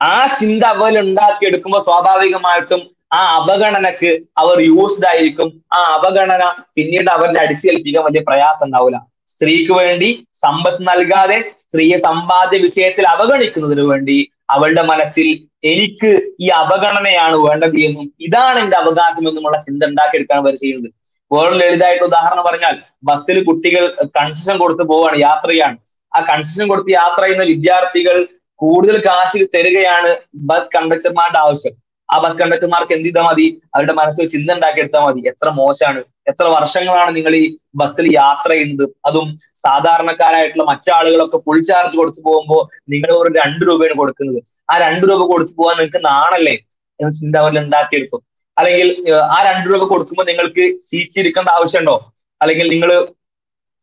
ആ ചിന്ത അവർ ഉണ്ടാക്കിയെടുക്കുമ്പോൾ സ്വാഭാവികമായിട്ടും ആ അവഗണനക്ക് അവർ യൂസ്ഡ് ആയിരിക്കും. ആ അവഗണന പിന്നീട് അവരുടെ അടിച്ചേൽപ്പിക്കാൻ വലിയ പ്രയാസം ഉണ്ടാവില്ല. സ്ത്രീക്ക് വേണ്ടി സമ്പത്ത് നൽകാതെ സ്ത്രീയെ സമ്പാദ്യ വിഷയത്തിൽ അവഗണിക്കുന്നതിന് വേണ്ടി അവളുടെ മനസ്സിൽ എനിക്ക് ഈ അവഗണനയാണ് വേണ്ടത് എന്നും ഇതാണ് എന്റെ അവകാശം എന്നുമുള്ള ചിന്ത ഉണ്ടാക്കിയെടുക്കാൻ അവർ ചെയ്യുന്നത്. വേറെ ലളിതമായിട്ട് ഉദാഹരണം പറഞ്ഞാൽ ബസ്സിൽ കുട്ടികൾ കൺസെഷൻ കൊടുത്ത് പോവാണ് യാത്ര ചെയ്യാണ് ആ കൺസെഷൻ കൊടുത്ത് യാത്ര ചെയ്യുന്ന വിദ്യാർത്ഥികൾ കൂടുതൽ കാശ് തരികയാണ് ബസ് കണ്ടക്ടർമാരുടെ ആവശ്യം. ആ ബസ് കണ്ടക്ടർമാർക്ക് എന്ത് ചെയ്താൽ മതി? അവരുടെ മനസ്സിൽ ചിന്ത ഉണ്ടാക്കിയെടുത്താൽ മതി. എത്ര മോശമാണ്. എത്ര വർഷങ്ങളാണ് നിങ്ങൾ ഈ ബസ്സിൽ യാത്ര ചെയ്യുന്നത്? അതും സാധാരണക്കാരായിട്ടുള്ള മറ്റാളുകളൊക്കെ ഫുൾ ചാർജ് കൊടുത്തു പോകുമ്പോൾ നിങ്ങൾ ഒരു രണ്ട് രൂപയാണ് കൊടുക്കുന്നത്. ആ രണ്ട് രൂപ കൊടുത്തു പോകാൻ നിങ്ങൾക്ക് നാണല്ലേ? എന്ന് ചിന്ത അവരിൽ ഉണ്ടാക്കിയെടുക്കും. അല്ലെങ്കിൽ ആ രണ്ട് രൂപ കൊടുക്കുമ്പോൾ നിങ്ങൾക്ക് സീറ്റ് ഇരിക്കേണ്ട ആവശ്യമുണ്ടോ? അല്ലെങ്കിൽ നിങ്ങൾ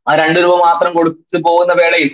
ആ രണ്ട് രൂപ മാത്രം കൊടുത്തു പോകുന്ന വേളയിൽ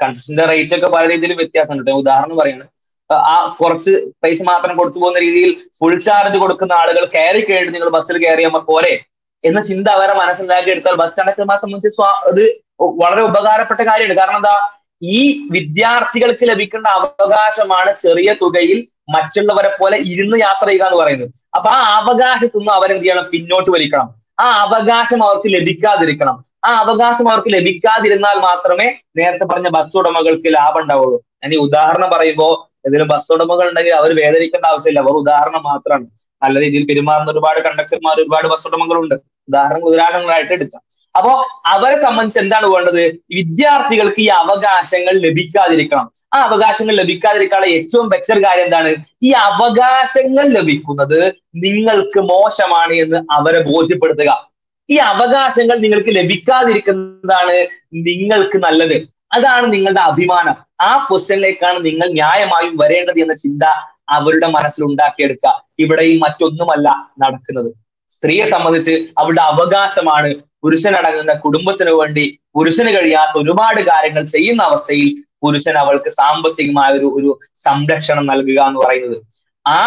കൺസിന്റെ റേറ്റ് ഒക്കെ പല രീതിയിൽ വ്യത്യാസമുണ്ട്. ഉദാഹരണം പറയാണ്. ആ കുറച്ച് പൈസ മാത്രം കൊടുത്തു പോകുന്ന രീതിയിൽ ഫുൾ ചാർജ് കൊടുക്കുന്ന ആളുകൾ കയറി കഴിഞ്ഞ് നിങ്ങൾ ബസ്സിൽ കയറിയപ്പോൾ പോലെ എന്ന ചിന്ത അവരെ മനസ്സിലാക്കി എടുത്താൽ ബസ് കണ്ടക്ടർമാരെ സംബന്ധിച്ച് അത് വളരെ ഉപകാരപ്പെട്ട കാര്യമാണ്. കാരണം എന്താ? ഈ വിദ്യാർത്ഥികൾക്ക് ലഭിക്കേണ്ട അവകാശമാണ് ചെറിയ തുകയിൽ മറ്റുള്ളവരെ പോലെ ഇരുന്ന് യാത്ര ചെയ്യുക എന്ന് പറയുന്നത്. അപ്പൊ ആ അവകാശത്തു നിന്ന് അവരെന്ത് ചെയ്യണം? പിന്നോട്ട് വലിക്കണം. ആ അവകാശം അവർക്ക് ലഭിക്കാതിരിക്കണം. ആ അവകാശം അവർക്ക് ലഭിക്കാതിരുന്നാൽ മാത്രമേ നേരത്തെ പറഞ്ഞ ബസ് ഉടമകൾക്ക് ലാഭം ഉണ്ടാവുള്ളൂ. ഞാൻ ഈ ഉദാഹരണം പറയുമ്പോൾ ഏതെങ്കിലും ബസ് ഉടമകൾ ഉണ്ടെങ്കിൽ അവർ വേദനിക്കേണ്ട ആവശ്യമില്ല. അവർ ഉദാഹരണം മാത്രമാണ്. നല്ല രീതിയിൽ പെരുമാറുന്ന ഒരുപാട് കണ്ടക്ടർമാർ ഒരുപാട് ബസ് ഉടമകളുണ്ട്. ഉദാഹരണം ഉദാഹരണങ്ങളായിട്ട് എടുക്കാം. അപ്പോ അവരെ സംബന്ധിച്ച് എന്താണ് വേണ്ടത്? വിദ്യാർത്ഥികൾക്ക് ഈ അവകാശങ്ങൾ ലഭിക്കാതിരിക്കണം. ആ അവകാശങ്ങൾ ലഭിക്കാതിരിക്കാനുള്ള ഏറ്റവും ബെറ്റർ കാര്യം എന്താണ്? ഈ അവകാശങ്ങൾ ലഭിക്കുന്നത് നിങ്ങൾക്ക് മോശമാണ് എന്ന് അവരെ ബോധ്യപ്പെടുത്തുക. ഈ അവകാശങ്ങൾ നിങ്ങൾക്ക് ലഭിക്കാതിരിക്കുന്നതാണ് നിങ്ങൾക്ക് നല്ലത്. അതാണ് നിങ്ങളുടെ അഭിമാനം. ആ പൊസിഷനിലേക്കാണ് നിങ്ങൾ ന്യായമായും വരേണ്ടത് എന്ന ചിന്ത അവരുടെ മനസ്സിൽ ഉണ്ടാക്കിയെടുക്കുക. ഇവിടെയും മറ്റൊന്നുമല്ല നടക്കുന്നത്. സ്ത്രീയെ സംബന്ധിച്ച് അവരുടെ അവകാശമാണ് പുരുഷനടങ്ങുന്ന കുടുംബത്തിന് വേണ്ടി പുരുഷന് കഴിയാത്ത ഒരുപാട് കാര്യങ്ങൾ ചെയ്യുന്ന അവസ്ഥയിൽ പുരുഷൻ അവൾക്ക് സാമ്പത്തികമായ ഒരു ഒരു സംരക്ഷണം നൽകുക എന്ന് പറയുന്നത്. ആ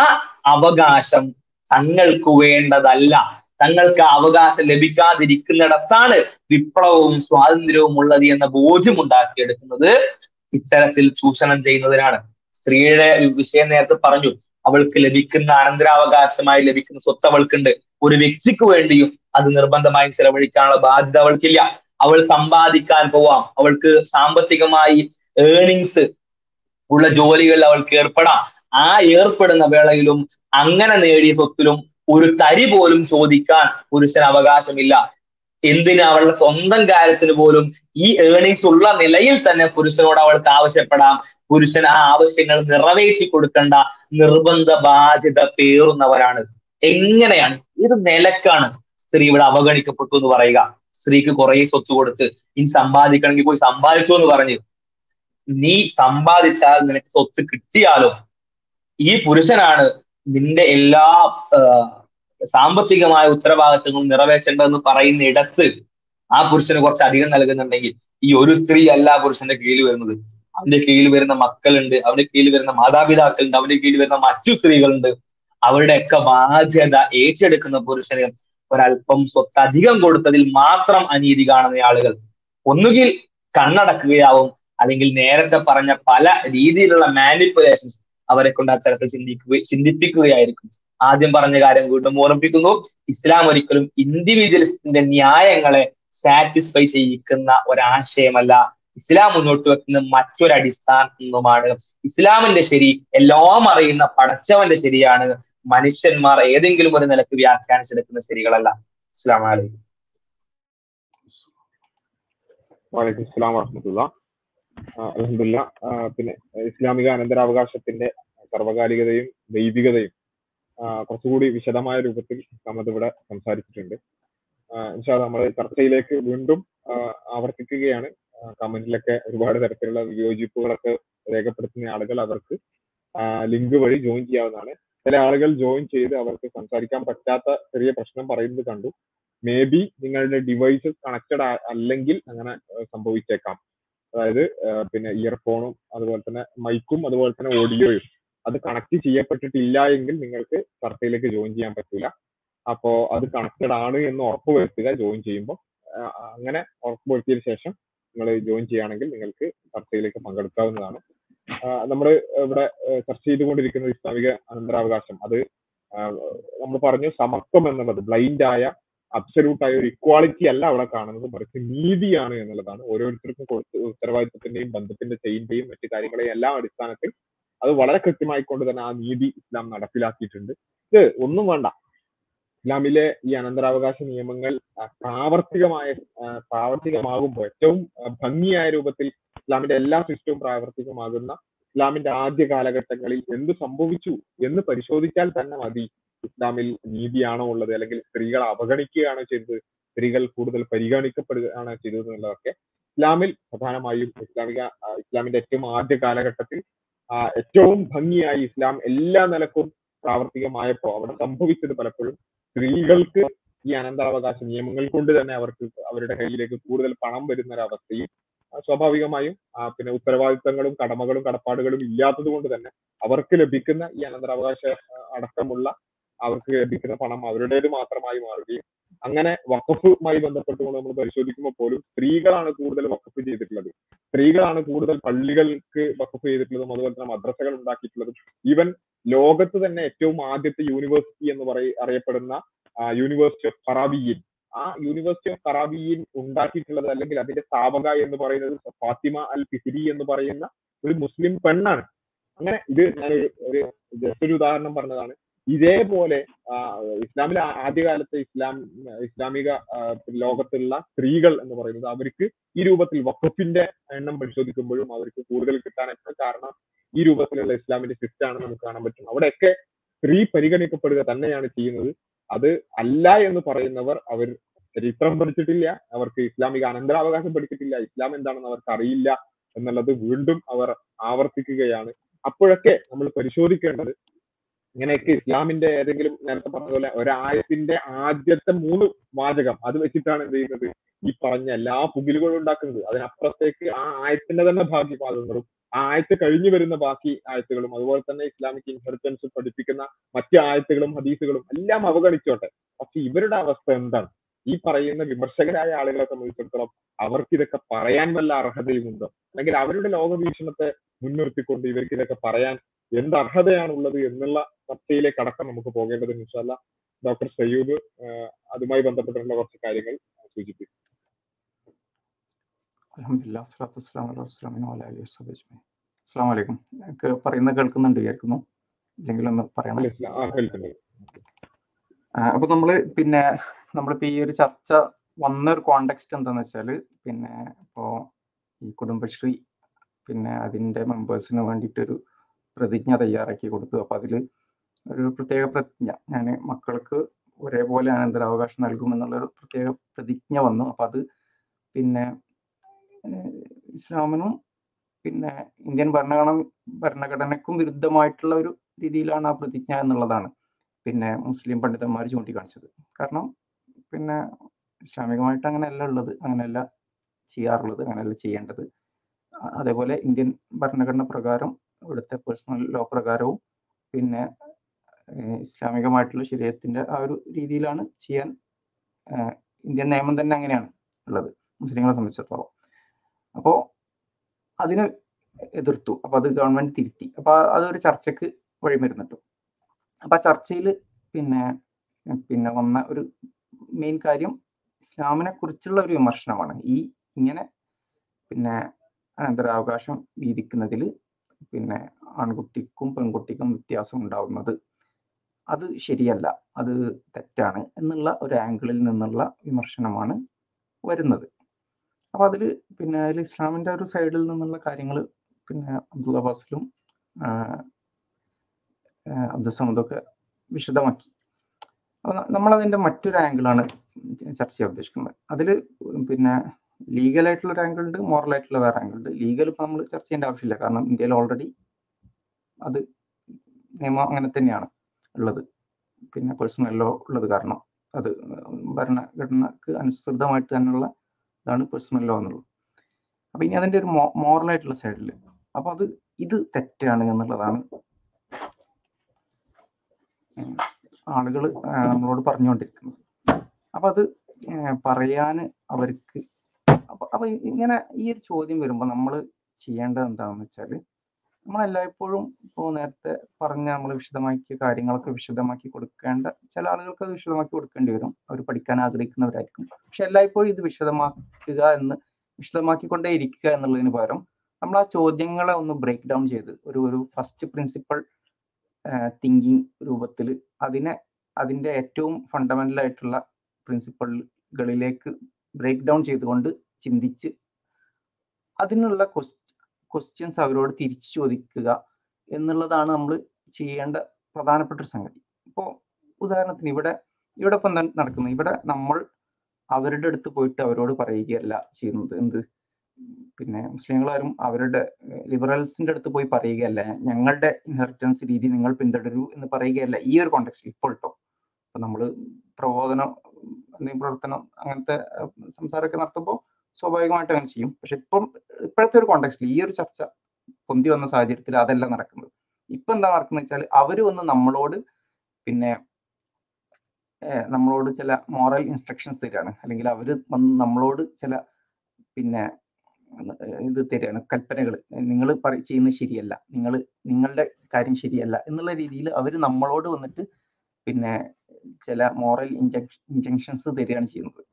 അവകാശം തങ്ങൾക്ക് വേണ്ടതല്ല. തങ്ങൾക്ക് അവകാശം ലഭിക്കാതിരിക്കുന്നിടത്താണ് വിപ്ലവവും സ്വാതന്ത്ര്യവും ഉള്ളത് എന്ന ബോധ്യം ഉണ്ടാക്കിയെടുക്കുന്നത് ഇത്തരത്തിൽ ചൂഷണം ചെയ്യുന്നതിനാണ്. സ്ത്രീയുടെ വിഷയം നേരത്തെ പറഞ്ഞു അവൾക്ക് ലഭിക്കുന്ന അനന്തരാവകാശമായി ലഭിക്കുന്ന സ്വത്ത് അവൾക്കുണ്ട്. ഒരു വ്യക്തിക്ക് വേണ്ടിയും അത് നിർബന്ധമായും ചെലവഴിക്കാനുള്ള ബാധ്യത അവൾക്കില്ല. അവൾ സമ്പാദിക്കാൻ പോവാം. അവൾക്ക് സാമ്പത്തികമായി ഏണിങ്സ് ഉള്ള ജോലികളിൽ അവൾക്ക് ഏർപ്പെടാം. ആ ഏർപ്പെടുന്ന വേളയിലും അങ്ങനെ നേടിയ സ്വത്തിലും ഒരു തരി പോലും ചോദിക്കാൻ പുരുഷന് അവകാശമില്ല. എന്തിന് അവളുടെ സ്വന്തം കാര്യത്തിന് പോലും ഈ ഏണിങ്സ് ഉള്ള നിലയിൽ തന്നെ പുരുഷനോട് അവൾക്ക് ആവശ്യപ്പെടാം. പുരുഷൻ ആ ആവശ്യങ്ങൾ നിറവേറ്റി കൊടുക്കേണ്ട നിർബന്ധ ബാധ്യത പേറുന്നവരാണ്. എങ്ങനെയാണ്? ഇത് നിലക്കാണ് സ്ത്രീ ഇവിടെ അവഗണിക്കപ്പെട്ടു എന്ന് പറയുക? സ്ത്രീക്ക് കുറെ സ്വത്ത് കൊടുത്ത് ഇനി സമ്പാദിക്കണമെങ്കിൽ പോയി സമ്പാദിച്ചു എന്ന് പറഞ്ഞു. നീ സമ്പാദിച്ചാൽ നിനക്ക് സ്വത്ത് കിട്ടിയാലും? ഈ പുരുഷനാണ് നിന്റെ എല്ലാ സാമ്പത്തികമായ ഉത്തരവാദിത്വങ്ങൾ നിറവേറ്റേണ്ടതെന്ന് പറയുന്ന ഇടത്ത് ആ പുരുഷന് കുറച്ച് അധികം നൽകുന്നുണ്ടെങ്കിൽ ഈ ഒരു സ്ത്രീ അല്ല പുരുഷന്റെ കീഴിൽ വരുന്നത്. അവന്റെ കീഴിൽ വരുന്ന മക്കളുണ്ട് അവന്റെ കീഴിൽ വരുന്ന മാതാപിതാക്കളുണ്ട് അവന്റെ കീഴിൽ വരുന്ന മറ്റു സ്ത്രീകളുണ്ട്. അവരുടെയൊക്കെ ബാധ്യത ഏറ്റെടുക്കുന്ന പുരുഷന് ഒരല്പം സ്വത്ത് അധികം കൊടുത്തതിൽ മാത്രം അനീതി കാണുന്ന ആളുകൾ. ഒന്നുകിൽ കണ്ണടക്കുകയാവും അല്ലെങ്കിൽ നേരത്തെ പറഞ്ഞ പല രീതിയിലുള്ള മാനിപ്പുലേഷൻസ് അവരെ കൊണ്ട് അത്തരത്തിൽ ചിന്തിക്കുക ചിന്തിപ്പിക്കുകയായിരിക്കും. ആദ്യം പറഞ്ഞ കാര്യം വീണ്ടും ഓർമ്മിപ്പിക്കുന്നു. ഇസ്ലാം ഒരിക്കലും ഇൻഡിവിജ്വൽസിന്റെ ന്യായങ്ങളെ സാറ്റിസ്ഫൈ ചെയ്യിക്കുന്ന ഒരാശയമല്ല. ഇസ്ലാം മുന്നോട്ട് വെക്കുന്ന മറ്റൊരു അടിസ്ഥാനമാണ് ഇസ്ലാമിന്റെ ശരി എല്ലാം അറിയുന്ന പടച്ചവന്റെ ശരിയാണ്. മനുഷ്യന്മാർ ഏതെങ്കിലും ഒരു നിലയ്ക്ക് വ്യാഖ്യാനിച്ചെടുക്കുന്ന ശരികളല്ല. ഇസ്ലാം വലൈക്കും വലൈക്കും ഇസ്ലാം വർഹമത്തുള്ള അലഹമില്ല പിന്നെ ഇസ്ലാമിക അനന്തരാവകാശത്തിന്റെ സർവകാലികതയും ദൈവികതയും കുറച്ചുകൂടി വിശദമായ രൂപത്തിൽ നമ്മത് ഇവിടെ സംസാരിച്ചിട്ടുണ്ട് നമ്മൾ ചർച്ചയിലേക്ക് വീണ്ടും ആവർത്തിക്കുകയാണ്. കമന്റിലൊക്കെ ഒരുപാട് തരത്തിലുള്ള വിയോജിപ്പുകളൊക്കെ രേഖപ്പെടുത്തുന്ന ആളുകൾ അവർക്ക് ലിങ്ക് വഴി ജോയിൻ ചെയ്യാവുന്നതാണ്. ചില ആളുകൾ ജോയിൻ ചെയ്ത് അവർക്ക് സംസാരിക്കാൻ പറ്റാത്ത ചെറിയ പ്രശ്നം പറയുന്നത് കണ്ടു. മേ ബി നിങ്ങളുടെ ഡിവൈസ് കണക്റ്റഡ് അല്ലെങ്കിൽ അങ്ങനെ സംഭവിച്ചേക്കാം. അതായത് പിന്നെ ഇയർഫോണും അതുപോലെ തന്നെ മൈക്കും അതുപോലെ തന്നെ ഓഡിയോയും അത് കണക്ട് ചെയ്യപ്പെട്ടിട്ടില്ല എങ്കിൽ നിങ്ങൾക്ക് ചർച്ചയിലേക്ക് ജോയിൻ ചെയ്യാൻ പറ്റില്ല അപ്പോ അത് കണക്റ്റഡ് ആണ് എന്ന് ഉറപ്പ് വരുത്തുക ജോയിൻ ചെയ്യുമ്പോൾ അങ്ങനെ ഉറപ്പ് വരുത്തിയതിനു ശേഷം നിങ്ങൾ ജോയിൻ ചെയ്യുകയാണെങ്കിൽ നിങ്ങൾക്ക് ചർച്ചയിലേക്ക് പങ്കെടുക്കാവുന്നതാണ്. നമ്മൾ ഇവിടെ ചർച്ച ചെയ്തുകൊണ്ടിരിക്കുന്ന ഇസ്ലാമിക അനന്തരാവകാശം അത് നമ്മൾ പറഞ്ഞു സമത്വം എന്നുള്ളത് ബ്ലൈൻഡ് ആയ അബ്സല്യൂട്ട് ആയ ഒരു ഇക്വാളിറ്റി അല്ല അവിടെ കാണുന്നത് മറിച്ച് നീതിയാണ് എന്നുള്ളതാണ്. ഓരോരുത്തർക്കും കൊടുത്ത് ഉത്തരവാദിത്തത്തിന്റെയും ബന്ധത്തിന്റെ ചെയിന്റെയും മറ്റു കാര്യങ്ങളെയും എല്ലാം അടിസ്ഥാനത്തിൽ അത് വളരെ കൃത്യമായിക്കൊണ്ട് തന്നെ ആ നീതി ഇസ്ലാം നടപ്പിലാക്കിയിട്ടുണ്ട്. ഇത് ഒന്നും വേണ്ട. ഇസ്ലാമിലെ ഈ അനന്തരാവകാശ നിയമങ്ങൾ പ്രാവർത്തികമായ പ്രാവർത്തികമാകുമ്പോൾ ഏറ്റവും ഭംഗിയായ രൂപത്തിൽ ഇസ്ലാമിന്റെ എല്ലാ സിസ്റ്റവും പ്രാവർത്തികമാകുന്ന ഇസ്ലാമിന്റെ ആദ്യ കാലഘട്ടങ്ങളിൽ എന്ത് സംഭവിച്ചു എന്ന് പരിശോധിച്ചാൽ തന്നെ മതി. ഇസ്ലാമിൽ നീതിയാണോ ഉള്ളത്? അല്ലെങ്കിൽ സ്ത്രീകളെ അവഗണിക്കുകയാണോ ചെയ്തത്? സ്ത്രീകൾ കൂടുതൽ പരിഗണിക്കപ്പെടുകയാണോ ചെയ്തത് എന്നുള്ളതൊക്കെ ഇസ്ലാമിൽ പ്രധാനമായും ഇസ്ലാമിക ഇസ്ലാമിന്റെ ഏറ്റവും ആദ്യ കാലഘട്ടത്തിൽ ഏറ്റവും ഭംഗിയായി ഇസ്ലാം എല്ലാ നിലക്കും പ്രാവർത്തികമായപ്പോ അവിടെ സംഭവിച്ചത് പലപ്പോഴും സ്ത്രീകൾക്ക് ഈ അനന്തരാവകാശ നിയമങ്ങൾ കൊണ്ട് തന്നെ അവർക്ക് അവരുടെ കയ്യിലേക്ക് കൂടുതൽ പണം വരുന്ന ഒരു അവസ്ഥയും സ്വാഭാവികമായും പിന്നെ ഉത്തരവാദിത്തങ്ങളും കടമകളും കടപ്പാടുകളും ഇല്ലാത്തത് കൊണ്ട് തന്നെ അവർക്ക് ലഭിക്കുന്ന ഈ അനന്തരാവകാശ അടക്കമുള്ള അവർക്ക് ലഭിക്കുന്ന പണം അവരുടേത് മാത്രമായി മാറുകയും അങ്ങനെ വഖഫുമായി ബന്ധപ്പെട്ടുകൊണ്ട് നമ്മൾ പരിശോധിക്കുമ്പോൾ പോലും സ്ത്രീകളാണ് കൂടുതൽ വഖഫ് ചെയ്തിട്ടുള്ളത്. സ്ത്രീകളാണ് കൂടുതൽ പള്ളികൾക്ക് വഖഫ് ചെയ്തിട്ടുള്ളതും അതുപോലെ തന്നെ മദ്രസകൾ ഉണ്ടാക്കിയിട്ടുള്ളതും. ഈവൻ ലോകത്ത് തന്നെ ഏറ്റവും ആദ്യത്തെ യൂണിവേഴ്സിറ്റി എന്ന് പറയ അറിയപ്പെടുന്ന യൂണിവേഴ്സിറ്റി ഓഫ് ഫറാബിയിൻ ആ യൂണിവേഴ്സിറ്റി ഓഫ് ഫറാബിയിൻ ഉണ്ടാക്കിയിട്ടുള്ളത് അല്ലെങ്കിൽ അതിന്റെ സ്ഥാപക എന്ന് പറയുന്നത് ഫാത്തിമ അൽ ഫിസിരി എന്ന് പറയുന്ന ഒരു മുസ്ലിം പെണ്ണാണ്. അങ്ങനെ ഇത് ഞാൻ ഒരു ഒരു ഉദാഹരണം പറഞ്ഞതാണ്. ഇതേപോലെ ഇസ്ലാമിലെ ആദ്യകാലത്തെ ഇസ്ലാം ഇസ്ലാമിക ലോകത്തുള്ള സ്ത്രീകൾ എന്ന് പറയുന്നത് അവർക്ക് ഈ രൂപത്തിൽ വഖഫിന്റെ എണ്ണം പരിശോധിക്കുമ്പോഴും അവർക്ക് കൂടുതൽ കിട്ടാനൊക്കെ കാരണം ഈ രൂപത്തിലുള്ള ഇസ്ലാമിന്റെ സിസ്റ്റം ആണ് നമുക്ക് കാണാൻ പറ്റും. അവിടെയൊക്കെ സ്ത്രീ പരിഗണിക്കപ്പെടുക തന്നെയാണ് ചെയ്യുന്നത്. അത് അല്ല എന്ന് പറയുന്നവർ അവർ ചരിത്രം പഠിച്ചിട്ടില്ല അവർക്ക് ഇസ്ലാമിക അനന്തരാവകാശം പഠിച്ചിട്ടില്ല ഇസ്ലാം എന്താണെന്ന് അവർക്ക് അറിയില്ല എന്നുള്ളത് വീണ്ടും അവർ ആവർത്തിക്കുകയാണ്. അപ്പോഴൊക്കെ നമ്മൾ പരിശോധിക്കേണ്ടത് ഇങ്ങനെയൊക്കെ ഇസ്ലാമിന്റെ ഏതെങ്കിലും നേരത്തെ പറഞ്ഞ പോലെ ഒരായത്തിന്റെ ആദ്യത്തെ മൂന്ന് വാചകം അത് വെച്ചിട്ടാണ് എന്ത് ചെയ്യുന്നത്? ഈ പറഞ്ഞ എല്ലാ പുകിലുകളും ഉണ്ടാക്കുന്നത്. അതിനപ്പുറത്തേക്ക് ആ ആയത്തിന്റെ തന്നെ ഭാഗ്യ പാദങ്ങളും ആ ആയത്ത് കഴിഞ്ഞു വരുന്ന ബാക്കി ആയത്തുകളും അതുപോലെ തന്നെ ഇസ്ലാമിക് ഇൻഹെറിറ്റൻസ് പഠിപ്പിക്കുന്ന മറ്റ് ആയത്തുകളും ഹദീസുകളും എല്ലാം അവഗണിച്ചോട്ടെ. പക്ഷെ ഇവരുടെ അവസ്ഥ എന്താണ്? ഈ പറയുന്ന വിമർശകരായ ആളുകളെ സംബന്ധിച്ചിടത്തോളം അവർക്ക് ഇതൊക്കെ പറയാൻ വല്ല അർഹതയുമുണ്ടോ? അല്ലെങ്കിൽ അവരുടെ ലോകവീക്ഷണത്തെ മുൻനിർത്തിക്കൊണ്ട് ഇവർക്ക് ഇതൊക്കെ പറയാൻ എന്ത് അർഹതയാണുള്ളത് എന്നുള്ള ചർച്ചയിലേക്ക് അടക്കം നമുക്ക് പോകേണ്ടത് ഇൻഷാല്ല ഡോക്ടർ സയ്യൂബ് അതുമായി ബന്ധപ്പെട്ടിട്ടുള്ള കുറച്ച് കാര്യങ്ങൾ സൂചിപ്പിക്കും. അലഹമില്ല വസ്സലാം എനിക്ക് പറയുന്നത് കേൾക്കുന്നുണ്ട് വിചാരിക്കുന്നു. അല്ലെങ്കിൽ ഒന്ന് പറയണം. അപ്പൊ നമ്മൾ പിന്നെ നമ്മളിപ്പോ ഈ ഒരു ചർച്ച വന്ന ഒരു കോണ്ടെക്സ്റ്റ് എന്താന്ന് വെച്ചാൽ പിന്നെ ഇപ്പോ ഈ കുടുംബശ്രീ പിന്നെ അതിന്റെ മെമ്പേഴ്സിന് വേണ്ടിയിട്ടൊരു പ്രതിജ്ഞ തയ്യാറാക്കി കൊടുത്തു. അപ്പൊ അതിൽ ഒരു പ്രത്യേക പ്രതിജ്ഞ. ഞാൻ മക്കൾക്ക് ഒരേപോലെ അനന്തരാവകാശം നൽകുമെന്നുള്ളൊരു പ്രത്യേക പ്രതിജ്ഞ വന്നു. അപ്പൊ അത് പിന്നെ ഇസ്ലാമിനും പിന്നെ ഇന്ത്യൻ ഭരണഘടന ഭരണഘടനയ്ക്കും വിരുദ്ധമായിട്ടുള്ള ഒരു രീതിയിലാണ് ആ പ്രതിജ്ഞ എന്നുള്ളതാണ് പിന്നെ മുസ്ലിം പണ്ഡിതന്മാർ ചൂണ്ടിക്കാണിച്ചത്. കാരണം പിന്നെ ഇസ്ലാമികമായിട്ട് അങ്ങനെയല്ല ഉള്ളത്. അങ്ങനെയല്ല ചെയ്യാറുള്ളത്. അങ്ങനെയല്ല ചെയ്യേണ്ടത്. അതേപോലെ ഇന്ത്യൻ ഭരണഘടന പ്രകാരം ഇവിടുത്തെ പേഴ്സണൽ ലോ പ്രകാരവും പിന്നെ ഇസ്ലാമികമായിട്ടുള്ള ശരീരത്തിന്റെ ആ ഒരു രീതിയിലാണ് ചെയ്യാൻ ഇന്ത്യൻ നിയമം തന്നെ അങ്ങനെയാണ് ഉള്ളത് മുസ്ലിങ്ങളെ സംബന്ധിച്ചിടത്തോളം. അപ്പോൾ അതിനെ എതിർത്തു. അപ്പൊ അത് ഗവൺമെന്റ് തിരുത്തി. അപ്പൊ അതൊരു ചർച്ചയ്ക്ക് വഴിമരുന്നിട്ടു. അപ്പൊ ആ ചർച്ചയിൽ പിന്നെ പിന്നെ വന്ന ഒരു മെയിൻ കാര്യം ഇസ്ലാമിനെ കുറിച്ചുള്ള ഒരു വിമർശനമാണ്. ഈ ഇങ്ങനെ പിന്നെ അനന്തരാവകാശം വീതിക്കുന്നതിൽ പിന്നെ ആൺകുട്ടിക്കും പെൺകുട്ടിക്കും വ്യത്യാസം ഉണ്ടാവുന്നത്. അത് ശരിയല്ല. അത് തെറ്റാണ് എന്നുള്ള ഒരു ആംഗിളിൽ നിന്നുള്ള വിമർശനമാണ് വരുന്നത്. അപ്പൊ അതിൽ പിന്നെ അതിൽ ഇസ്ലാമിന്റെ ഒരു സൈഡിൽ നിന്നുള്ള കാര്യങ്ങൾ പിന്നെ അബ്ദുള്ള ബാസിലും അബ്ദുൽ സമദൊക്കെ വിശദമാക്കി. അപ്പൊ നമ്മളതിന്റെ മറ്റൊരു ആംഗിളാണ് ചർച്ച ചെയ്യാൻ ഉദ്ദേശിക്കുന്നത്. അതിൽ പിന്നെ ലീഗൽ ആയിട്ടുള്ള ഒരു ആംഗിൾ ഉണ്ട് മോറൽ ആയിട്ടുള്ള വേറെ ആംഗിൾ ഉണ്ട്. ലീഗൽ ഇപ്പൊ നമ്മൾ ചർച്ച ചെയ്യേണ്ട ആവശ്യമില്ല. കാരണം ഇന്ത്യയിൽ ഓൾറെഡി അത് നിയമം അങ്ങനെ തന്നെയാണ് ഉള്ളത്. പിന്നെ പേഴ്സണൽ ലോ ഉള്ളത് കാരണം അത് ഭരണഘടനക്ക് അനുസൃതമായിട്ട് തന്നെയുള്ള ഇതാണ് പേഴ്സണൽ ലോ എന്നുള്ളത്. അപ്പൊ ഇനി അതിന്റെ ഒരു മോറൽ ആയിട്ടുള്ള സൈഡിൽ അപ്പൊ അത് ഇത് തെറ്റാണ് എന്നുള്ളതാണ് ആളുകൾ നമ്മളോട് പറഞ്ഞുകൊണ്ടിരിക്കുന്നത്. അപ്പൊ അത് പറയാൻ അവർക്ക് അപ്പൊ ഇങ്ങനെ ഈ ഒരു ചോദ്യം വരുമ്പോൾ നമ്മൾ ചെയ്യേണ്ടത് എന്താണെന്ന് വെച്ചാൽ നമ്മൾ എല്ലായ്പ്പോഴും ഇപ്പോൾ നേരത്തെ പറഞ്ഞ നമ്മൾ വിശദമാക്കിയ കാര്യങ്ങളൊക്കെ വിശദമാക്കി കൊടുക്കേണ്ട ചില ആളുകൾക്ക് അത് വിശദമാക്കി കൊടുക്കേണ്ടി വരും. അവർ പഠിക്കാൻ ആഗ്രഹിക്കുന്നവരായിരിക്കും. പക്ഷെ എല്ലായ്പ്പോഴും ഇത് വിശദമാക്കുക എന്ന് വിശദമാക്കിക്കൊണ്ടേ ഇരിക്കുക എന്നുള്ളതിന് പകരം നമ്മൾ ആ ചോദ്യങ്ങളെ ഒന്ന് ബ്രേക്ക് ഡൗൺ ചെയ്ത് ഒരു ഒരു ഫസ്റ്റ് പ്രിൻസിപ്പൾ തിങ്കിങ് രൂപത്തിൽ അതിനെ അതിന്റെ ഏറ്റവും ഫണ്ടമെന്റൽ ആയിട്ടുള്ള പ്രിൻസിപ്പളുകളിലേക്ക് ബ്രേക്ക് ഡൗൺ ചെയ്തുകൊണ്ട് ചിന്തിച്ച് അതിനുള്ള ക്വസ്റ്റ്യൻസ് അവരോട് തിരിച്ചു ചോദിക്കുക എന്നുള്ളതാണ് നമ്മൾ ചെയ്യേണ്ട പ്രധാനപ്പെട്ട ഒരു സംഗതി. ഇപ്പോൾ ഉദാഹരണത്തിന് ഇവിടെ ഇവിടെ ഇപ്പം നടക്കുന്നത് ഇവിടെ നമ്മൾ അവരുടെ അടുത്ത് പോയിട്ട് അവരോട് പറയുകയല്ല ചെയ്യുന്നത്. എന്ത്? പിന്നെ മുസ്ലിങ്ങളാരും അവരുടെ ലിബറൽസിന്റെ അടുത്ത് പോയി പറയുകയല്ല. ഞങ്ങളുടെ ഇൻഹെറിറ്റൻസ് രീതി നിങ്ങൾ പിന്തുടരൂ എന്ന് പറയുകയല്ല ഈ ഒരു കോണ്ടെക്സ്റ്റ് ഇപ്പോൾ കേട്ടോ അപ്പൊ നമ്മൾ പ്രബോധനം എന്തെങ്കിലും പ്രവർത്തനം അങ്ങനത്തെ സംസാരമൊക്കെ നടത്തുമ്പോൾ സ്വാഭാവികമായിട്ട് അങ്ങനെ ചെയ്യും. പക്ഷെ ഇപ്പം ഇപ്പോഴത്തെ ഒരു കോണ്ടെക്സ്റ്റിൽ ഈ ഒരു ചർച്ച പൊന്തി വന്ന സാഹചര്യത്തിൽ അതല്ല നടക്കുന്നത്. ഇപ്പൊ എന്താ നടക്കുന്നത് വെച്ചാൽ അവർ വന്ന് നമ്മളോട് പിന്നെ നമ്മളോട് ചില മോറൽ ഇൻസ്ട്രക്ഷൻസ് തരികയാണ്. അല്ലെങ്കിൽ അവർ വന്ന് നമ്മളോട് ചില പിന്നെ ഇത് തരികയാണ്. കൽപ്പനകൾ നിങ്ങൾ ചെയ്യുന്നത് ശരിയല്ല. നിങ്ങൾ നിങ്ങളുടെ കാര്യം ശരിയല്ല എന്നുള്ള രീതിയിൽ അവർ നമ്മളോട് വന്നിട്ട് പിന്നെ ചില മോറൽ ഇൻജക്ഷൻസ് തരികയാണ് ചെയ്യുന്നത്.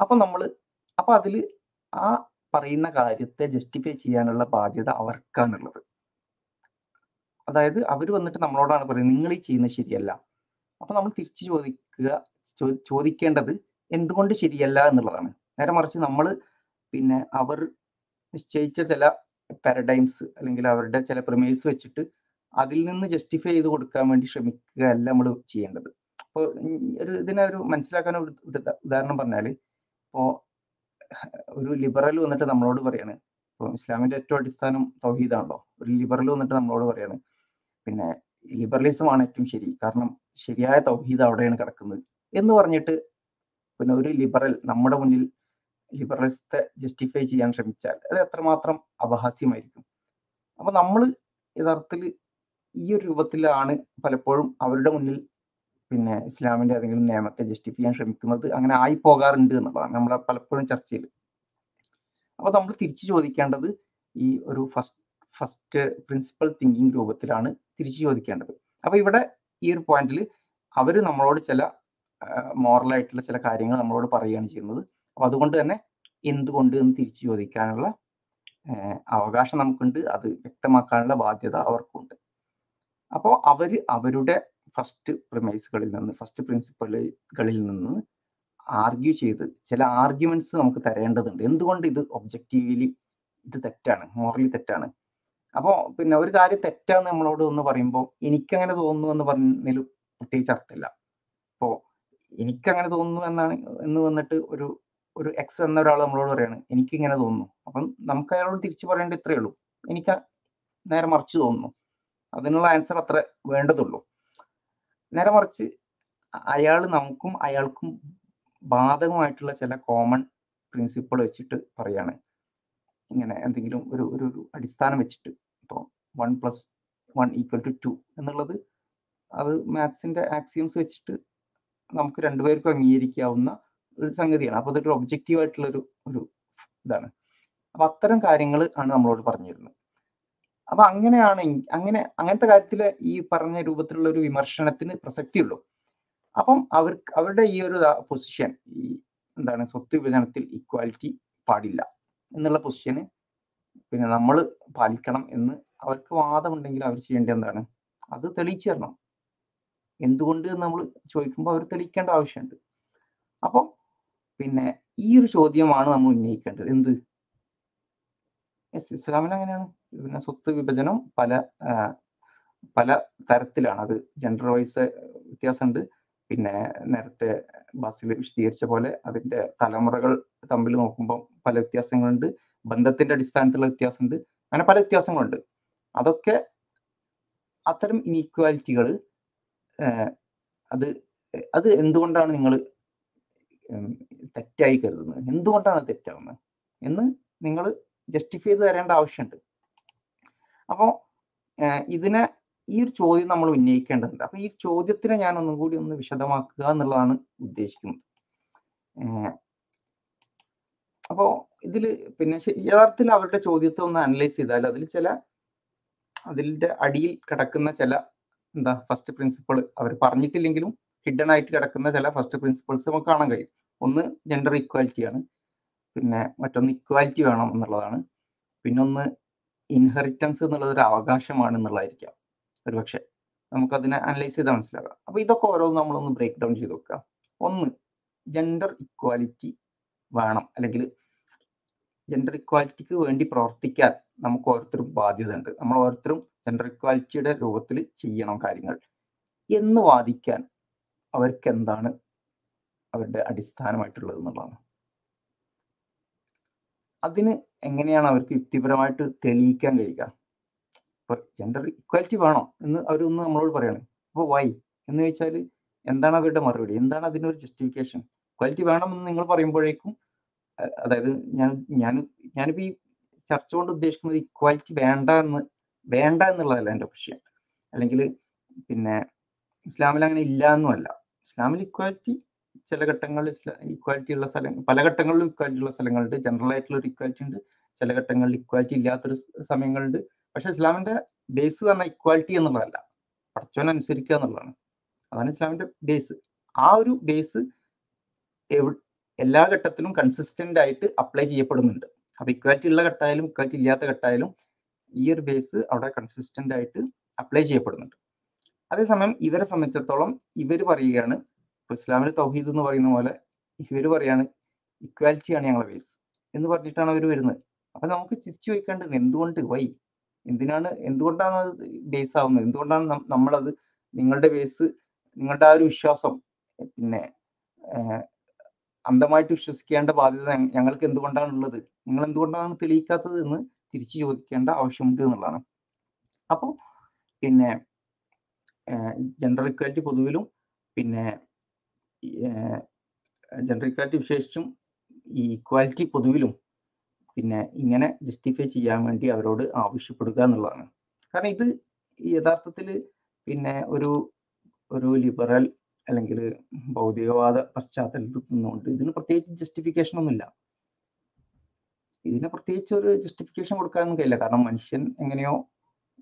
അപ്പൊ നമ്മൾ അപ്പൊ അതിൽ ആ പറയുന്ന കാര്യത്തെ ജസ്റ്റിഫൈ ചെയ്യാനുള്ള ബാധ്യത അവർക്കാണുള്ളത്. അതായത് അവർ വന്നിട്ട് നമ്മളോടാണ് പറയുന്നത് നിങ്ങൾ ഈ ചെയ്യുന്നത് ശരിയല്ല. അപ്പൊ നമ്മൾ തിരിച്ചു ചോദിക്കുക ചോദിക്കേണ്ടത് എന്തുകൊണ്ട് ശരിയല്ല എന്നുള്ളതാണ്. നേരെ മറിച്ച് നമ്മൾ പിന്നെ അവർ നിശ്ചയിച്ച ചില പാരഡൈംസ് അല്ലെങ്കിൽ അവരുടെ ചില പ്രമേസ് വെച്ചിട്ട് അതിൽ നിന്ന് ജസ്റ്റിഫൈ ചെയ്ത് കൊടുക്കാൻ വേണ്ടി ശ്രമിക്കുക അല്ല നമ്മൾ ചെയ്യേണ്ടത് അപ്പോൾ ഒരു ഇതിനെ ഒരു മനസ്സിലാക്കാൻ ഒരു ഉദാഹരണം പറഞ്ഞാൽ ഇപ്പോൾ ഒരു ലിബറൽ വന്നിട്ട് നമ്മളോട് പറയാണ്. ഇപ്പം ഇസ്ലാമിന്റെ ഏറ്റവും അടിസ്ഥാനം തൗഹീദാണല്ലോ. ഒരു ലിബറൽ വന്നിട്ട് നമ്മളോട് പറയാണ്. പിന്നെ ലിബറലിസം ആണ് ഏറ്റവും ശരി. കാരണം ശരിയായ തൗഹീദ് അവിടെയാണ് കിടക്കുന്നത്. എന്ന് പറഞ്ഞിട്ട് പിന്നെ ഒരു ലിബറൽ നമ്മുടെ മുന്നിൽ ലിബറലിസത്തെ ജസ്റ്റിഫൈ ചെയ്യാൻ ശ്രമിച്ചാൽ അത് എത്രമാത്രം അപഹാസ്യമായിരിക്കും. അപ്പൊ നമ്മൾ യഥാർത്ഥത്തിൽ ഈ ഒരു രൂപത്തിലാണ് പലപ്പോഴും അവരുടെ മുന്നിൽ പിന്നെ ഇസ്ലാമിന്റെ ഏതെങ്കിലും നിയമത്തെ ജസ്റ്റിഫൈ ചെയ്യാൻ ശ്രമിക്കുന്നത് അങ്ങനെ ആയി പോകാറുണ്ട് എന്നുള്ളതാണ്. നമ്മൾ പലപ്പോഴും ചർച്ചയിൽ അപ്പൊ നമ്മൾ തിരിച്ചു ചോദിക്കേണ്ടത് ഈ ഒരു ഫസ്റ്റ് ഫസ്റ്റ് പ്രിൻസിപ്പൽ തിങ്കിങ് രൂപത്തിലാണ് തിരിച്ചു ചോദിക്കേണ്ടത്. അപ്പൊ ഇവിടെ ഈ ഒരു പോയിന്റിൽ അവർ നമ്മളോട് ചില മോറൽ ആയിട്ടുള്ള ചില കാര്യങ്ങൾ നമ്മളോട് പറയുകയാണ് ചെയ്യുന്നത്. അപ്പൊ അതുകൊണ്ട് തന്നെ എന്തുകൊണ്ട് എന്ന് തിരിച്ചു ചോദിക്കാനുള്ള അവകാശം നമുക്കുണ്ട്. അത് വ്യക്തമാക്കാനുള്ള ബാധ്യത അവർക്കുണ്ട്. അപ്പോൾ അവർ അവരുടെ ഫസ്റ്റ് പ്രിമൈസുകളിൽ നിന്ന് ഫസ്റ്റ് പ്രിൻസിപ്പളുകളിൽ നിന്ന് ആർഗ്യൂ ചെയ്ത് ചില ആർഗ്യുമെന്റ്സ് നമുക്ക് തരേണ്ടതുണ്ട്. എന്തുകൊണ്ട് ഇത് ഒബ്ജക്റ്റീവ്ലി ഇത് തെറ്റാണ്? മോറലി തെറ്റാണ്? അപ്പോൾ പിന്നെ ഒരു കാര്യം തെറ്റാന്ന് നമ്മളോട് ഒന്ന് പറയുമ്പോൾ എനിക്കങ്ങനെ തോന്നുന്നു എന്ന് പറഞ്ഞതിൽ പ്രത്യേകിച്ച് അർത്ഥമില്ല. അപ്പോൾ എനിക്കങ്ങനെ തോന്നുന്നു എന്നാണ് എന്ന് വന്നിട്ട് ഒരു ഒരു എക്സ് എന്ന ഒരാൾ നമ്മളോട് പറയാണ് എനിക്കിങ്ങനെ തോന്നുന്നു. അപ്പം നമുക്ക് അയാളോട് തിരിച്ചു പറയേണ്ട ഇത്രയേ ഉള്ളൂ. എനിക്ക് നേരെ മറിച്ച് തോന്നുന്നു. അതിനുള്ള ആൻസർ അത്ര വേണ്ടതുള്ളൂ. നേരെ മറിച്ച് അയാൾ നമുക്കും അയാൾക്കും ബാധകമായിട്ടുള്ള ചില കോമൺ പ്രിൻസിപ്പിൾ വെച്ചിട്ട് പറയാണ്. ഇങ്ങനെ എന്തെങ്കിലും ഒരു ഒരു അടിസ്ഥാനം വെച്ചിട്ട്. ഇപ്പോൾ one plus one equal to two എന്നുള്ളത് അത് മാത്സിന്റെ ആക്സിയംസ് വെച്ചിട്ട് നമുക്ക് രണ്ടുപേർക്കും അംഗീകരിക്കാവുന്ന ഒരു സംഗതിയാണ്. അപ്പോൾ അതൊരു ഒബ്ജക്റ്റീവ് ആയിട്ടുള്ള ഒരു ഇതാണ്. അപ്പൊ അത്തരം കാര്യങ്ങൾ ആണ് നമ്മളോട് പറഞ്ഞിരുന്നത് അപ്പൊ അങ്ങനെയാണ് അങ്ങനെ അങ്ങനത്തെ കാര്യത്തിൽ ഈ പറഞ്ഞ രൂപത്തിലുള്ള ഒരു വിമർശനത്തിന് പ്രസക്തിയുള്ളൂ. അപ്പം അവർ അവരുടെ ഈ ഒരു പൊസിഷൻ ഈ എന്താണ് സ്വത്ത് വിഭജനത്തിൽ ഇക്വാലിറ്റി പാടില്ല എന്നുള്ള പൊസിഷന് പിന്നെ നമ്മൾ പാലിക്കണം എന്ന് അവർക്ക് വാദമുണ്ടെങ്കിൽ അവർ ചെയ്യേണ്ടത് എന്താണ്? അത് തെളിയിച്ചു തരണം. എന്തുകൊണ്ട് നമ്മൾ ചോദിക്കുമ്പോൾ അവർ തെളിയിക്കേണ്ട ആവശ്യമുണ്ട്. അപ്പോൾ പിന്നെ ഈ ഒരു ചോദ്യമാണ് നമ്മൾ ഉന്നയിക്കേണ്ടത്. എന്ത്? എസ് ഇസ്ലാമിൽ അങ്ങനെയാണ്. പിന്നെ സ്വത്ത് വിഭജനം പല പല തരത്തിലാണ്. അത് ജെൻഡർ വൈസ് വ്യത്യാസമുണ്ട്. പിന്നെ നേരത്തെ ബാസിൽ വിശദീകരിച്ച പോലെ അതിന്റെ തലമുറകൾ തമ്മിൽ നോക്കുമ്പോൾ പല വ്യത്യാസങ്ങളുണ്ട്. ബന്ധത്തിന്റെ അടിസ്ഥാനത്തിലുള്ള വ്യത്യാസമുണ്ട്. അങ്ങനെ പല വ്യത്യാസങ്ങളുണ്ട്. അതൊക്കെ അത്തരം ഇനീക്വാലിറ്റികൾ അത് അത് എന്തുകൊണ്ടാണ് നിങ്ങൾ തെറ്റായി കരുതുന്നത്? എന്തുകൊണ്ടാണ് തെറ്റാവുന്നത്? എന്ന് നിങ്ങൾ ജസ്റ്റിഫൈ ചെയ്ത് തരേണ്ട ആവശ്യമുണ്ട്. അപ്പോൾ ഇതിനെ ഈ ഒരു ചോദ്യം നമ്മൾ ഉന്നയിക്കേണ്ടതുണ്ട്. അപ്പൊ ഈ ചോദ്യത്തിനെ ഞാൻ ഒന്നും കൂടി ഒന്ന് വിശദമാക്കുക എന്നുള്ളതാണ് ഉദ്ദേശിക്കുന്നത്. അപ്പോൾ അപ്പോ ഇതിൽ പിന്നെ യഥാർത്ഥത്തിൽ അവരുടെ ചോദ്യത്തെ ഒന്ന് അനലൈസ് ചെയ്താൽ അതിൽ ചില അതിന്റെ അടിയിൽ കിടക്കുന്ന ചില എന്താ ഫസ്റ്റ് പ്രിൻസിപ്പിൾ അവർ പറഞ്ഞിട്ടില്ലെങ്കിലും ഹിഡൻ ആയിട്ട് കിടക്കുന്ന ചില ഫസ്റ്റ് പ്രിൻസിപ്പിൾസ് നമുക്ക് കാണാൻ കഴിയും. ഒന്ന് ജെൻഡർ ഇക്വാലിറ്റി ആണ്. പിന്നെ മറ്റൊന്ന് ഇക്വാലിറ്റി വേണം എന്നുള്ളതാണ്. പിന്നൊന്ന് ഇൻഹെറിറ്റൻസ് എന്നുള്ളത് ഒരു അവകാശമാണ് എന്നുള്ളതായിരിക്കാം. ഒരുപക്ഷെ നമുക്കതിനെ അനലൈസ് ചെയ്താൽ മനസ്സിലാക്കാം അപ്പോൾ ഇതൊക്കെ ഓരോന്ന് നമ്മളൊന്ന് ബ്രേക്ക് ഡൗൺ ചെയ്ത് നോക്കാം ഒന്ന് ജെൻഡർ ഇക്വാലിറ്റി വേണം. അല്ലെങ്കിൽ ജെൻഡർ ഇക്വാലിറ്റിക്ക് വേണ്ടി പ്രവർത്തിക്കാൻ നമുക്ക് ഓരോരുത്തരും ബാധ്യത ഉണ്ട് നമ്മൾ ഓരോരുത്തരും ജെൻഡർ ഇക്വാലിറ്റിയുടെ രൂപത്തിൽ ചെയ്യണം കാര്യങ്ങൾ. എന്ന് വാദിക്കാൻ അവർക്ക് എന്താണ് അവരുടെ അടിസ്ഥാനമായിട്ടുള്ളത് എന്നുള്ളതാണ്. അതിന് എങ്ങനെയാണ് അവർക്ക് യുക്തിപരമായിട്ട് തെളിയിക്കാൻ കഴിയുക? ഇപ്പൊ ജെൻഡർ ഇക്വാലിറ്റി വേണോ എന്ന് അവരൊന്ന് നമ്മളോട് പറയണം. അപ്പോൾ വൈ എന്ന് ചോദിച്ചാൽ എന്താണ് അവരുടെ മറുപടി? എന്താണ് അതിനൊരു ജസ്റ്റിഫിക്കേഷൻ ഇക്വാലിറ്റി വേണമെന്ന് നിങ്ങൾ പറയുമ്പോഴേക്കും അതായത് ഞാൻ ഞാൻ ഞാനിപ്പോ ഈ ചർച്ച കൊണ്ട് ഉദ്ദേശിക്കുന്നത് ഇക്വാലിറ്റി വേണ്ട എന്ന് വേണ്ട എന്നുള്ളതല്ല എന്റെ വിഷയം. അല്ലെങ്കിൽ പിന്നെ ഇസ്ലാമിൽ അങ്ങനെ ഇല്ല എന്നുമല്ല ഇസ്ലാമിൽ ഇക്വാലിറ്റി ചില ഘട്ടങ്ങളിൽ ഇക്വാലിറ്റി ഉള്ള സ്ഥലം പല ഘട്ടങ്ങളിലും ഇക്വാലിറ്റി ഉള്ള സ്ഥലങ്ങളുണ്ട്. ജനറൽ ആയിട്ടുള്ള ഒരു ഇക്വാലിറ്റി ഉണ്ട്. ചില ഘട്ടങ്ങളിൽ ഇക്വാലിറ്റി ഇല്ലാത്തൊരു സമയങ്ങളുണ്ട്. പക്ഷെ ഇസ്ലാമിന്റെ ബേസ് തന്നെ ഇക്വാലിറ്റി എന്നുള്ളതല്ല. പഠിച്ചവൻ അനുസരിക്കുക എന്നുള്ളതാണ്. അതാണ് ഇസ്ലാമിന്റെ ബേസ് ആ ഒരു ബേസ് എല്ലാ ഘട്ടത്തിലും കൺസിസ്റ്റന്റ് ആയിട്ട് അപ്ലൈ ചെയ്യപ്പെടുന്നുണ്ട്. അപ്പൊ ഇക്വാലിറ്റി ഉള്ള ഘട്ടമായാലും ഇക്വാലിറ്റി ഇല്ലാത്ത ഘട്ടമായാലും ഈ ഒരു ബേസ് അവിടെ കൺസിസ്റ്റന്റ് ആയിട്ട് അപ്ലൈ ചെയ്യപ്പെടുന്നുണ്ട്. അതേസമയം ഇവരെ സംബന്ധിച്ചിടത്തോളം ഇവർ പറയുകയാണ് ഇപ്പൊ ഇസ്ലാമിൽ തൗഹീദ് എന്ന് പറയുന്ന പോലെ ഇവർ പറയാണ് ഇക്വാലിറ്റിയാണ് ഞങ്ങളുടെ ബേസ് എന്ന് പറഞ്ഞിട്ടാണ് അവർ വരുന്നത്. അപ്പൊ നമുക്ക് തിരിച്ചു ചോദിക്കേണ്ടത് എന്തുകൊണ്ട്? വൈ? എന്തിനാണ് എന്തുകൊണ്ടാണ് അത് ബേസ് ആവുന്നത്? എന്തുകൊണ്ടാണ് നമ്മളത് നിങ്ങളുടെ ബേസ് നിങ്ങളുടെ ആ ഒരു വിശ്വാസം പിന്നെ അന്ധമായിട്ട് വിശ്വസിക്കേണ്ട ബാധ്യത ഞങ്ങൾക്ക് എന്തുകൊണ്ടാണ് ഉള്ളത് നിങ്ങൾ എന്തുകൊണ്ടാണ് തെളിയിക്കാത്തത് എന്ന് തിരിച്ചു ചോദിക്കേണ്ട ആവശ്യമുണ്ട് എന്നുള്ളതാണ്. അപ്പോൾ പിന്നെ ജെൻഡർ ഇക്വാലിറ്റി പൊതുവിലും പിന്നെ ജെൻഡർ ഇക്വാലിറ്റി വിശേഷിച്ചും ഈ ഇക്വാലിറ്റി പൊതുവിലും പിന്നെ ഇങ്ങനെ ജസ്റ്റിഫൈ ചെയ്യാൻ വേണ്ടി അവരോട് ആവശ്യപ്പെടുക എന്നുള്ളതാണ്. കാരണം ഇത് യഥാർത്ഥത്തിൽ പിന്നെ ഒരു ഒരു ലിബറൽ അല്ലെങ്കിൽ ഭൗതികവാദ പശ്ചാത്തലത്തിൽ നിന്നുകൊണ്ട് ഇതിന് പ്രത്യേകിച്ച് ജസ്റ്റിഫിക്കേഷൻ ഒന്നുമില്ല. ഇതിന് പ്രത്യേകിച്ച് ഒരു ജസ്റ്റിഫിക്കേഷൻ കൊടുക്കാനൊന്നും കഴിയില്ല. കാരണം മനുഷ്യൻ എങ്ങനെയോ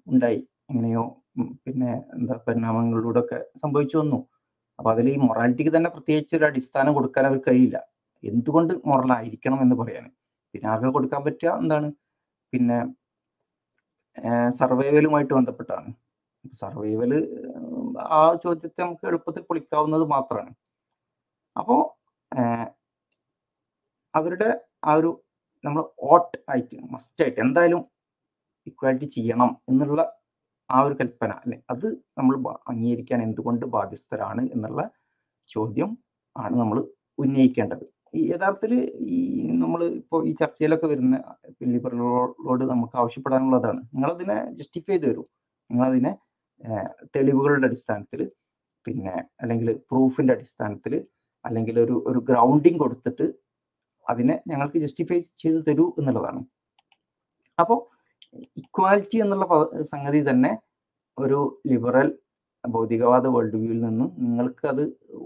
ഉണ്ടായി. എങ്ങനെയോ പിന്നെ എന്താ പരിണാമങ്ങളിലൂടെ ഒക്കെ സംഭവിച്ചു വന്നു. അപ്പൊ അതിൽ ഈ മൊറാലിറ്റിക്ക് തന്നെ പ്രത്യേകിച്ച് ഒരു അടിസ്ഥാനം കൊടുക്കാൻ അവർക്ക് കഴിയില്ല. എന്തുകൊണ്ട് ആയിരിക്കണം എന്ന് പറയാൻ പിന്നെ ആകെ കൊടുക്കാൻ പറ്റുക എന്താണ്? പിന്നെ സർവൈവലുമായിട്ട് ബന്ധപ്പെട്ടാണ്. സർവൈവൽ ആ ചോദ്യത്തെ നമുക്ക് എളുപ്പത്തിൽ പൊളിക്കാവുന്നത് മാത്രമാണ്. അപ്പോൾ അവരുടെ ആ ഒരു നമ്മൾ ഓട്ട് ആയിട്ട് മസ്റ്റ് ആയിട്ട് എന്തായാലും ഇക്വാലിറ്റി ചെയ്യണം എന്നുള്ള ആ ഒരു കൽപ്പന അല്ലെ? അത് നമ്മൾ അംഗീകരിക്കാൻ എന്തുകൊണ്ട് ബാധ്യസ്ഥരാണ് എന്നുള്ള ചോദ്യം ആണ് നമ്മൾ ഉന്നയിക്കേണ്ടത്. യഥാർത്ഥത്തിൽ ഈ നമ്മൾ ഇപ്പോൾ ഈ ചർച്ചയിലൊക്കെ വരുന്ന ലിബറലോട് നമുക്ക് ആവശ്യപ്പെടാനുള്ളതാണ്. നിങ്ങളതിനെ ജസ്റ്റിഫൈ ചെയ്ത് തരൂ നിങ്ങളതിനെ തെളിവുകളുടെ അടിസ്ഥാനത്തിൽ പിന്നെ അല്ലെങ്കിൽ പ്രൂഫിന്റെ അടിസ്ഥാനത്തിൽ അല്ലെങ്കിൽ ഒരു ഒരു ഗ്രൗണ്ടിങ് കൊടുത്തിട്ട് അതിനെ ഞങ്ങൾക്ക് ജസ്റ്റിഫൈ ചെയ്ത് തരൂ എന്നുള്ളതാണ്. അപ്പോൾ ഇക്വാലിറ്റി എന്നുള്ള സംഗതി തന്നെ ഒരു ലിബറൽ ഭൗതികവാദ വേൾഡ് വ്യൂവിൽ നിന്ന് നിങ്ങൾക്കത്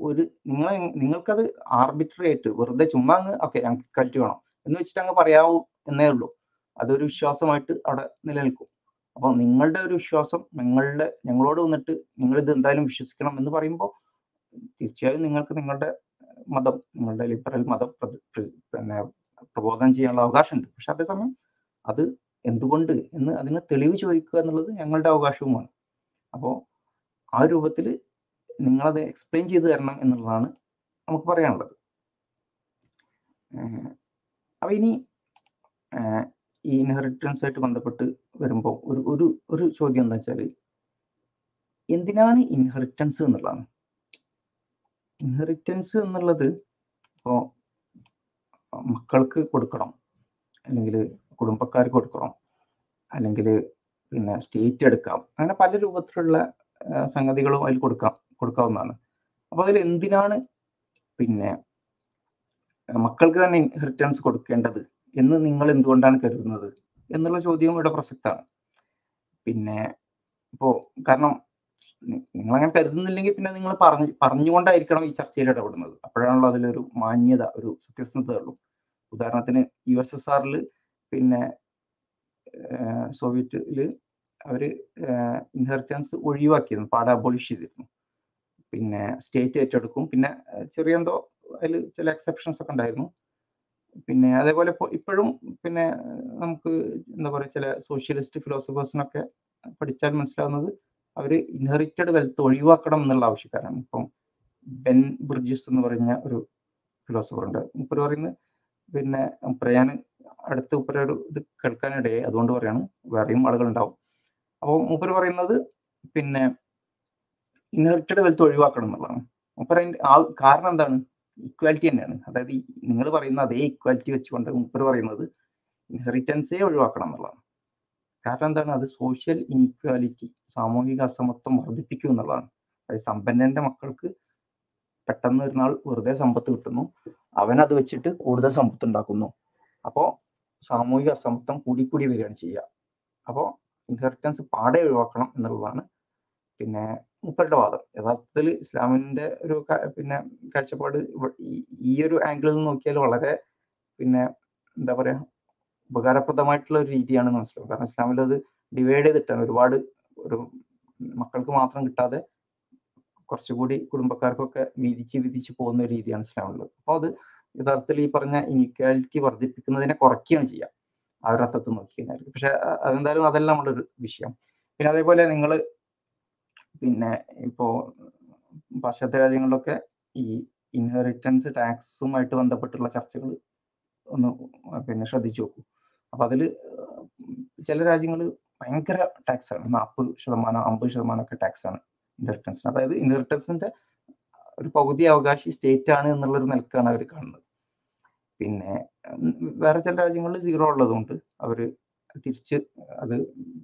ഒരു നിങ്ങളെ നിങ്ങൾക്കത് ആർബിട്രറി ആയിട്ട് വെറുതെ ചുമ്മാ അങ്ങ് ഓക്കെ ഞങ്ങൾക്ക് ഇക്വാലിറ്റി വേണം എന്ന് വെച്ചിട്ട് അങ്ങ് പറയാവൂ എന്നേ ഉള്ളൂ. അതൊരു വിശ്വാസമായിട്ട് അവിടെ നിലനിൽക്കും. അപ്പോൾ നിങ്ങളുടെ ഒരു വിശ്വാസം നിങ്ങളുടെ ഞങ്ങളോട് വന്നിട്ട് നിങ്ങൾ ഇത് എന്തായാലും വിശ്വസിക്കണം എന്ന് പറയുമ്പോൾ തീർച്ചയായും നിങ്ങൾക്ക് നിങ്ങളുടെ മതം നിങ്ങളുടെ ലിബറൽ മതം പിന്നെ പ്രബോധനം ചെയ്യാനുള്ള അവകാശമുണ്ട്. പക്ഷെ അതേസമയം അത് എന്തുകൊണ്ട് എന്ന് അതിന് തെളിവ് ചോദിക്കുക എന്നുള്ളത് ഞങ്ങളുടെ അവകാശവുമാണ്. അപ്പോൾ ആ രൂപത്തിൽ നിങ്ങളത് എക്സ്പ്ലെയിൻ ചെയ്തു തരണം എന്നുള്ളതാണ് നമുക്ക് പറയാനുള്ളത്. അപ്പം ഇനി ഈ ഇൻഹെറിറ്റൻസ് ആയിട്ട് ബന്ധപ്പെട്ട് വരുമ്പോൾ ഒരു ഒരു ഒരു ചോദ്യം എന്താ വെച്ചാൽ എന്തിനാണ് ഇൻഹെറിറ്റൻസ് എന്നുള്ളതാണ്? ഇൻഹെറിറ്റൻസ് എന്നുള്ളത് ഇപ്പോൾ മക്കൾക്ക് കൊടുക്കണം. അല്ലെങ്കിൽ കുടുംബക്കാർക്ക് കൊടുക്കണം. അല്ലെങ്കിൽ പിന്നെ സ്റ്റേറ്റ് എടുക്കാം. അങ്ങനെ പല രൂപത്തിലുള്ള സംഗതികളും അതിൽ കൊടുക്കാം കൊടുക്കാവുന്നതാണ്. അപ്പൊ അതിൽ എന്തിനാണ് പിന്നെ മക്കൾക്ക് തന്നെ ഇൻഹെറിറ്റൻസ് കൊടുക്കേണ്ടത് എന്ന് നിങ്ങൾ എന്തുകൊണ്ടാണ് കരുതുന്നത് എന്നുള്ള ചോദ്യവും ഇവിടെ പ്രസക്തമാണ്. പിന്നെ ഇപ്പോ കാരണം നിങ്ങൾ അങ്ങനെ കരുതുന്നില്ലെങ്കിൽ പിന്നെ നിങ്ങൾ പറഞ്ഞു പറഞ്ഞുകൊണ്ടായിരിക്കണം ഈ ചർച്ചയിൽ ഇടപെടുന്നത്. അപ്പോഴാണല്ലോ അതിലൊരു മാന്യത ഒരു സത്യസന്ധത ഉള്ളൂ. ഉദാഹരണത്തിന് യു എസ് എസ് ആറിൽ പിന്നെ സോവിയറ്റിൽ അവർ ഇൻഹെറിറ്റൻസ് ഒഴിവാക്കിയിരുന്നു പാടെ അബോളിഷ് ചെയ്തിരുന്നു. പിന്നെ സ്റ്റേറ്റ് ഏറ്റെടുക്കും. പിന്നെ ചെറിയ എന്തോ അതിൽ ചില എക്സെപ്ഷൻസ് ഒക്കെ ഉണ്ടായിരുന്നു. പിന്നെ അതേപോലെ ഇപ്പോഴും പിന്നെ നമുക്ക് എന്താ പറയുക ചില സോഷ്യലിസ്റ്റ് ഫിലോസഫേഴ്സിനൊക്കെ പഠിച്ചാൽ മനസ്സിലാവുന്നത് അവർ ഇൻഹെറിറ്റഡ് വെൽത്ത് ഒഴിവാക്കണം എന്നുള്ള ആവശ്യക്കാരാണ്. ഇപ്പം ബെൻ ബ്രിഡ്ജസ് എന്ന് പറഞ്ഞ ഒരു ഫിലോസഫർ ഉണ്ട്. മുപ്പര് പറയുന്നത് പിന്നെ ഞാൻ അടുത്ത് മുപ്പര് ഒരു ഇത് കേൾക്കാനിടയായി. അതുകൊണ്ട് പറയാണ് വേറെയും ആളുകൾ ഉണ്ടാവും അപ്പോൾ മൂപ്പർ പറയുന്നത് പിന്നെ ഇൻഹെറിറ്റഡ് വെൽത്ത് ഒഴിവാക്കണം എന്നുള്ളതാണ്. മൂപ്പർ അതിന്റെ ആ കാരണം എന്താണ്? ഇക്വാലിറ്റി തന്നെയാണ്. അതായത് നിങ്ങൾ പറയുന്ന അതേ ഇക്വാലിറ്റി വെച്ചുകൊണ്ട് മൂപ്പർ പറയുന്നത് ഇൻഹെറിറ്റൻസേ ഒഴിവാക്കണം എന്നുള്ളതാണ്. കാരണം എന്താണ്? അത് സോഷ്യൽ ഇൻഇക്വാലിറ്റി സാമൂഹിക അസമത്വം വർദ്ധിപ്പിക്കും എന്നുള്ളതാണ്. അതായത് സമ്പന്നന്റെ മക്കൾക്ക് പെട്ടെന്ന് ഒരു നാൾ വെറുതെ സമ്പത്ത് കിട്ടുന്നു. അവൻ അത് വെച്ചിട്ട് കൂടുതൽ സമ്പത്ത് ഉണ്ടാക്കുന്നു. അപ്പോൾ സാമൂഹിക അസമത്വം കൂടിക്കൂടി കൂടി വരികയാണ് ചെയ്യുക. അപ്പോൾ ഇൻഹെറിറ്റൻസ് പാടെ ഒഴിവാക്കണം എന്നുള്ളതാണ്. പിന്നെ മുപ്പരുടെ വാദം. യഥാർത്ഥത്തിൽ ഇസ്ലാമിന്റെ ഒരു പിന്നെ കാഴ്ചപ്പാട് ഈ- ഒരു ആംഗിളിൽ നിന്ന് നോക്കിയാൽ വളരെ പിന്നെ എന്താ പറയുക ഉപകാരപ്രദമായിട്ടുള്ള ഒരു രീതിയാണ് മനസ്സിലാവും. കാരണം ഇസ്ലാമിൽ അത് ഡിവൈഡ് ചെയ്തിട്ടാണ്. ഒരുപാട് ഒരു മക്കൾക്ക് മാത്രം കിട്ടാതെ കുറച്ചുകൂടി കുടുംബക്കാർക്കൊക്കെ വിധിച്ച് വിധിച്ച് പോകുന്ന ഒരു രീതിയാണ് ഇസ്ലാമുള്ളത് അപ്പോൾ അത് യഥാർത്ഥത്തിൽ ഈ പറഞ്ഞ ഇനിക്വാലിറ്റി വർദ്ധിപ്പിക്കുന്നതിനെ കുറയ്ക്കുകയാണ് ചെയ്യുക ആ ഒരു അർത്ഥത്തിൽ നോക്കി പക്ഷെ അതെന്തായാലും അതല്ല ഉള്ളൊരു വിഷയം. പിന്നെ അതേപോലെ നിങ്ങൾ പിന്നെ ഇപ്പോ പാശ്ചാത്യ രാജ്യങ്ങളിലൊക്കെ ഈ ഇൻഹെറിറ്റൻസ് ടാക്സുമായിട്ട് ബന്ധപ്പെട്ടുള്ള ചർച്ചകൾ ഒന്ന് പിന്നെ ശ്രദ്ധിച്ചു നോക്കൂ. അപ്പൊ അതിൽ ചില രാജ്യങ്ങൾ ഭയങ്കര ടാക്സ് ആണ് നാൽപ്പത് ശതമാനം അമ്പത് ശതമാനം ഒക്കെ ടാക്സ് ആണ് ഇൻഹെറിറ്റൻസിന് അതായത് ഇൻഹെറിറ്റൻസിന്റെ ഒരു പകുതി അവകാശി സ്റ്റേറ്റ് ആണ് എന്നുള്ളൊരു നിലക്കാണ് അവർ കാണുന്നത്. പിന്നെ വേറെ ചില രാജ്യങ്ങളിൽ സീറോ ഉള്ളതുകൊണ്ട് അവർ തിരിച്ച് അത്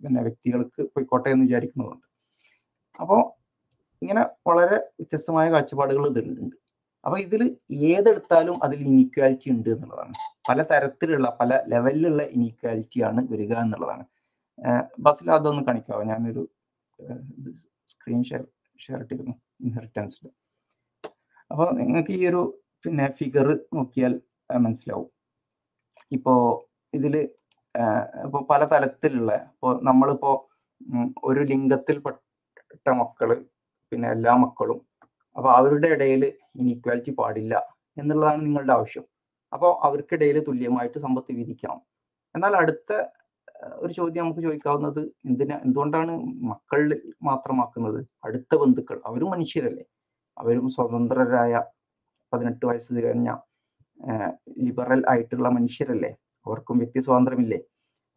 പിന്നെ വ്യക്തികൾക്ക് പോയിക്കോട്ടെ എന്ന് വിചാരിക്കുന്നതുകൊണ്ട്. അപ്പോൾ ഇങ്ങനെ വളരെ വ്യത്യസ്തമായ കാഴ്ചപ്പാടുകൾ ഇതിലുണ്ട്. അപ്പോൾ ഇതിൽ ഏതെടുത്താലും അതിൽ ഇനീക്വാലിറ്റി ഉണ്ട് എന്നുള്ളതാണ്. പല തരത്തിലുള്ള പല ലെവലിലുള്ള ഇനീക്വാലിറ്റി ആണ് വരിക എന്നുള്ളതാണ്. ബസ്സിൽ അതൊന്ന് കാണിക്കാവോ? ഞാനൊരു സ്ക്രീൻ ഷെയർ ഷെയർ ഇട്ടിരുന്നു ഇൻഹെറിറ്റൻസിൽ അപ്പോൾ നിങ്ങൾക്ക് ഈ ഒരു പിന്നെ ഫിഗർ നോക്കിയാൽ മനസ്സിലാവും. ഇപ്പോ ഇതിൽ ഇപ്പോൾ പല തലത്തിലുള്ള ഇപ്പോൾ നമ്മളിപ്പോ ഉം, ഒരു ലിംഗത്തിൽപ്പെട്ട മക്കൾ പിന്നെ എല്ലാ മക്കളും അപ്പോൾ അവരുടെ ഇടയിൽ ഇനീക്വാലിറ്റി പാടില്ല എന്നുള്ളതാണ് നിങ്ങളുടെ ആവശ്യം. അപ്പോൾ അവർക്കിടയിൽ തുല്യമായിട്ട് സമ്പത്ത് വിധിക്കണം. എന്നാൽ അടുത്ത ഒരു ചോദ്യം നമുക്ക് ചോദിക്കാവുന്നത് എന്തിനാ എന്തുകൊണ്ടാണ് മക്കളിൽ മാത്രമാക്കുന്നത്? അടുത്ത ബന്ധുക്കൾ അവരും മനുഷ്യരല്ലേ? അവരും സ്വതന്ത്രരായ പതിനെട്ട് വയസ്സ് തികഞ്ഞ ലിബറൽ ആയിട്ടുള്ള മനുഷ്യരല്ലേ? അവർക്കും വ്യക്തി സ്വാതന്ത്ര്യമില്ലേ?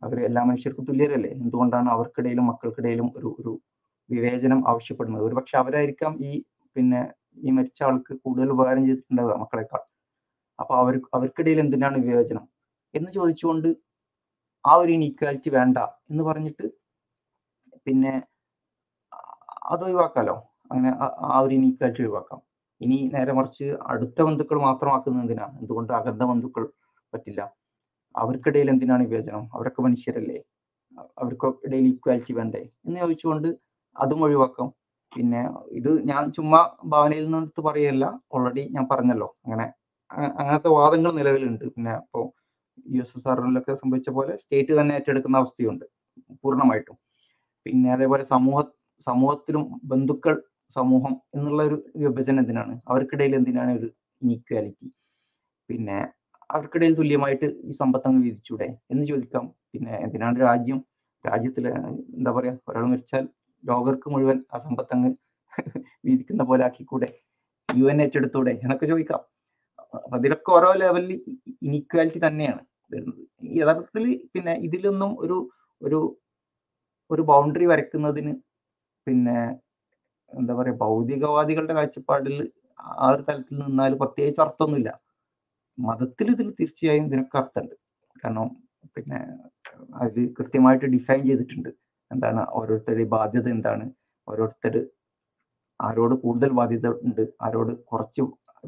അവർ എല്ലാ മനുഷ്യർക്കും തുല്യരല്ലേ? എന്തുകൊണ്ടാണ് അവർക്കിടയിലും മക്കൾക്കിടയിലും ഒരു ഒരു വിവേചനം ആവശ്യപ്പെടുന്നത്? ഒരു പക്ഷെ അവരായിരിക്കാം ഈ പിന്നെ ഈ മരിച്ച ആൾക്ക് കൂടുതൽ ഉപകാരം ചെയ്തിട്ടുണ്ടാവുക മക്കളെക്കാൾ. അപ്പൊ അവർ അവർക്കിടയിൽ എന്തിനാണ് വിവേചനം? എന്ന് ചോദിച്ചുകൊണ്ട് ആ ഒരു ഇനീക്വാലിറ്റി വേണ്ട എന്ന് പറഞ്ഞിട്ട് പിന്നെ അത് ഒഴിവാക്കാലോ അങ്ങനെ ആ- ആ ഒരു ഇനീക്വാലിറ്റി ഒഴിവാക്കാം. ഇനി നേരെ മറിച്ച് അടുത്ത ബന്ധുക്കൾ മാത്രമാക്കുന്നത് എന്തിനാണ്? എന്തുകൊണ്ട് അകന്ന ബന്ധുക്കൾ പറ്റില്ല? അവർക്കിടയിൽ എന്തിനാണ് വിവേചനം? അവരൊക്കെ മനുഷ്യരല്ലേ? അവർക്ക് ഇടയിൽ ഈക്വാലിറ്റി വേണ്ടേ? എന്ന് ചോദിച്ചുകൊണ്ട് അതും ഒഴിവാക്കാം. പിന്നെ ഇത് ഞാൻ ചുമ്മാ ഭാവനയിൽ നിന്നെടുത്ത് പറയല്ല. ഓൾറെഡി ഞാൻ പറഞ്ഞല്ലോ. അങ്ങനെ അങ്ങനത്തെ വാദങ്ങൾ നിലവിലുണ്ട്. പിന്നെ ഇപ്പോൾ യു എസ് എസ് ആറിലൊക്കെ സംഭവിച്ച പോലെ സ്റ്റേറ്റ് തന്നെ ഏറ്റെടുക്കുന്ന അവസ്ഥയുണ്ട്. പൂർണമായിട്ടും. പിന്നെ അതേപോലെ സമൂഹ സമൂഹത്തിലും ബന്ധുക്കൾ സമൂഹം എന്നുള്ള ഒരു വിഭജനം എന്തിനാണ്? അവർക്കിടയിൽ എന്തിനാണ് ഒരു ഇനീക്വാലിറ്റി പിന്നെ അവർക്കിടയിൽ തുല്യമായിട്ട് ഈ സമ്പത്ത് അങ്ങ് വിധിച്ചൂടെ? എന്ന് ചോദിക്കാം. പിന്നെ എന്തിനാണ് രാജ്യം രാജ്യത്തിൽ എന്താ പറയാ ഒരാൾ മരിച്ചാൽ ലോകർക്ക് മുഴുവൻ ആ സമ്പത്ത് അങ്ങ് വീതിക്കുന്ന പോലെ ആക്കിക്കൂടെ? U N ഏറ്റെടുത്തൂടെ? എന്നൊക്കെ ചോദിക്കാം. അപ്പൊ അതിലൊക്കെ ഓരോ ലെവലിൽ ഇനീക്വാലിറ്റി തന്നെയാണ് വരുന്നത്. യഥാർത്ഥത്തിൽ പിന്നെ ഇതിലൊന്നും ഒരു ഒരു ഒരു ബൗണ്ടറി വരയ്ക്കുന്നതിന് പിന്നെ എന്താ പറയുക ഭൗതികവാദികളുടെ കാഴ്ചപ്പാടിൽ ആ ഒരു തലത്തിൽ നിന്നാൽ പ്രത്യേകിച്ച് അർത്ഥമൊന്നുമില്ല. മതത്തിൽ ഇതിൽ തീർച്ചയായും ഇതിനൊക്കെ അർത്ഥമുണ്ട്. കാരണം പിന്നെ അത് കൃത്യമായിട്ട് ഡിഫൈൻ ചെയ്തിട്ടുണ്ട്. എന്താണ് ഓരോരുത്തരുടെ ബാധ്യത എന്താണ് ഓരോരുത്തർ ആരോട് കൂടുതൽ ബാധ്യത ഉണ്ട് ആരോട് കുറച്ച്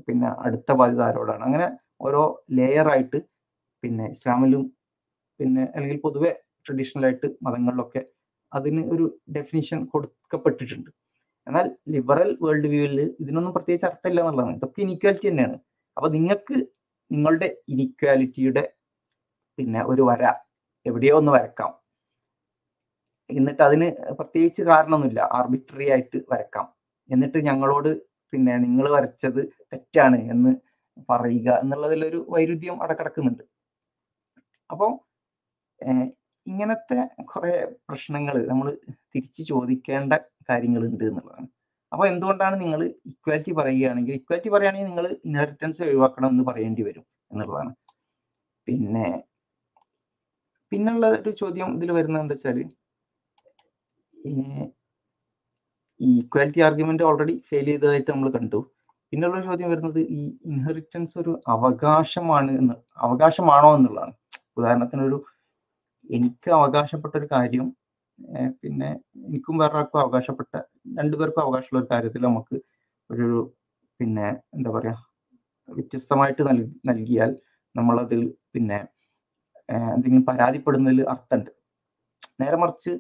പിന്നെ അടുത്ത ബാധ്യത ആരോടാണ്. അങ്ങനെ ഓരോ ലെയർ ആയിട്ട് പിന്നെ ഇസ്ലാമിലും പിന്നെ അല്ലെങ്കിൽ പൊതുവെ ട്രഡീഷണൽ ആയിട്ട് മതങ്ങളിലൊക്കെ അതിന് ഒരു ഡെഫിനിഷൻ കൊടുക്കപ്പെട്ടിട്ടുണ്ട്. എന്നാൽ ലിബറൽ വേൾഡ് വ്യൂവിൽ ഇതിനൊന്നും പ്രത്യേകിച്ച് അർത്ഥമില്ല എന്നുള്ളതാണ്. ഇതൊക്കെ ഇനീക്വാലിറ്റി തന്നെയാണ്. അപ്പൊ നിങ്ങൾക്ക് നിങ്ങളുടെ ഇനീക്വാലിറ്റിയുടെ പിന്നെ ഒരു വര എവിടെയോ ഒന്ന് വരക്കാം. എന്നിട്ട് അതിന് പ്രത്യേകിച്ച് കാരണമൊന്നുമില്ല. ആർബിട്രറി ആയിട്ട് വരക്കാം. എന്നിട്ട് ഞങ്ങളോട് പിന്നെ നിങ്ങൾ വരച്ചത് തെറ്റാണ് എന്ന് പറയുക എന്നുള്ളതിലൊരു വൈരുദ്ധ്യം അവിടെ കിടക്കുന്നുണ്ട് അപ്പോൾ ഇങ്ങനത്തെ കുറെ പ്രശ്നങ്ങൾ നമ്മൾ തിരിച്ചു ചോദിക്കേണ്ട കാര്യങ്ങളുണ്ട് എന്നുള്ളതാണ്. അപ്പോൾ എന്തുകൊണ്ടാണ് നിങ്ങൾ ഇക്വാലിറ്റി പറയുകയാണെങ്കിൽ ഇക്വാലിറ്റി പറയുകയാണെങ്കിൽ നിങ്ങൾ ഇൻഹെറിറ്റൻസ് ഒഴിവാക്കണം എന്ന് പറയേണ്ടി വരും എന്നുള്ളതാണ്. പിന്നെ പിന്നുള്ള ഒരു ചോദ്യം ഇതിൽ വരുന്നത് എന്താ വെച്ചാൽ ഈ ഇക്വാലിറ്റി ആർഗ്യുമെന്റ് ഓൾറെഡി ഫെയിൽ ചെയ്തതായിട്ട് നമ്മൾ കണ്ടു. പിന്നുള്ള ചോദ്യം വരുന്നത് ഈ ഇൻഹെറിറ്റൻസ് ഒരു അവകാശമാണ് എന്ന് അവകാശമാണോ എന്നുള്ളതാണ്. ഉദാഹരണത്തിന് ഒരു എനിക്ക് അവകാശപ്പെട്ട ഒരു കാര്യം പിന്നെ എനിക്കും വേറൊരാൾക്കും അവകാശപ്പെട്ട രണ്ടുപേർക്കും അവകാശമുള്ള ഒരു കാര്യത്തിൽ നമുക്ക് ഒരു പിന്നെ എന്താ പറയാ വ്യത്യസ്തമായിട്ട് നൽ നൽകിയാൽ നമ്മളതിൽ പിന്നെ എന്തെങ്കിലും പരാതിപ്പെടുന്നതിൽ അർത്ഥമുണ്ട്. നേരെ മറിച്ച്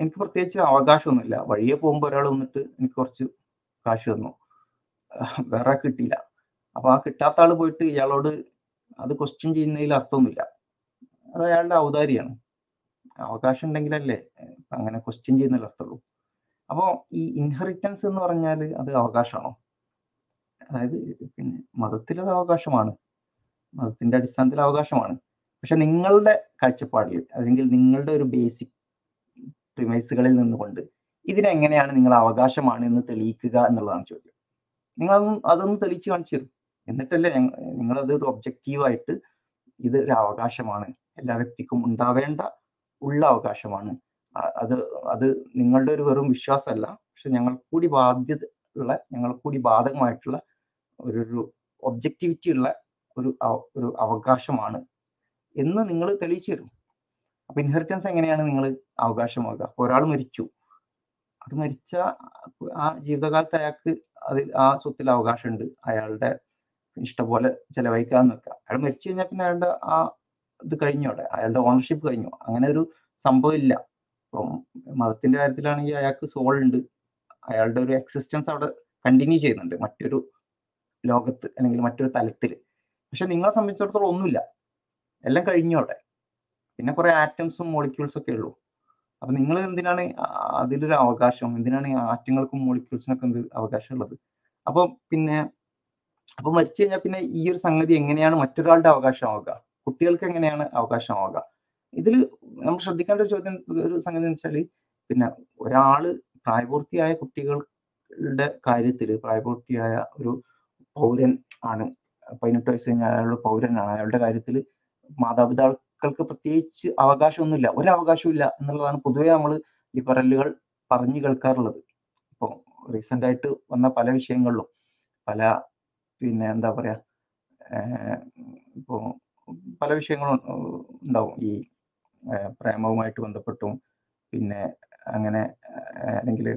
എനിക്ക് പ്രത്യേകിച്ച് അവകാശമൊന്നുമില്ല. വഴിയെ പോകുമ്പോൾ ഒരാൾ വന്നിട്ട് എനിക്ക് കുറച്ച് കാശ് തന്നു. വേറെ കിട്ടിയില്ല. അപ്പൊ ആ കിട്ടാത്ത ആൾ പോയിട്ട് ഇയാളോട് അത് ക്വസ്റ്റ്യൻ ചെയ്യുന്നതിൽ അർത്ഥമൊന്നുമില്ല. അത് അയാളുടെ ഔദാര്യാണ് അവകാശം ഉണ്ടെങ്കിലല്ലേ അങ്ങനെ ക്വസ്റ്റ്യൻ ചെയ്യുന്നില്ല അർത്ഥമുള്ളൂ അപ്പോൾ ഈ ഇൻഹെറിറ്റൻസ് എന്ന് പറഞ്ഞാൽ അത് അവകാശമാണോ? അതായത് പിന്നെ മതത്തിൽ അത് അവകാശമാണ്. മതത്തിന്റെ അടിസ്ഥാനത്തിൽ അവകാശമാണ്. പക്ഷെ നിങ്ങളുടെ കാഴ്ചപ്പാടിൽ അല്ലെങ്കിൽ നിങ്ങളുടെ ഒരു ബേസിക് പ്രിമൈസുകളിൽ നിന്നുകൊണ്ട് ഇതിനെങ്ങനെയാണ് നിങ്ങൾ അവകാശമാണ് എന്ന് തെളിയിക്കുക എന്നുള്ളതാണ് ചോദ്യം. നിങ്ങൾ അതൊന്നും അതൊന്ന് തെളിയിച്ച് കാണിച്ചു തരും. എന്നിട്ടല്ലേ നിങ്ങളത് ഒരു ഒബ്ജക്റ്റീവായിട്ട് ഇത് ഒരു അവകാശമാണ്. എല്ലാ വ്യക്തിക്കും ഉണ്ടാവേണ്ട ഉള്ള അവകാശമാണ്. അത് അത് നിങ്ങളുടെ ഒരു വെറും വിശ്വാസമല്ല. പക്ഷെ ഞങ്ങൾ കൂടി ബാധ്യത ഉള്ള ഞങ്ങൾ കൂടി ബാധകമായിട്ടുള്ള ഒരു ഒബ്ജക്റ്റിവിറ്റി ഉള്ള ഒരു ഒരു അവകാശമാണ്. എന്ന് നിങ്ങൾ തെളിയിച്ചു തരും. അപ്പൊ ഇൻഹെറിറ്റൻസ് എങ്ങനെയാണ് നിങ്ങൾ അവകാശമാകുക ഒരാൾ മരിച്ചു. അത് മരിച്ച ആ ജീവിതകാലത്ത് അയാൾക്ക് അതിൽ ആ സ്വത്തിൽ അവകാശമുണ്ട്. അയാളുടെ ഇഷ്ടപോലെ ചെലവഴിക്കാന്ന് വെക്കുക. അയാൾ മരിച്ചു കഴിഞ്ഞാൽ പിന്നെ അയാളുടെ ആ ഇത് കഴിഞ്ഞു അവിടെ അയാളുടെ ഓണർഷിപ്പ് കഴിഞ്ഞു. അങ്ങനെ ഒരു സംഭവം ഇല്ല. ഇപ്പം മതത്തിന്റെ കാര്യത്തിലാണെങ്കിൽ അയാൾക്ക് സോൾ ഉണ്ട്. അയാളുടെ ഒരു എക്സിസ്റ്റൻസ് അവിടെ കണ്ടിന്യൂ ചെയ്യുന്നുണ്ട് മറ്റൊരു ലോകത്ത് അല്ലെങ്കിൽ മറ്റൊരു തലത്തിൽ പക്ഷെ നിങ്ങളെ സംബന്ധിച്ചിടത്തോളം ഒന്നുമില്ല. എല്ലാം കഴിഞ്ഞു അവിടെ പിന്നെ കുറെ ആറ്റംസും മോളിക്യൂൾസും ഒക്കെ ഉള്ളൂ. അപ്പൊ നിങ്ങൾ എന്തിനാണ് അതിലൊരു അവകാശം? എന്തിനാണ് ആറ്റങ്ങൾക്കും മോളിക്യൂൾസിനൊക്കെ എന്ത് അവകാശം ഉള്ളത്? അപ്പൊ പിന്നെ അപ്പൊ മരിച്ചു കഴിഞ്ഞാൽ പിന്നെ ഈ ഒരു സംഗതി എങ്ങനെയാണ് മറ്റൊരാളുടെ അവകാശമാവുക? കുട്ടികൾക്ക് എങ്ങനെയാണ് അവകാശമാവുക? ഇതിൽ നമ്മൾ ശ്രദ്ധിക്കേണ്ട ഒരു ചോദ്യം ഒരു സംഗതി എന്ന് വെച്ചാൽ പിന്നെ ഒരാൾ പ്രായപൂർത്തിയായ കുട്ടികളുടെ കാര്യത്തിൽ പ്രായപൂർത്തിയായ ഒരു പൗരൻ ആണ്. പതിനെട്ട് വയസ്സ് കഴിഞ്ഞാൽ അയാളുടെ പൗരനാണ് അയാളുടെ കാര്യത്തിൽ മാതാപിതാക്കൾക്ക് പ്രത്യേകിച്ച് അവകാശമൊന്നുമില്ല. ഒരവകാശവും ഇല്ല എന്നുള്ളതാണ് പൊതുവെ നമ്മൾ ലിബറലുകൾ പറഞ്ഞു കേൾക്കാറുള്ളത്. ഇപ്പോൾ റീസെന്റ് ആയിട്ട് വന്ന പല വിഷയങ്ങളിലും പല പിന്നെ എന്താ പറയാ ഇപ്പോൾ പല വിഷയങ്ങളും ഉണ്ടാവും. ഈ പ്രേമവുമായിട്ട് ബന്ധപ്പെട്ടും പിന്നെ അങ്ങനെ അല്ലെങ്കിൽ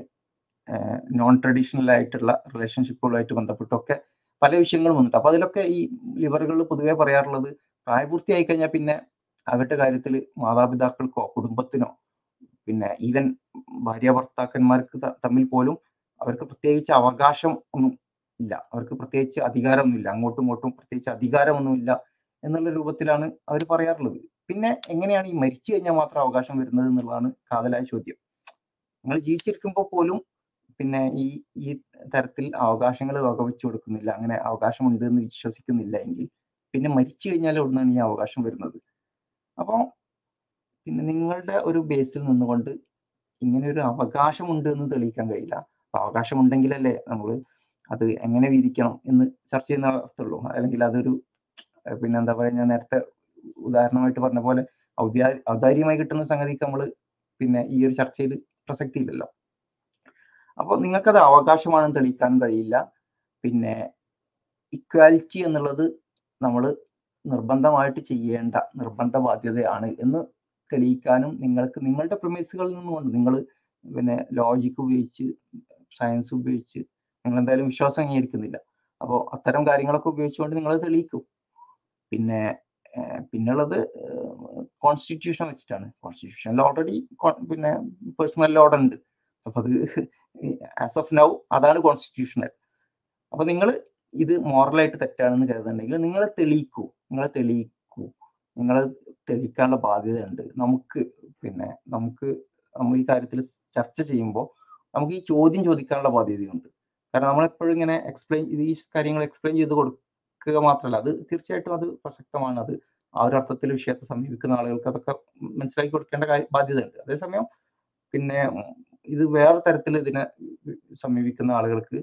നോൺ ട്രഡീഷണൽ ആയിട്ടുള്ള റിലേഷൻഷിപ്പുകളായിട്ട് ബന്ധപ്പെട്ടൊക്കെ പല വിഷയങ്ങളും വന്നിട്ട്. അപ്പൊ അതിലൊക്കെ ഈ ലിവറുകൾ പൊതുവെ പറയാറുള്ളത് പ്രായപൂർത്തിയായി കഴിഞ്ഞാൽ പിന്നെ അവരുടെ കാര്യത്തിൽ മാതാപിതാക്കൾക്കോ കുടുംബത്തിനോ പിന്നെ ഈവൻ ഭാര്യ ഭർത്താക്കന്മാർക്ക് തമ്മിൽ പോലും അവർക്ക് പ്രത്യേകിച്ച് അവകാശം ഒന്നും ഇല്ല. അവർക്ക് പ്രത്യേകിച്ച് അധികാരമൊന്നുമില്ല. അങ്ങോട്ടും ഇങ്ങോട്ടും പ്രത്യേകിച്ച് അധികാരമൊന്നുമില്ല. എന്നുള്ള രൂപത്തിലാണ് അവർ പറയാറുള്ളത്. പിന്നെ എങ്ങനെയാണ് ഈ മരിച്ചു കഴിഞ്ഞാൽ മാത്രം അവകാശം വരുന്നത് എന്നുള്ളതാണ് കാതലായ ചോദ്യം. നിങ്ങൾ ജീവിച്ചിരിക്കുമ്പോൾ പോലും പിന്നെ ഈ ഈ തരത്തിൽ അവകാശങ്ങൾ വകവെച്ചു കൊടുക്കുന്നില്ല. അങ്ങനെ അവകാശമുണ്ട് എന്ന് വിശ്വസിക്കുന്നില്ല എങ്കിൽ പിന്നെ മരിച്ചു കഴിഞ്ഞാൽ എവിടുന്നാണ് ഈ അവകാശം വരുന്നത്. അപ്പോൾ പിന്നെ നിങ്ങളുടെ ഒരു ബേസിൽ നിന്നുകൊണ്ട് ഇങ്ങനെ ഒരു അവകാശമുണ്ട് എന്ന് തെളിയിക്കാൻ കഴിയില്ല. അപ്പൊ അവകാശമുണ്ടെങ്കിലല്ലേ നമ്മൾ അത് എങ്ങനെ വീതിക്കണം എന്ന് ചർച്ച ചെയ്യുന്ന അവസ്ഥയുള്ളൂ അല്ലെങ്കിൽ അതൊരു പിന്നെ എന്താ പറയുക ഞാൻ നേരത്തെ ഉദാഹരണമായിട്ട് പറഞ്ഞ പോലെ ഔദാര്യമായി കിട്ടുന്ന സംഗതിക്ക് നമ്മൾ പിന്നെ ഈ ഒരു ചർച്ചയിൽ പ്രസക്തി ഇല്ലല്ലോ. അപ്പോൾ നിങ്ങൾക്കത് അവകാശമാണെന്ന് തെളിയിക്കാൻ കഴിയില്ല. പിന്നെ ഇക്വാലിറ്റി എന്നുള്ളത് നമ്മൾ നിർബന്ധമായിട്ട് ചെയ്യേണ്ട നിർബന്ധ ബാധ്യതയാണ് എന്ന് തെളിയിക്കാനും നിങ്ങൾക്ക് നിങ്ങളുടെ പ്രമിസുകളിൽ നിന്നുകൊണ്ട് നിങ്ങൾ പിന്നെ ലോജിക്ക് ഉപയോഗിച്ച് സയൻസ് ഉപയോഗിച്ച് നിങ്ങൾ എന്തായാലും വിശ്വാസം അംഗീകരിക്കുന്നില്ല. അപ്പോൾ അത്തരം കാര്യങ്ങളൊക്കെ ഉപയോഗിച്ചുകൊണ്ട് നിങ്ങൾ തെളിയിക്കും. പിന്നെ പിന്നുള്ളത് കോൺസ്റ്റിറ്റ്യൂഷൻ വെച്ചിട്ടാണ്. കോൺസ്റ്റിറ്റ്യൂഷനിൽ ഓൾറെഡി പിന്നെ പേഴ്സണൽ ലോ ഉണ്ട്. അപ്പൊ അത് ആസ് ഓഫ് നൗ അതാണ് കോൺസ്റ്റിറ്റ്യൂഷണൽ അപ്പൊ നിങ്ങൾ ഇത് മോറലായിട്ട് തെറ്റാണെന്ന് കരുതുന്നുണ്ടെങ്കിൽ നിങ്ങൾ തെളിയിക്കൂ. നിങ്ങൾ തെളിയിക്കൂ. നിങ്ങൾ തെളിയിക്കാനുള്ള ബാധ്യതയുണ്ട്. നമുക്ക് പിന്നെ നമുക്ക് നമ്മൾ ഈ കാര്യത്തിൽ ചർച്ച ചെയ്യുമ്പോൾ നമുക്ക് ഈ ചോദ്യം ചോദിക്കാനുള്ള ബാധ്യതയുണ്ട്. കാരണം നമ്മളെപ്പോഴും ഇങ്ങനെ എക്സ്പ്ലെയിൻ ഈ കാര്യങ്ങൾ എക്സ്പ്ലെയിൻ ചെയ്ത് കൊടുക്കുക മാത്രമല്ല അത് തീർച്ചയായിട്ടും അത് പ്രസക്തമാണ്. അത് ആ ഒരു അർത്ഥത്തിൽ വിഷയത്തെ സമീപിക്കുന്ന ആളുകൾക്ക് അതൊക്കെ മനസ്സിലാക്കി കൊടുക്കേണ്ട ബാധ്യതയുണ്ട്. അതേസമയം പിന്നെ ഇത് വേറെ തരത്തിൽ ഇതിനെ സമീപിക്കുന്ന ആളുകൾക്ക്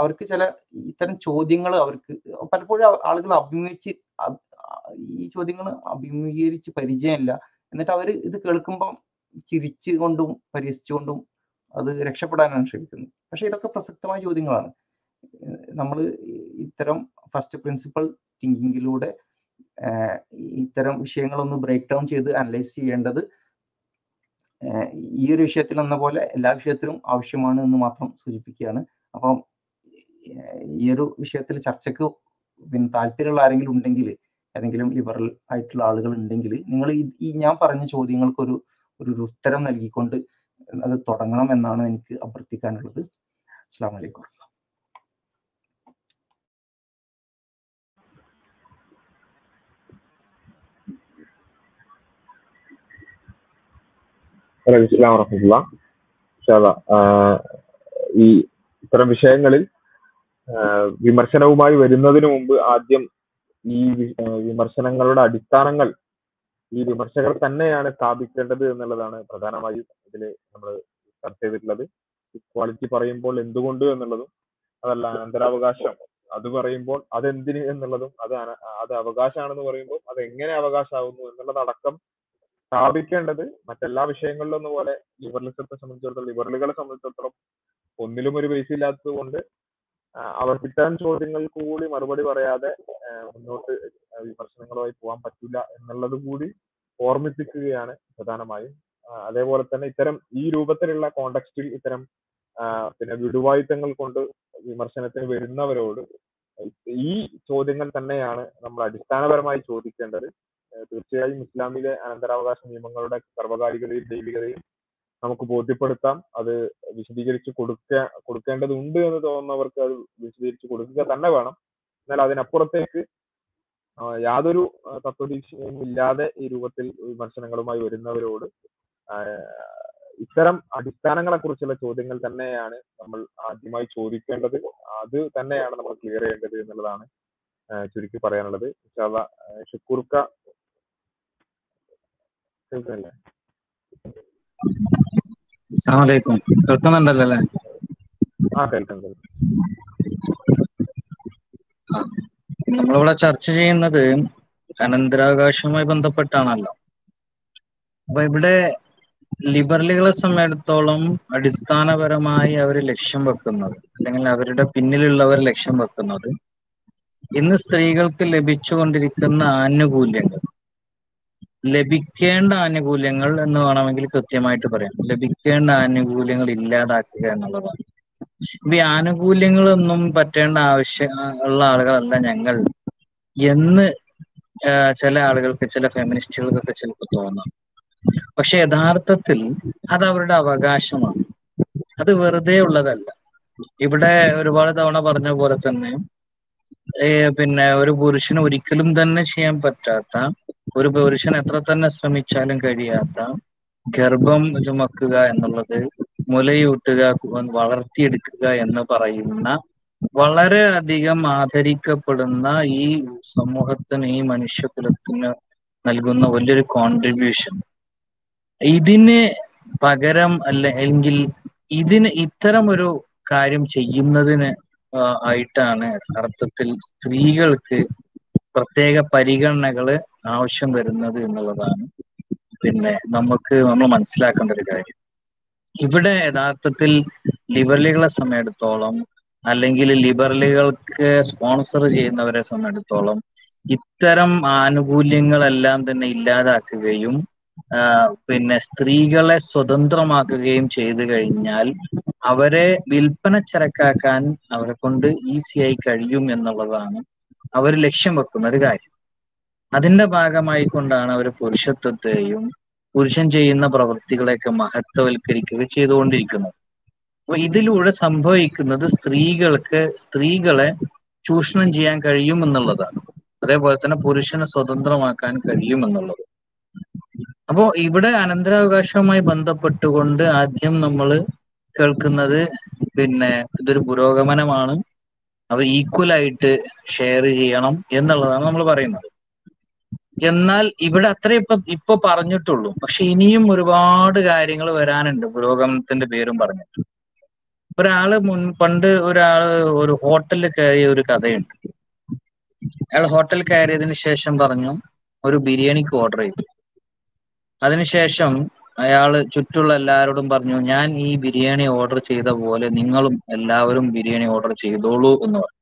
അവർക്ക് ചില ഇത്തരം ചോദ്യങ്ങൾ അവർക്ക് പലപ്പോഴും ആളുകൾ അഭിമുഖിച്ച് ഈ ചോദ്യങ്ങൾ അഭിമുഖീകരിച്ച് പരിചയമില്ല. എന്നിട്ട് അവർ ഇത് കേൾക്കുമ്പം ചിരിച്ചുകൊണ്ടും പരിഹസിച്ചുകൊണ്ടും അത് രക്ഷപ്പെടാനാണ് ശ്രമിക്കുന്നത്. പക്ഷെ ഇതൊക്കെ പ്രസക്തമായ ചോദ്യങ്ങളാണ്. നമ്മൾ ഇത്തരം ഫസ്റ്റ് പ്രിൻസിപ്പൽ തിങ്കിങ്ങിലൂടെ ഇത്തരം വിഷയങ്ങളൊന്ന് ബ്രേക്ക് ഡൗൺ ചെയ്ത് അനലൈസ് ചെയ്യേണ്ടത് ഈ ഒരു വിഷയത്തിൽ എന്ന പോലെ എല്ലാ വിഷയത്തിലും ആവശ്യമാണ് എന്ന് മാത്രം സൂചിപ്പിക്കുകയാണ്. അപ്പം ഈ ഒരു വിഷയത്തിൽ ചർച്ചയ്ക്ക് പിന്നെ താല്പര്യമുള്ള ആരെങ്കിലും ഉണ്ടെങ്കിൽ ഏതെങ്കിലും ലിബറൽ ആയിട്ടുള്ള ആളുകൾ ഉണ്ടെങ്കിൽ നിങ്ങൾ ഈ ഞാൻ പറഞ്ഞ ചോദ്യങ്ങൾക്കൊരു ഒരു ഉത്തരം നൽകിക്കൊണ്ട് അത് തുടങ്ങണം എന്നാണ് എനിക്ക് അഭ്യർത്ഥിക്കാനുള്ളത്. അസ്സാം വലൈക്കും വലൈക്കും വറഹമുല്ല ഈ ഇത്തരം വിഷയങ്ങളിൽ വിമർശനവുമായി വരുന്നതിന് മുമ്പ് ആദ്യം ഈ വിമർശനങ്ങളുടെ അടിസ്ഥാനങ്ങൾ ഈ വിമർശകർ തന്നെയാണ് സ്ഥാപിക്കേണ്ടത് എന്നുള്ളതാണ് പ്രധാനമായും ഇതിൽ നമ്മൾ ചർച്ച ചെയ്തിട്ടുള്ളത്. ഇക്വാളിറ്റി പറയുമ്പോൾ എന്തുകൊണ്ട് എന്നുള്ളതും അതല്ല അനന്തരാവകാശം അത് പറയുമ്പോൾ അതെന്തിന് എന്നുള്ളതും അത് അത് അവകാശമാണെന്ന് പറയുമ്പോൾ അത് എങ്ങനെ അവകാശമാകുന്നു എന്നുള്ളതടക്കം സ്ഥാപിക്കേണ്ടത് മറ്റെല്ലാ വിഷയങ്ങളിലൊന്നും പോലെ ലിബറലിസത്തെ സംബന്ധിച്ചിടത്തോളം ലിബറലുകളെ സംബന്ധിച്ചിടത്തോളം ഒന്നിലും ഒരു ബേസ് ഇല്ലാത്തത് കൊണ്ട് അവർക്ക് ഇത്തരം ചോദ്യങ്ങൾക്ക് കൂടി മറുപടി പറയാതെ മുന്നോട്ട് വിമർശനങ്ങളുമായി പോകാൻ പറ്റില്ല എന്നുള്ളത് കൂടി ഓർമ്മിപ്പിക്കുകയാണ് പ്രധാനമായും. അതേപോലെ തന്നെ ഇത്തരം ഈ രൂപത്തിലുള്ള കോണ്ടക്സ്റ്റിൽ ഇത്തരം പിന്നെ വിടുവായുത്തങ്ങൾ കൊണ്ട് വിമർശനത്തിന് വരുന്നവരോട് ഈ ചോദ്യങ്ങൾ തന്നെയാണ് നമ്മൾ അടിസ്ഥാനപരമായി ചോദിക്കേണ്ടത്. തീർച്ചയായും ഇസ്ലാമിലെ അനന്തരാവകാശ നിയമങ്ങളുടെ സർവകാലികതയും ദൈവികതയും നമുക്ക് ബോധ്യപ്പെടുത്താം. അത് വിശദീകരിച്ച് കൊടുക്ക കൊടുക്കേണ്ടതുണ്ട് എന്ന് തോന്നുന്നവർക്ക് അത് വിശദീകരിച്ച് കൊടുക്കുക തന്നെ വേണം. എന്നാൽ അതിനപ്പുറത്തേക്ക് യാതൊരു തത്വദീക്ഷയും ഇല്ലാതെ ഈ രൂപത്തിൽ വിമർശനങ്ങളുമായി വരുന്നവരോട് ഇത്തരം അടിസ്ഥാനങ്ങളെ കുറിച്ചുള്ള ചോദ്യങ്ങൾ തന്നെയാണ് നമ്മൾ ആദ്യമായി ചോദിക്കേണ്ടത്. അത് തന്നെയാണ് നമ്മൾ ക്ലിയർ ചെയ്യേണ്ടത് എന്നുള്ളതാണ് ചുരുക്കി പറയാനുള്ളത്. ഷുക്കൂർക്ക അസ്സലാമലൈക്കും. കേൾക്കുന്നുണ്ടല്ലോ അല്ലേ ആ കേൾക്കാം കേൾക്കാം. നമ്മളിവിടെ ചർച്ച ചെയ്യുന്നത് അനന്തരാവകാശവുമായി ബന്ധപ്പെട്ടാണല്ലോ. അപ്പൊ ഇവിടെ ലിബറലുകളെ സംബന്ധിച്ചിടത്തോളം അടിസ്ഥാനപരമായി അവർ ലക്ഷ്യം വെക്കുന്നത് അല്ലെങ്കിൽ അവരുടെ പിന്നിലുള്ളവർ ലക്ഷ്യം വെക്കുന്നത് ഇന്ന് സ്ത്രീകൾക്ക് ലഭിച്ചുകൊണ്ടിരിക്കുന്ന ആനുകൂല്യങ്ങൾ. ലഭിക്കേണ്ട ആനുകൂല്യങ്ങൾ എന്ന് വേണമെങ്കിൽ കൃത്യമായിട്ട് പറയാം. ലഭിക്കേണ്ട ആനുകൂല്യങ്ങൾ ഇല്ലാതാക്കുക എന്നുള്ളതാണ്. ഇപ്പൊ ഈ ആനുകൂല്യങ്ങളൊന്നും പറ്റേണ്ട ആവശ്യം ഉള്ള ആളുകളല്ല ഞങ്ങൾ. എന്ന് ചില ആളുകൾക്ക് ചില ഫെമിനിസ്റ്റുകൾക്കൊക്കെ ചിലപ്പോൾ തോന്നാം. പക്ഷെ യഥാർത്ഥത്തിൽ അത് അവരുടെ അവകാശമാണ്. അത് വെറുതെ ഉള്ളതല്ല. ഇവിടെ ഒരുപാട് തവണ പറഞ്ഞ പോലെ തന്നെ പിന്നെ ഒരു പുരുഷന് ഒരിക്കലും തന്നെ ചെയ്യാൻ പറ്റാത്ത ഒരു പുരുഷൻ എത്ര തന്നെ ശ്രമിച്ചാലും കഴിയാത്ത ഗർഭം ചുമക്കുക എന്നുള്ളത് മുലയൂട്ടുക വളർത്തിയെടുക്കുക എന്ന് പറയുന്ന വളരെ അധികം ആദരിക്കപ്പെടുന്ന ഈ സമൂഹത്തിന് ഈ മനുഷ്യകുലത്തിന് നൽകുന്ന വലിയൊരു കോൺട്രിബ്യൂഷൻ ഇതിന് പകരം അല്ലെങ്കിൽ ഇതിന് ഇത്തരം ഒരു കാര്യം ചെയ്യുന്നതിന് ആയിട്ടാണ് അർത്ഥത്തിൽ സ്ത്രീകൾക്ക് പ്രത്യേക പരിഗണനകൾ ആവശ്യം വരുന്നത് എന്നുള്ളതാണ്. പിന്നെ നമുക്ക് നമ്മൾ മനസ്സിലാക്കേണ്ട ഒരു കാര്യം. ഇവിടെ യഥാർത്ഥത്തിൽ ലിബറലുകളെ സമയത്തോളം അല്ലെങ്കിൽ ലിബറലുകൾക്ക് സ്പോൺസർ ചെയ്യുന്നവരെ സംബന്ധിച്ചിടത്തോളം ഇത്തരം ആനുകൂല്യങ്ങളെല്ലാം തന്നെ ഇല്ലാതാക്കുകയും പിന്നെ സ്ത്രീകളെ സ്വതന്ത്രമാക്കുകയും ചെയ്തു കഴിഞ്ഞാൽ അവരെ വിൽപ്പന ചരക്കാക്കാൻ അവരെ കൊണ്ട് ഈസിയായി കഴിയും എന്നുള്ളതാണ് അവർ ലക്ഷ്യം വെക്കുന്ന ഒരു കാര്യം. അതിന്റെ ഭാഗമായി കൊണ്ടാണ് അവർ പുരുഷത്വത്തെയും പുരുഷൻ ചെയ്യുന്ന പ്രവൃത്തികളെയൊക്കെ മഹത്വവൽക്കരിക്കുക ചെയ്തുകൊണ്ടിരിക്കുന്നത്. അപ്പൊ ഇതിലൂടെ സംഭവിക്കുന്നത് സ്ത്രീകൾക്ക് സ്ത്രീകളെ ചൂഷണം ചെയ്യാൻ കഴിയും എന്നുള്ളതാണ്. അതേപോലെ തന്നെ പുരുഷനെ സ്വതന്ത്രമാക്കാൻ കഴിയും എന്നുള്ളത്. അപ്പോ ഇവിടെ അനന്തരാവകാശവുമായി ബന്ധപ്പെട്ടുകൊണ്ട് ആദ്യം നമ്മൾ കേൾക്കുന്നത് പിന്നെ ഇതൊരു പുരോഗമനമാണ്. അവർ ഈക്വൽ ആയിട്ട് ഷെയർ ചെയ്യണം എന്നുള്ളതാണ് നമ്മൾ പറയുന്നത്. എന്നാൽ ഇവിടെ അത്ര ഇപ്പൊ ഇപ്പൊ പറഞ്ഞിട്ടുള്ളൂ. പക്ഷെ ഇനിയും ഒരുപാട് കാര്യങ്ങൾ വരാനുണ്ട്. പുരോഗമനത്തിന്റെ പേരും പറഞ്ഞിട്ട്. ഒരാൾ മുൻ പണ്ട് ഒരാൾ ഒരു ഹോട്ടലിൽ കയറിയ ഒരു കഥയുണ്ട്. അയാൾ ഹോട്ടൽ കയറിയതിന് ശേഷം പറഞ്ഞു ഒരു ബിരിയാണിക്ക് ഓർഡർ ചെയ്തു. അതിനുശേഷം അയാൾ ചുറ്റുള്ള എല്ലാവരോടും പറഞ്ഞു ഞാൻ ഈ ബിരിയാണി ഓർഡർ ചെയ്ത പോലെ നിങ്ങളും എല്ലാവരും ബിരിയാണി ഓർഡർ ചെയ്തോളൂ എന്ന് പറഞ്ഞു.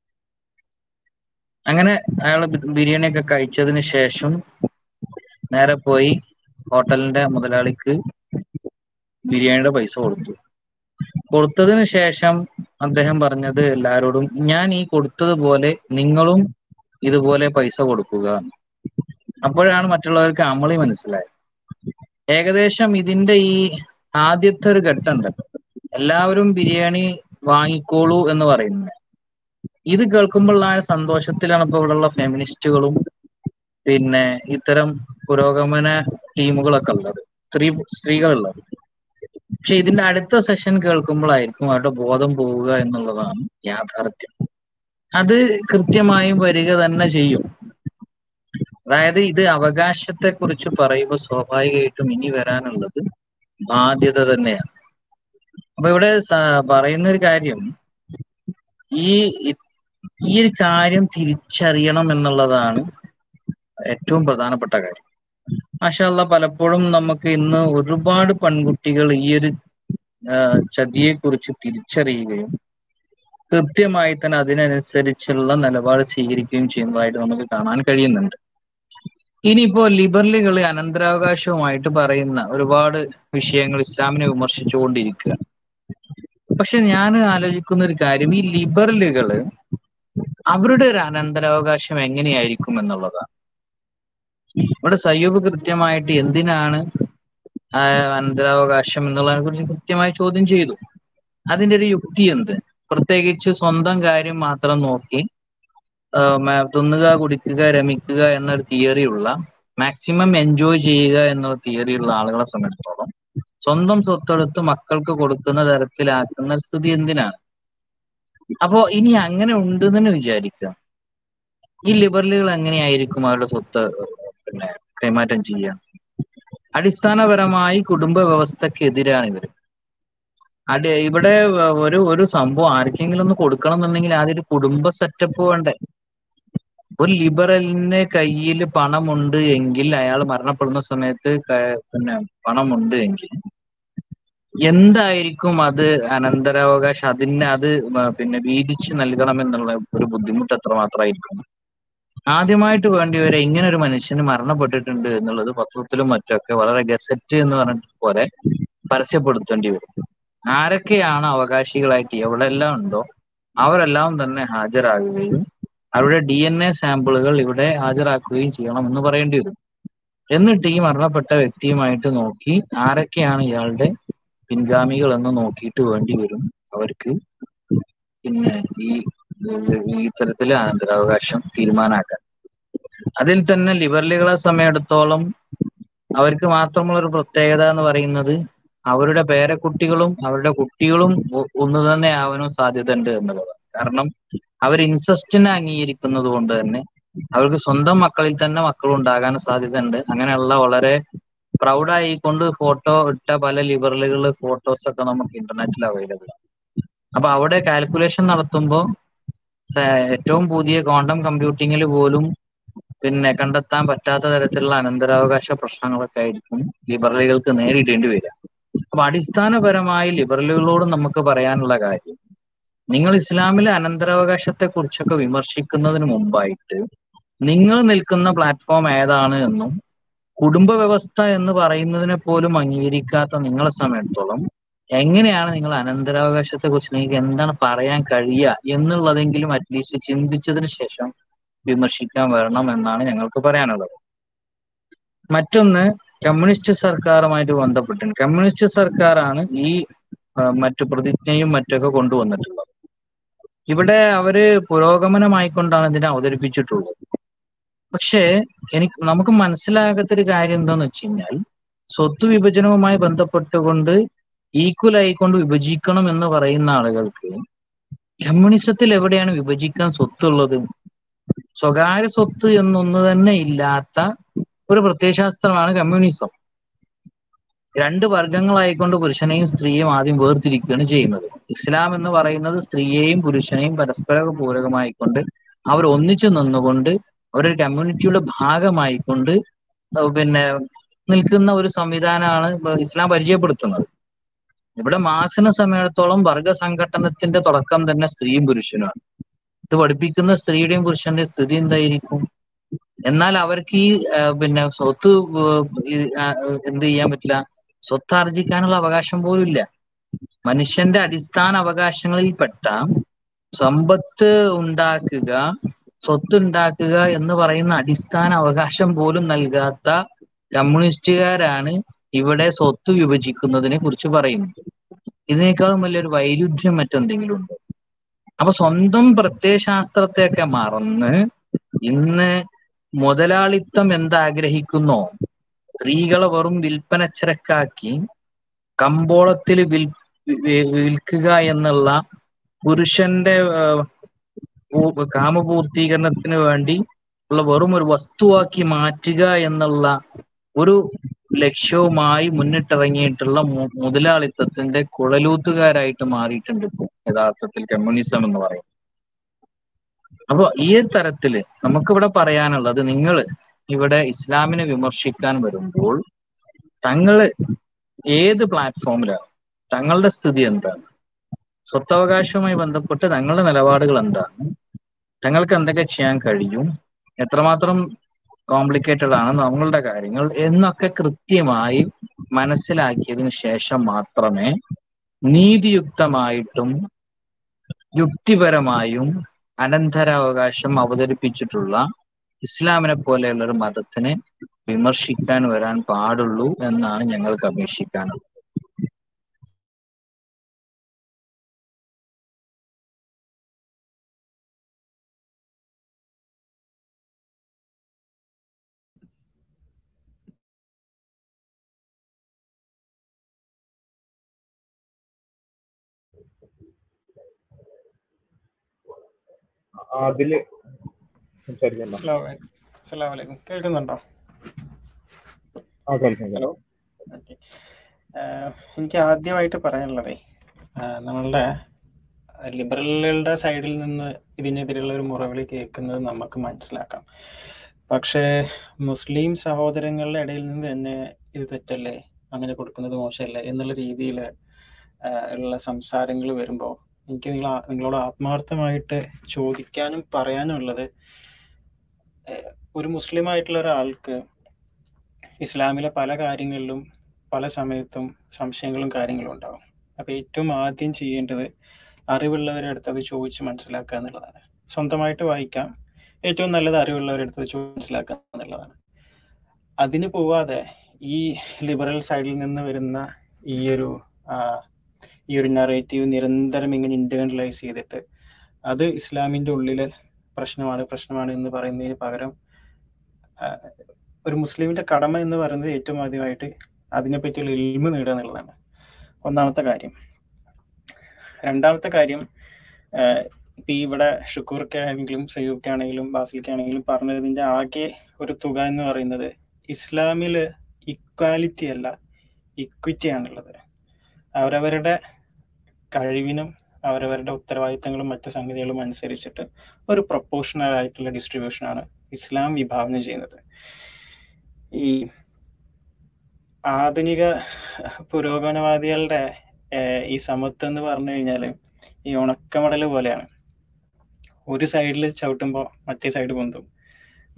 അങ്ങനെ അയാൾ ബിരിയാണി ഒക്കെ കഴിച്ചതിന് ശേഷം നേരെ പോയി ഹോട്ടലിന്റെ മുതലാളിക്ക് ബിരിയാണിയുടെ പൈസ കൊടുത്തു. കൊടുത്തതിന് ശേഷം അദ്ദേഹം പറഞ്ഞത് എല്ലാവരോടും ഞാൻ ഈ കൊടുത്തതുപോലെ നിങ്ങളും ഇതുപോലെ പൈസ കൊടുക്കുക അപ്പോഴാണ് മറ്റുള്ളവർക്ക് അമളി മനസ്സിലായത്. ഏകദേശം ഇതിന്റെ ഈ ആദ്യത്തെ ഒരു ഘട്ടം എല്ലാവരും ബിരിയാണി വാങ്ങിക്കോളൂ എന്ന് പറയുന്നത്. ഇത് കേൾക്കുമ്പോഴുള്ള സന്തോഷത്തിലാണ് ഇപ്പൊ ഇവിടെയുള്ള ഫെമിനിസ്റ്റുകളും പിന്നെ ഇത്തരം പുരോഗമന ടീമുകളൊക്കെ ഉള്ളത്. സ്ത്രീ സ്ത്രീകളുള്ളത്. പക്ഷെ ഇതിന്റെ അടുത്ത സെഷൻ കേൾക്കുമ്പോഴായിരിക്കും അവരുടെ ബോധം പോവുക എന്നുള്ളതാണ് യാഥാർത്ഥ്യം. അത് കൃത്യമായും വരിക തന്നെ ചെയ്യും. അതായത് ഇത് അവകാശത്തെ കുറിച്ച് പറയുമ്പോൾ സ്വാഭാവികമായിട്ടും ഇനി വരാനുള്ളത് ബാധ്യത തന്നെയാണ്. അപ്പൊ ഇവിടെ പറയുന്ന ഒരു കാര്യം ഈ ഈ ഒരു കാര്യം തിരിച്ചറിയണം എന്നുള്ളതാണ് ഏറ്റവും പ്രധാനപ്പെട്ട കാര്യം. മാഷല്ല പലപ്പോഴും നമുക്ക് ഇന്ന് ഒരുപാട് പെൺകുട്ടികൾ ഈ ഒരു ചതിയെ കുറിച്ച് തിരിച്ചറിയുകയും കൃത്യമായി തന്നെ അതിനനുസരിച്ചുള്ള നിലപാട് സ്വീകരിക്കുകയും ചെയ്യുന്നതായിട്ട് നമുക്ക് കാണാൻ കഴിയുന്നുണ്ട്. ഇനിയിപ്പോ ലിബറലുകൾ അനന്തരാവകാശവുമായിട്ട് പറയുന്ന ഒരുപാട് വിഷയങ്ങൾ ഇസ്ലാമിനെ വിമർശിച്ചുകൊണ്ടിരിക്കുക. പക്ഷെ ഞാൻ ആലോചിക്കുന്ന ഒരു കാര്യം ഈ ലിബറലുകൾ അവരുടെ ഒരു അനന്തരാവകാശം എങ്ങനെയായിരിക്കും എന്നുള്ളതാണ്. ഇവിടെ സയ്യൂബ് കൃത്യമായിട്ട് എന്തിനാണ് അനന്തരാവകാശം എന്നുള്ളതിനെ കുറിച്ച് കൃത്യമായി ചോദ്യം ചെയ്തു. അതിന്റെ ഒരു യുക്തി എന്ത്? പ്രത്യേകിച്ച് സ്വന്തം കാര്യം മാത്രം നോക്കി തിന്നുക കുടിക്കുക രമിക്കുക എന്നൊരു തിയറി ഉള്ള മാക്സിമം എൻജോയ് ചെയ്യുക എന്നൊരു തിയറി ഉള്ള ആളുകളെ സംബന്ധിച്ചിടത്തോളം സ്വന്തം സ്വത്തെടുത്ത് മക്കൾക്ക് കൊടുക്കുന്ന തരത്തിലാക്കുന്ന സ്ഥിതി എന്തിനാണ്? അപ്പോ ഇനി അങ്ങനെ ഉണ്ട് തന്നെ വിചാരിക്കുക. ഈ ലിബറലുകൾ എങ്ങനെയായിരിക്കും അവരുടെ സ്വത്ത് പിന്നെ കൈമാറ്റം ചെയ്യുക? അടിസ്ഥാനപരമായി കുടുംബ വ്യവസ്ഥക്കെതിരാണ് ഇവർ അടി ഇവിടെ ഒരു ഒരു സംഭവം ആർക്കെങ്കിലും ഒന്ന് കൊടുക്കണം എന്നുണ്ടെങ്കിൽ ആദ്യം ഒരു കുടുംബ സെറ്റപ്പ് വേണ്ടേ? ഒരു ലിബറലിന് കയ്യിൽ പണമുണ്ട് എങ്കിൽ അയാൾ മരണപ്പെടുന്ന സമയത്ത് പിന്നെ പണമുണ്ട് എങ്കിൽ എന്തായിരിക്കും അത് അനന്തരാവകാശം അതിന് അത് പിന്നെ വീതിച്ച് നൽകണം എന്നുള്ള ഒരു ബുദ്ധിമുട്ട് എത്രമാത്രമായിരിക്കും? ആദ്യമായിട്ട് വേണ്ടി വരെ ഇങ്ങനെ ഒരു മനുഷ്യന് മരണപ്പെട്ടിട്ടുണ്ട് എന്നുള്ളത് പത്രത്തിലും മറ്റൊക്കെ വളരെ ഗസറ്റ് എന്ന് പറഞ്ഞിട്ട് പോലെ പരസ്യപ്പെടുത്തേണ്ടി വരും. ആരൊക്കെയാണ് അവകാശികളായിട്ട് എവിടെല്ലാം ഉണ്ടോ അവരെല്ലാം തന്നെ ഹാജരാകുകയും അവരുടെ ഡി എൻ എ സാമ്പിളുകൾ ഇവിടെ ഹാജരാക്കുകയും ചെയ്യണം എന്ന് പറയേണ്ടി വരും. എന്നിട്ട് ഈ മരണപ്പെട്ട വ്യക്തിയുമായിട്ട് നോക്കി ആരൊക്കെയാണ് ഇയാളുടെ പിൻഗാമികൾ എന്ന് നോക്കിയിട്ട് വേണ്ടി വരും അവർക്ക്. പിന്നെ ഈ ഇത്തരത്തിൽ അനന്തരാവകാശം തീരുമാനാക്കാൻ. അതിൽ തന്നെ ലിബറലുകളെ സമയത്തോളം അവർക്ക് മാത്രമുള്ള ഒരു പ്രത്യേകത എന്ന് പറയുന്നത് അവരുടെ പേരക്കുട്ടികളും അവരുടെ കുട്ടികളും ഒന്ന് തന്നെ ആവാനും സാധ്യത ഉണ്ട് എന്നുള്ളതാണ്. കാരണം അവർ ഇൻസസ്റ്റിനെ അംഗീകരിക്കുന്നത് കൊണ്ട് തന്നെ അവർക്ക് സ്വന്തം മക്കളിൽ തന്നെ മക്കൾ ഉണ്ടാകാൻ സാധ്യത ഉണ്ട് അങ്ങനെയുള്ള വളരെ പ്രൗഡായിക്കൊണ്ട് ഫോട്ടോ ഇട്ട പല ലിബറലുകൾ ഫോട്ടോസ് ഒക്കെ നമുക്ക് ഇന്റർനെറ്റിൽ അവൈലബിൾ ആണ്. അപ്പൊ അവിടെ കാൽക്കുലേഷൻ നടത്തുമ്പോൾ ഏറ്റവും പുതിയ ക്വാണ്ടം കമ്പ്യൂട്ടിങ്ങിൽ പോലും പിന്നെ കണ്ടെത്താൻ പറ്റാത്ത തരത്തിലുള്ള അനന്തരാവകാശ പ്രശ്നങ്ങളൊക്കെ ആയിരിക്കും ലിബറലുകൾക്ക് നേരിടേണ്ടി വരിക. അപ്പൊ അടിസ്ഥാനപരമായി ലിബറലുകളോട് നമുക്ക് പറയാനുള്ള കാര്യം നിങ്ങൾ ഇസ്ലാമിലെ അനന്തരാവകാശത്തെ കുറിച്ചൊക്കെ വിമർശിക്കുന്നതിന് മുമ്പായിട്ട് നിങ്ങൾ നിൽക്കുന്ന പ്ലാറ്റ്ഫോം ഏതാണ് എന്നും കുടുംബ വ്യവസ്ഥ എന്ന് പറയുന്നതിനെ പോലും അംഗീകരിക്കാത്ത നിങ്ങളെ സമയത്തോളം എങ്ങനെയാണ് നിങ്ങൾ അനന്തരാവകാശത്തെ കുറിച്ച് നിങ്ങൾക്ക് എന്താണ് പറയാൻ കഴിയുക എന്നുള്ളതെങ്കിലും അറ്റ്ലീസ്റ്റ് ചിന്തിച്ചതിന് ശേഷം വിമർശിക്കാൻ വരണം എന്നാണ് ഞങ്ങൾക്ക് പറയാനുള്ളത്. മറ്റൊന്ന് കമ്മ്യൂണിസ്റ്റ് സർക്കാരുമായിട്ട് ബന്ധപ്പെട്ടിട്ടുണ്ട്. കമ്മ്യൂണിസ്റ്റ് സർക്കാരാണ് ഈ മറ്റു പ്രതിജ്ഞയും മറ്റൊക്കെ കൊണ്ടുവന്നിട്ടുള്ളത്. ഇവിടെ അവർ പുരോഗമനമായിക്കൊണ്ടാണ് ഇതിനെ അവതരിപ്പിച്ചിട്ടുള്ളത്. പക്ഷേ എനിക്ക് നമുക്ക് മനസ്സിലാകാത്തൊരു കാര്യം എന്താന്ന് വെച്ച് കഴിഞ്ഞാൽ സ്വത്ത് വിഭജനവുമായി ബന്ധപ്പെട്ടുകൊണ്ട് ഈക്വൽ ആയിക്കൊണ്ട് വിഭജിക്കണം എന്ന് പറയുന്ന ആളുകൾക്ക് കമ്മ്യൂണിസത്തിൽ എവിടെയാണ് വിഭജിക്കാൻ സ്വത്തുള്ളത്? സ്വകാര്യ സ്വത്ത് എന്നൊന്ന് തന്നെ ഇല്ലാത്ത ഒരു പ്രത്യയശാസ്ത്രമാണ് കമ്മ്യൂണിസം രണ്ട് വർഗങ്ങളായിക്കൊണ്ട് പുരുഷനെയും സ്ത്രീയും ആദ്യം വേർതിരിക്കുകയാണ് ചെയ്യുന്നത്. ഇസ്ലാം എന്ന് പറയുന്നത് സ്ത്രീയെയും പുരുഷനെയും പരസ്പര പൂരകമായിക്കൊണ്ട് അവർ ഒന്നിച്ചു നിന്നുകൊണ്ട് അവരൊരു കമ്മ്യൂണിറ്റിയുടെ ഭാഗമായിക്കൊണ്ട് പിന്നെ നിൽക്കുന്ന ഒരു സംവിധാനമാണ് ഇസ്ലാം പരിചയപ്പെടുത്തുന്നത്. ഇവിടെ മാർക്സിനെ സമയത്തോളം വർഗ സംഘടനത്തിന്റെ തുടക്കം തന്നെ സ്ത്രീയും പുരുഷനുമാണ്. ഇത് പഠിപ്പിക്കുന്ന സ്ത്രീയുടെയും പുരുഷന്റെയും സ്ഥിതി എന്തായിരിക്കും? എന്നാൽ അവർക്ക് ഈ പിന്നെ സ്വത്ത് എന്ത് ചെയ്യാൻ പറ്റില്ല? സ്വത്ത് ആർജിക്കാനുള്ള അവകാശം പോലും ഇല്ല മനുഷ്യന്റെ അടിസ്ഥാന അവകാശങ്ങളിൽപ്പെട്ട സമ്പത്ത് ഉണ്ടാക്കുക സ്വത്ത് ഉണ്ടാക്കുക എന്ന് പറയുന്ന അടിസ്ഥാന അവകാശം പോലും നൽകാത്ത കമ്മ്യൂണിസ്റ്റുകാരാണ് ഇവിടെ സ്വത്ത് വിഭജിക്കുന്നതിനെ കുറിച്ച് പറയുന്നത്. ഇതിനേക്കാളും വലിയൊരു വൈരുദ്ധ്യം മറ്റെന്തെങ്കിലും ഉണ്ടോ? അപ്പൊ സ്വന്തം പ്രത്യയശാസ്ത്രത്തെയൊക്കെ മറന്ന് ഇന്ന് മുതലാളിത്തം എന്താഗ്രഹിക്കുന്നോ? സ്ത്രീകളെ വെറും വിൽപ്പനച്ചരക്കാക്കി കമ്പോളത്തിൽ വിൽ വിൽക്കുക എന്നുള്ള പുരുഷന്റെ കാമപൂർത്തീകരണത്തിന് വേണ്ടി ഉള്ള വെറും ഒരു വസ്തുവാക്കി മാറ്റുക എന്നുള്ള ഒരു ലക്ഷ്യവുമായി മുന്നിട്ടിറങ്ങിയിട്ടുള്ള മുതലാളിത്തത്തിന്റെ കുഴലൂത്തുകാരായിട്ട് മാറിയിട്ടുണ്ട് ഇപ്പോൾ യഥാർത്ഥത്തിൽ കമ്മ്യൂണിസം എന്ന് പറയുന്നത്. അപ്പൊ ഈ തരത്തിൽ നമുക്കിവിടെ പറയാനുള്ളത് നിങ്ങൾ ഇവിടെ ഇസ്ലാമിനെ വിമർശിക്കാൻ വരുമ്പോൾ തങ്ങൾ ഏത് പ്ലാറ്റ്ഫോമിലാണ് തങ്ങളുടെ സ്ഥിതി എന്താണ്? സ്വത്തവകാശവുമായി ബന്ധപ്പെട്ട് തങ്ങളുടെ നിലപാടുകൾ എന്താണ്? തങ്ങൾക്ക് എന്തൊക്കെ ചെയ്യാൻ കഴിയും? എത്രമാത്രം കോംപ്ലിക്കേറ്റഡ് ആണ് നമ്മളുടെ കാര്യങ്ങൾ എന്നൊക്കെ കൃത്യമായി മനസ്സിലാക്കിയതിന് ശേഷം മാത്രമേ നീതിയുക്തമായിട്ടും യുക്തിപരമായും അനന്തരാവകാശം അവതരിപ്പിച്ചിട്ടുള്ള ഇസ്ലാമിനെ പോലെയുള്ള ഒരു മതത്തിനെ വിമർശിക്കാൻ വരാൻ പാടുള്ളൂ എന്നാണ് ഞങ്ങൾക്ക് അപേക്ഷിക്കാനുള്ളത് അതിൽ കേൾക്കുന്നുണ്ടോ? ഹലോ. എനിക്ക് ആദ്യമായിട്ട് പറയാനുള്ളതേ നമ്മളുടെ ലിബറലുകളുടെ സൈഡിൽ നിന്ന് ഇതിനെതിരെയുള്ള ഒരു മുറവിളി കേൾക്കുന്നത് നമുക്ക് മനസ്സിലാക്കാം. പക്ഷേ മുസ്ലിം സഹോദരങ്ങളുടെ ഇടയിൽ നിന്ന് തന്നെ ഇത് തെറ്റല്ലേ? അങ്ങനെ കൊടുക്കുന്നത് മോശമല്ലേ? എന്നുള്ള രീതിയിൽ ഉള്ള സംസാരങ്ങൾ വരുമ്പോൾ എനിക്ക് നിങ്ങൾ നിങ്ങളോട് ആത്മാർത്ഥമായിട്ട് ചോദിക്കാനും പറയാനും ഉള്ളത് ഒരു മുസ്ലിം ആയിട്ടുള്ള ഒരാൾക്ക് ഇസ്ലാമിലെ പല കാര്യങ്ങളിലും പല സമയത്തും സംശയങ്ങളും കാര്യങ്ങളും ഉണ്ടാവും. അപ്പൊ ഏറ്റവും ആദ്യം ചെയ്യേണ്ടത് അറിവുള്ളവരെ അടുത്ത് അത് ചോദിച്ച് മനസ്സിലാക്കുക എന്നുള്ളതാണ്. സ്വന്തമായിട്ട് വായിക്കാം. ഏറ്റവും നല്ലത് അറിവുള്ളവരെ അടുത്ത് ചോദിച്ച് മനസ്സിലാക്കുക എന്നുള്ളതാണ്. അതിന് പോവാതെ ഈ ലിബറൽ സൈഡിൽ നിന്ന് വരുന്ന ഈ ഒരു ഈ ഒരു നറേറ്റീവ് നിരന്തരം ഇങ്ങനെ ഇന്റേണലൈസ് ചെയ്തിട്ട് അത് ഇസ്ലാമിന്റെ ഉള്ളിലെ പ്രശ്നമാണ് പ്രശ്നമാണ് എന്ന് പറയുന്നതിന് പകരം ഒരു മുസ്ലിമിന്റെ കടമ എന്ന് പറയുന്നത് ഏറ്റവും ആദ്യമായിട്ട് അതിനെപ്പറ്റിയുള്ള ഇൽമ നേടുക എന്നുള്ളതാണ്. ഒന്നാമത്തെ കാര്യം. രണ്ടാമത്തെ കാര്യം ഇപ്പൊ ആണെങ്കിലും ഇവിടെ ഷുക്കൂർക്കാണെങ്കിലും സയ്യൂബ്ക്കാണെങ്കിലും ബാസിൽക്കാണെങ്കിലും പറഞ്ഞതിന്റെ ആകെ ഒരു തുക എന്ന് പറയുന്നത് ഇസ്ലാമിൽ ഇക്വാലിറ്റി അല്ല ഇക്വിറ്റി ആണുള്ളത്. അവരവരുടെ കഴിവിനും അവരവരുടെ ഉത്തരവാദിത്തങ്ങളും മറ്റു സംഗതികളും അനുസരിച്ചിട്ട് ഒരു പ്രൊപ്പോഷണൽ ആയിട്ടുള്ള ഡിസ്ട്രിബ്യൂഷനാണ് ഇസ്ലാം വിഭാവനം ചെയ്യുന്നത്. ഈ ആധുനിക പുരോഗമനവാദികളുടെ ഈ സമത്വം എന്ന് പറഞ്ഞു കഴിഞ്ഞാൽ ഈ ഉണക്കമടൽ പോലെയാണ്. ഒരു സൈഡിൽ ചവിട്ടുമ്പോൾ മറ്റേ സൈഡ് പൊന്തും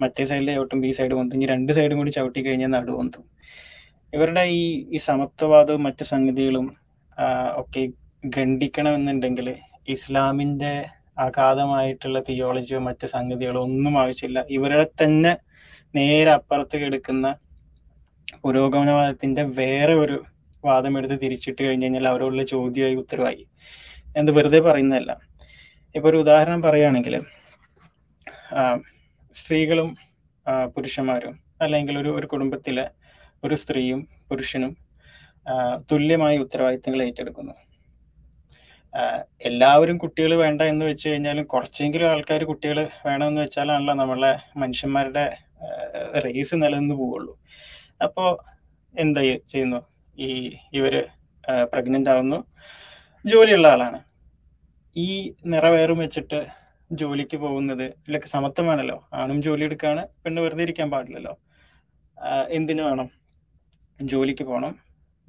മറ്റേ സൈഡിൽ ചവിട്ടുമ്പോൾ ഈ സൈഡ് പൊന്തും ഇനി രണ്ട് സൈഡും കൂടി ചവിട്ടി കഴിഞ്ഞാൽ നടു പൊന്തും. ഇവരുടെ ഈ ഈ സമത്വവാദവും മറ്റു സംഗതികളും ഒക്കെ ഖണ്ഡിക്കണമെന്നുണ്ടെങ്കിൽ ഇസ്ലാമിന്റെ അഗാധമായിട്ടുള്ള തിയോളജിയോ മറ്റു സംഗതികളോ ഒന്നും ആവശ്യമില്ല. ഇവരുടെ തന്നെ നേരെ അപ്പുറത്ത് കിടക്കുന്ന പുരോഗമനവാദത്തിന്റെ വേറെ ഒരു വാദം എടുത്ത് തിരിച്ചിട്ട് കഴിഞ്ഞ് കഴിഞ്ഞാൽ അവരോടുള്ള ചോദ്യമായി ഉത്തരവായി. എന്ത് വെറുതെ പറയുന്നതല്ല. ഇപ്പൊ ഒരു ഉദാഹരണം പറയുകയാണെങ്കിൽ സ്ത്രീകളും പുരുഷന്മാരും അല്ലെങ്കിൽ ഒരു ഒരു കുടുംബത്തിലെ ഒരു സ്ത്രീയും പുരുഷനും തുല്യമായ ഉത്തരവാദിത്തങ്ങൾ ഏറ്റെടുക്കുന്നു. എല്ലാവരും കുട്ടികൾ വേണ്ട എന്ന് വെച്ച് കഴിഞ്ഞാലും കുറച്ചെങ്കിലും ആൾക്കാർ കുട്ടികൾ വേണമെന്ന് വെച്ചാലാണല്ലോ നമ്മളെ മനുഷ്യന്മാരുടെ റേസ് നിലനിന്ന് പോവുള്ളൂ. അപ്പോൾ എന്താ ചെയ്യുന്നു? ഈ ഇവർ പ്രഗ്നന്റ് ആവുന്നു. ജോലിയുള്ള ആളാണ്. ഈ നിറവേറും വെച്ചിട്ട് ജോലിക്ക് പോകുന്നത് ഇതിലൊക്കെ സമത്വം വേണമല്ലോ ആണും ജോലി എടുക്കാണ് പെണ്ണ് വെറുതെ ഇരിക്കാൻ പാടില്ലല്ലോ. എന്തിനു വേണം? ജോലിക്ക് പോകണം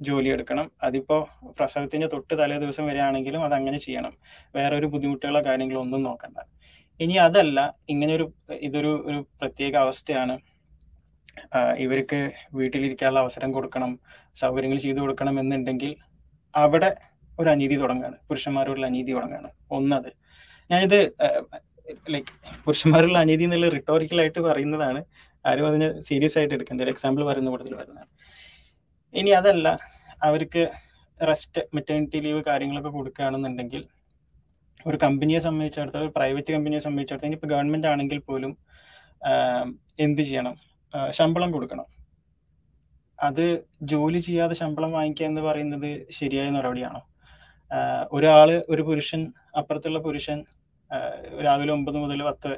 ജോലി എടുക്കണം. അതിപ്പോ പ്രസവത്തിന്റെ തൊട്ട് തലേ ദിവസം വരികയാണെങ്കിലും അത് അങ്ങനെ ചെയ്യണം. വേറെ ഒരു ബുദ്ധിമുട്ടുകളോ കാര്യങ്ങളോ ഒന്നും നോക്കണ്ട. ഇനി അതല്ല ഇങ്ങനെ ഒരു ഇതൊരു ഒരു പ്രത്യേക അവസ്ഥയാണ്. ഇവർക്ക് വീട്ടിലിരിക്കാനുള്ള അവസരം കൊടുക്കണം സൗകര്യങ്ങൾ ചെയ്തു കൊടുക്കണം എന്നുണ്ടെങ്കിൽ അവിടെ ഒരു അനീതി തുടങ്ങുകയാണ്. പുരുഷന്മാരോടുള്ള അനീതി തുടങ്ങുകയാണ്. ഒന്നത്. ഞാനിത് ലൈക്ക് പുരുഷന്മാരുള്ള അനീതി എന്നുള്ള റിട്ടോറിക്കലായിട്ട് പറയുന്നതാണ്. ആരും അതിന് സീരിയസ് ആയിട്ട് എടുക്കേണ്ട. ഒരു എക്സാമ്പിൾ പറയുന്ന കൂട്ടത്തിൽ വരുന്നതാണ് ഇനി അതല്ല. അവർക്ക് റെസ്റ്റ് മെറ്റേണിറ്റി ലീവ് കാര്യങ്ങളൊക്കെ കൊടുക്കുകയാണെന്നുണ്ടെങ്കിൽ ഒരു കമ്പനിയെ സംബന്ധിച്ചിടത്തോളം പ്രൈവറ്റ് കമ്പനിയെ സംബന്ധിച്ചിടത്തോളം ഇനിയിപ്പോൾ ഗവൺമെന്റ് ആണെങ്കിൽ പോലും എന്ത് ചെയ്യണം? ശമ്പളം കൊടുക്കണം. അത് ജോലി ചെയ്യാതെ ശമ്പളം വാങ്ങിക്കുക എന്ന് പറയുന്നത് ശരിയായ നടപടിയാണോ? ഒരാൾ ഒരു പുരുഷൻ അപ്പുറത്തുള്ള പുരുഷൻ രാവിലെ ഒമ്പത് മുതൽ പത്ത്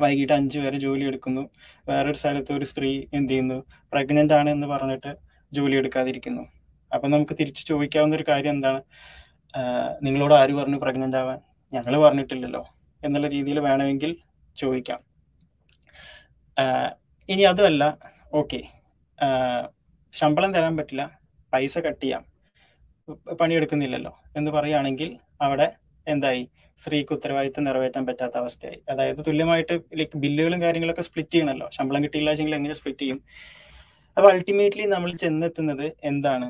വൈകിട്ട് അഞ്ചു വരെ ജോലി എടുക്കുന്നു. വേറൊരു സ്ഥലത്ത് ഒരു സ്ത്രീ എന്ത് ചെയ്യുന്നു? പ്രഗ്നന്റ് ആണ് എന്ന് പറഞ്ഞിട്ട് ജോലി എടുക്കാതിരിക്കുന്നു. അപ്പൊ നമുക്ക് തിരിച്ചു ചോദിക്കാവുന്ന ഒരു കാര്യം എന്താണ്? നിങ്ങളോട് ആര് പറഞ്ഞു പ്രഗ്നന്റ് ആവാൻ? ഞങ്ങൾ പറഞ്ഞിട്ടില്ലല്ലോ. എന്നുള്ള രീതിയിൽ വേണമെങ്കിൽ ചോദിക്കാം. ഇനി അതുമല്ല. ഓക്കെ. ശമ്പളം തരാൻ പറ്റില്ല. പൈസ കട്ട് ചെയ്യാം. പണിയെടുക്കുന്നില്ലല്ലോ എന്ന് പറയുകയാണെങ്കിൽ അവിടെ എന്തായി? സ്ത്രീക്ക് ഉത്തരവാദിത്തം നിറവേറ്റാൻ പറ്റാത്ത അവസ്ഥയായി. അതായത് തുല്യമായിട്ട് ലൈക്ക് ബില്ലുകളും കാര്യങ്ങളൊക്കെ സ്പ്ലിറ്റ് ചെയ്യണമല്ലോ ശമ്പളം കിട്ടിയില്ല വെച്ചെങ്കിൽ എങ്ങനെ സ്പ്ലിറ്റ് ചെയ്യും? അപ്പൊ അൾട്ടിമേറ്റ്ലി നമ്മൾ ചെന്നെത്തുന്നത് എന്താണ്?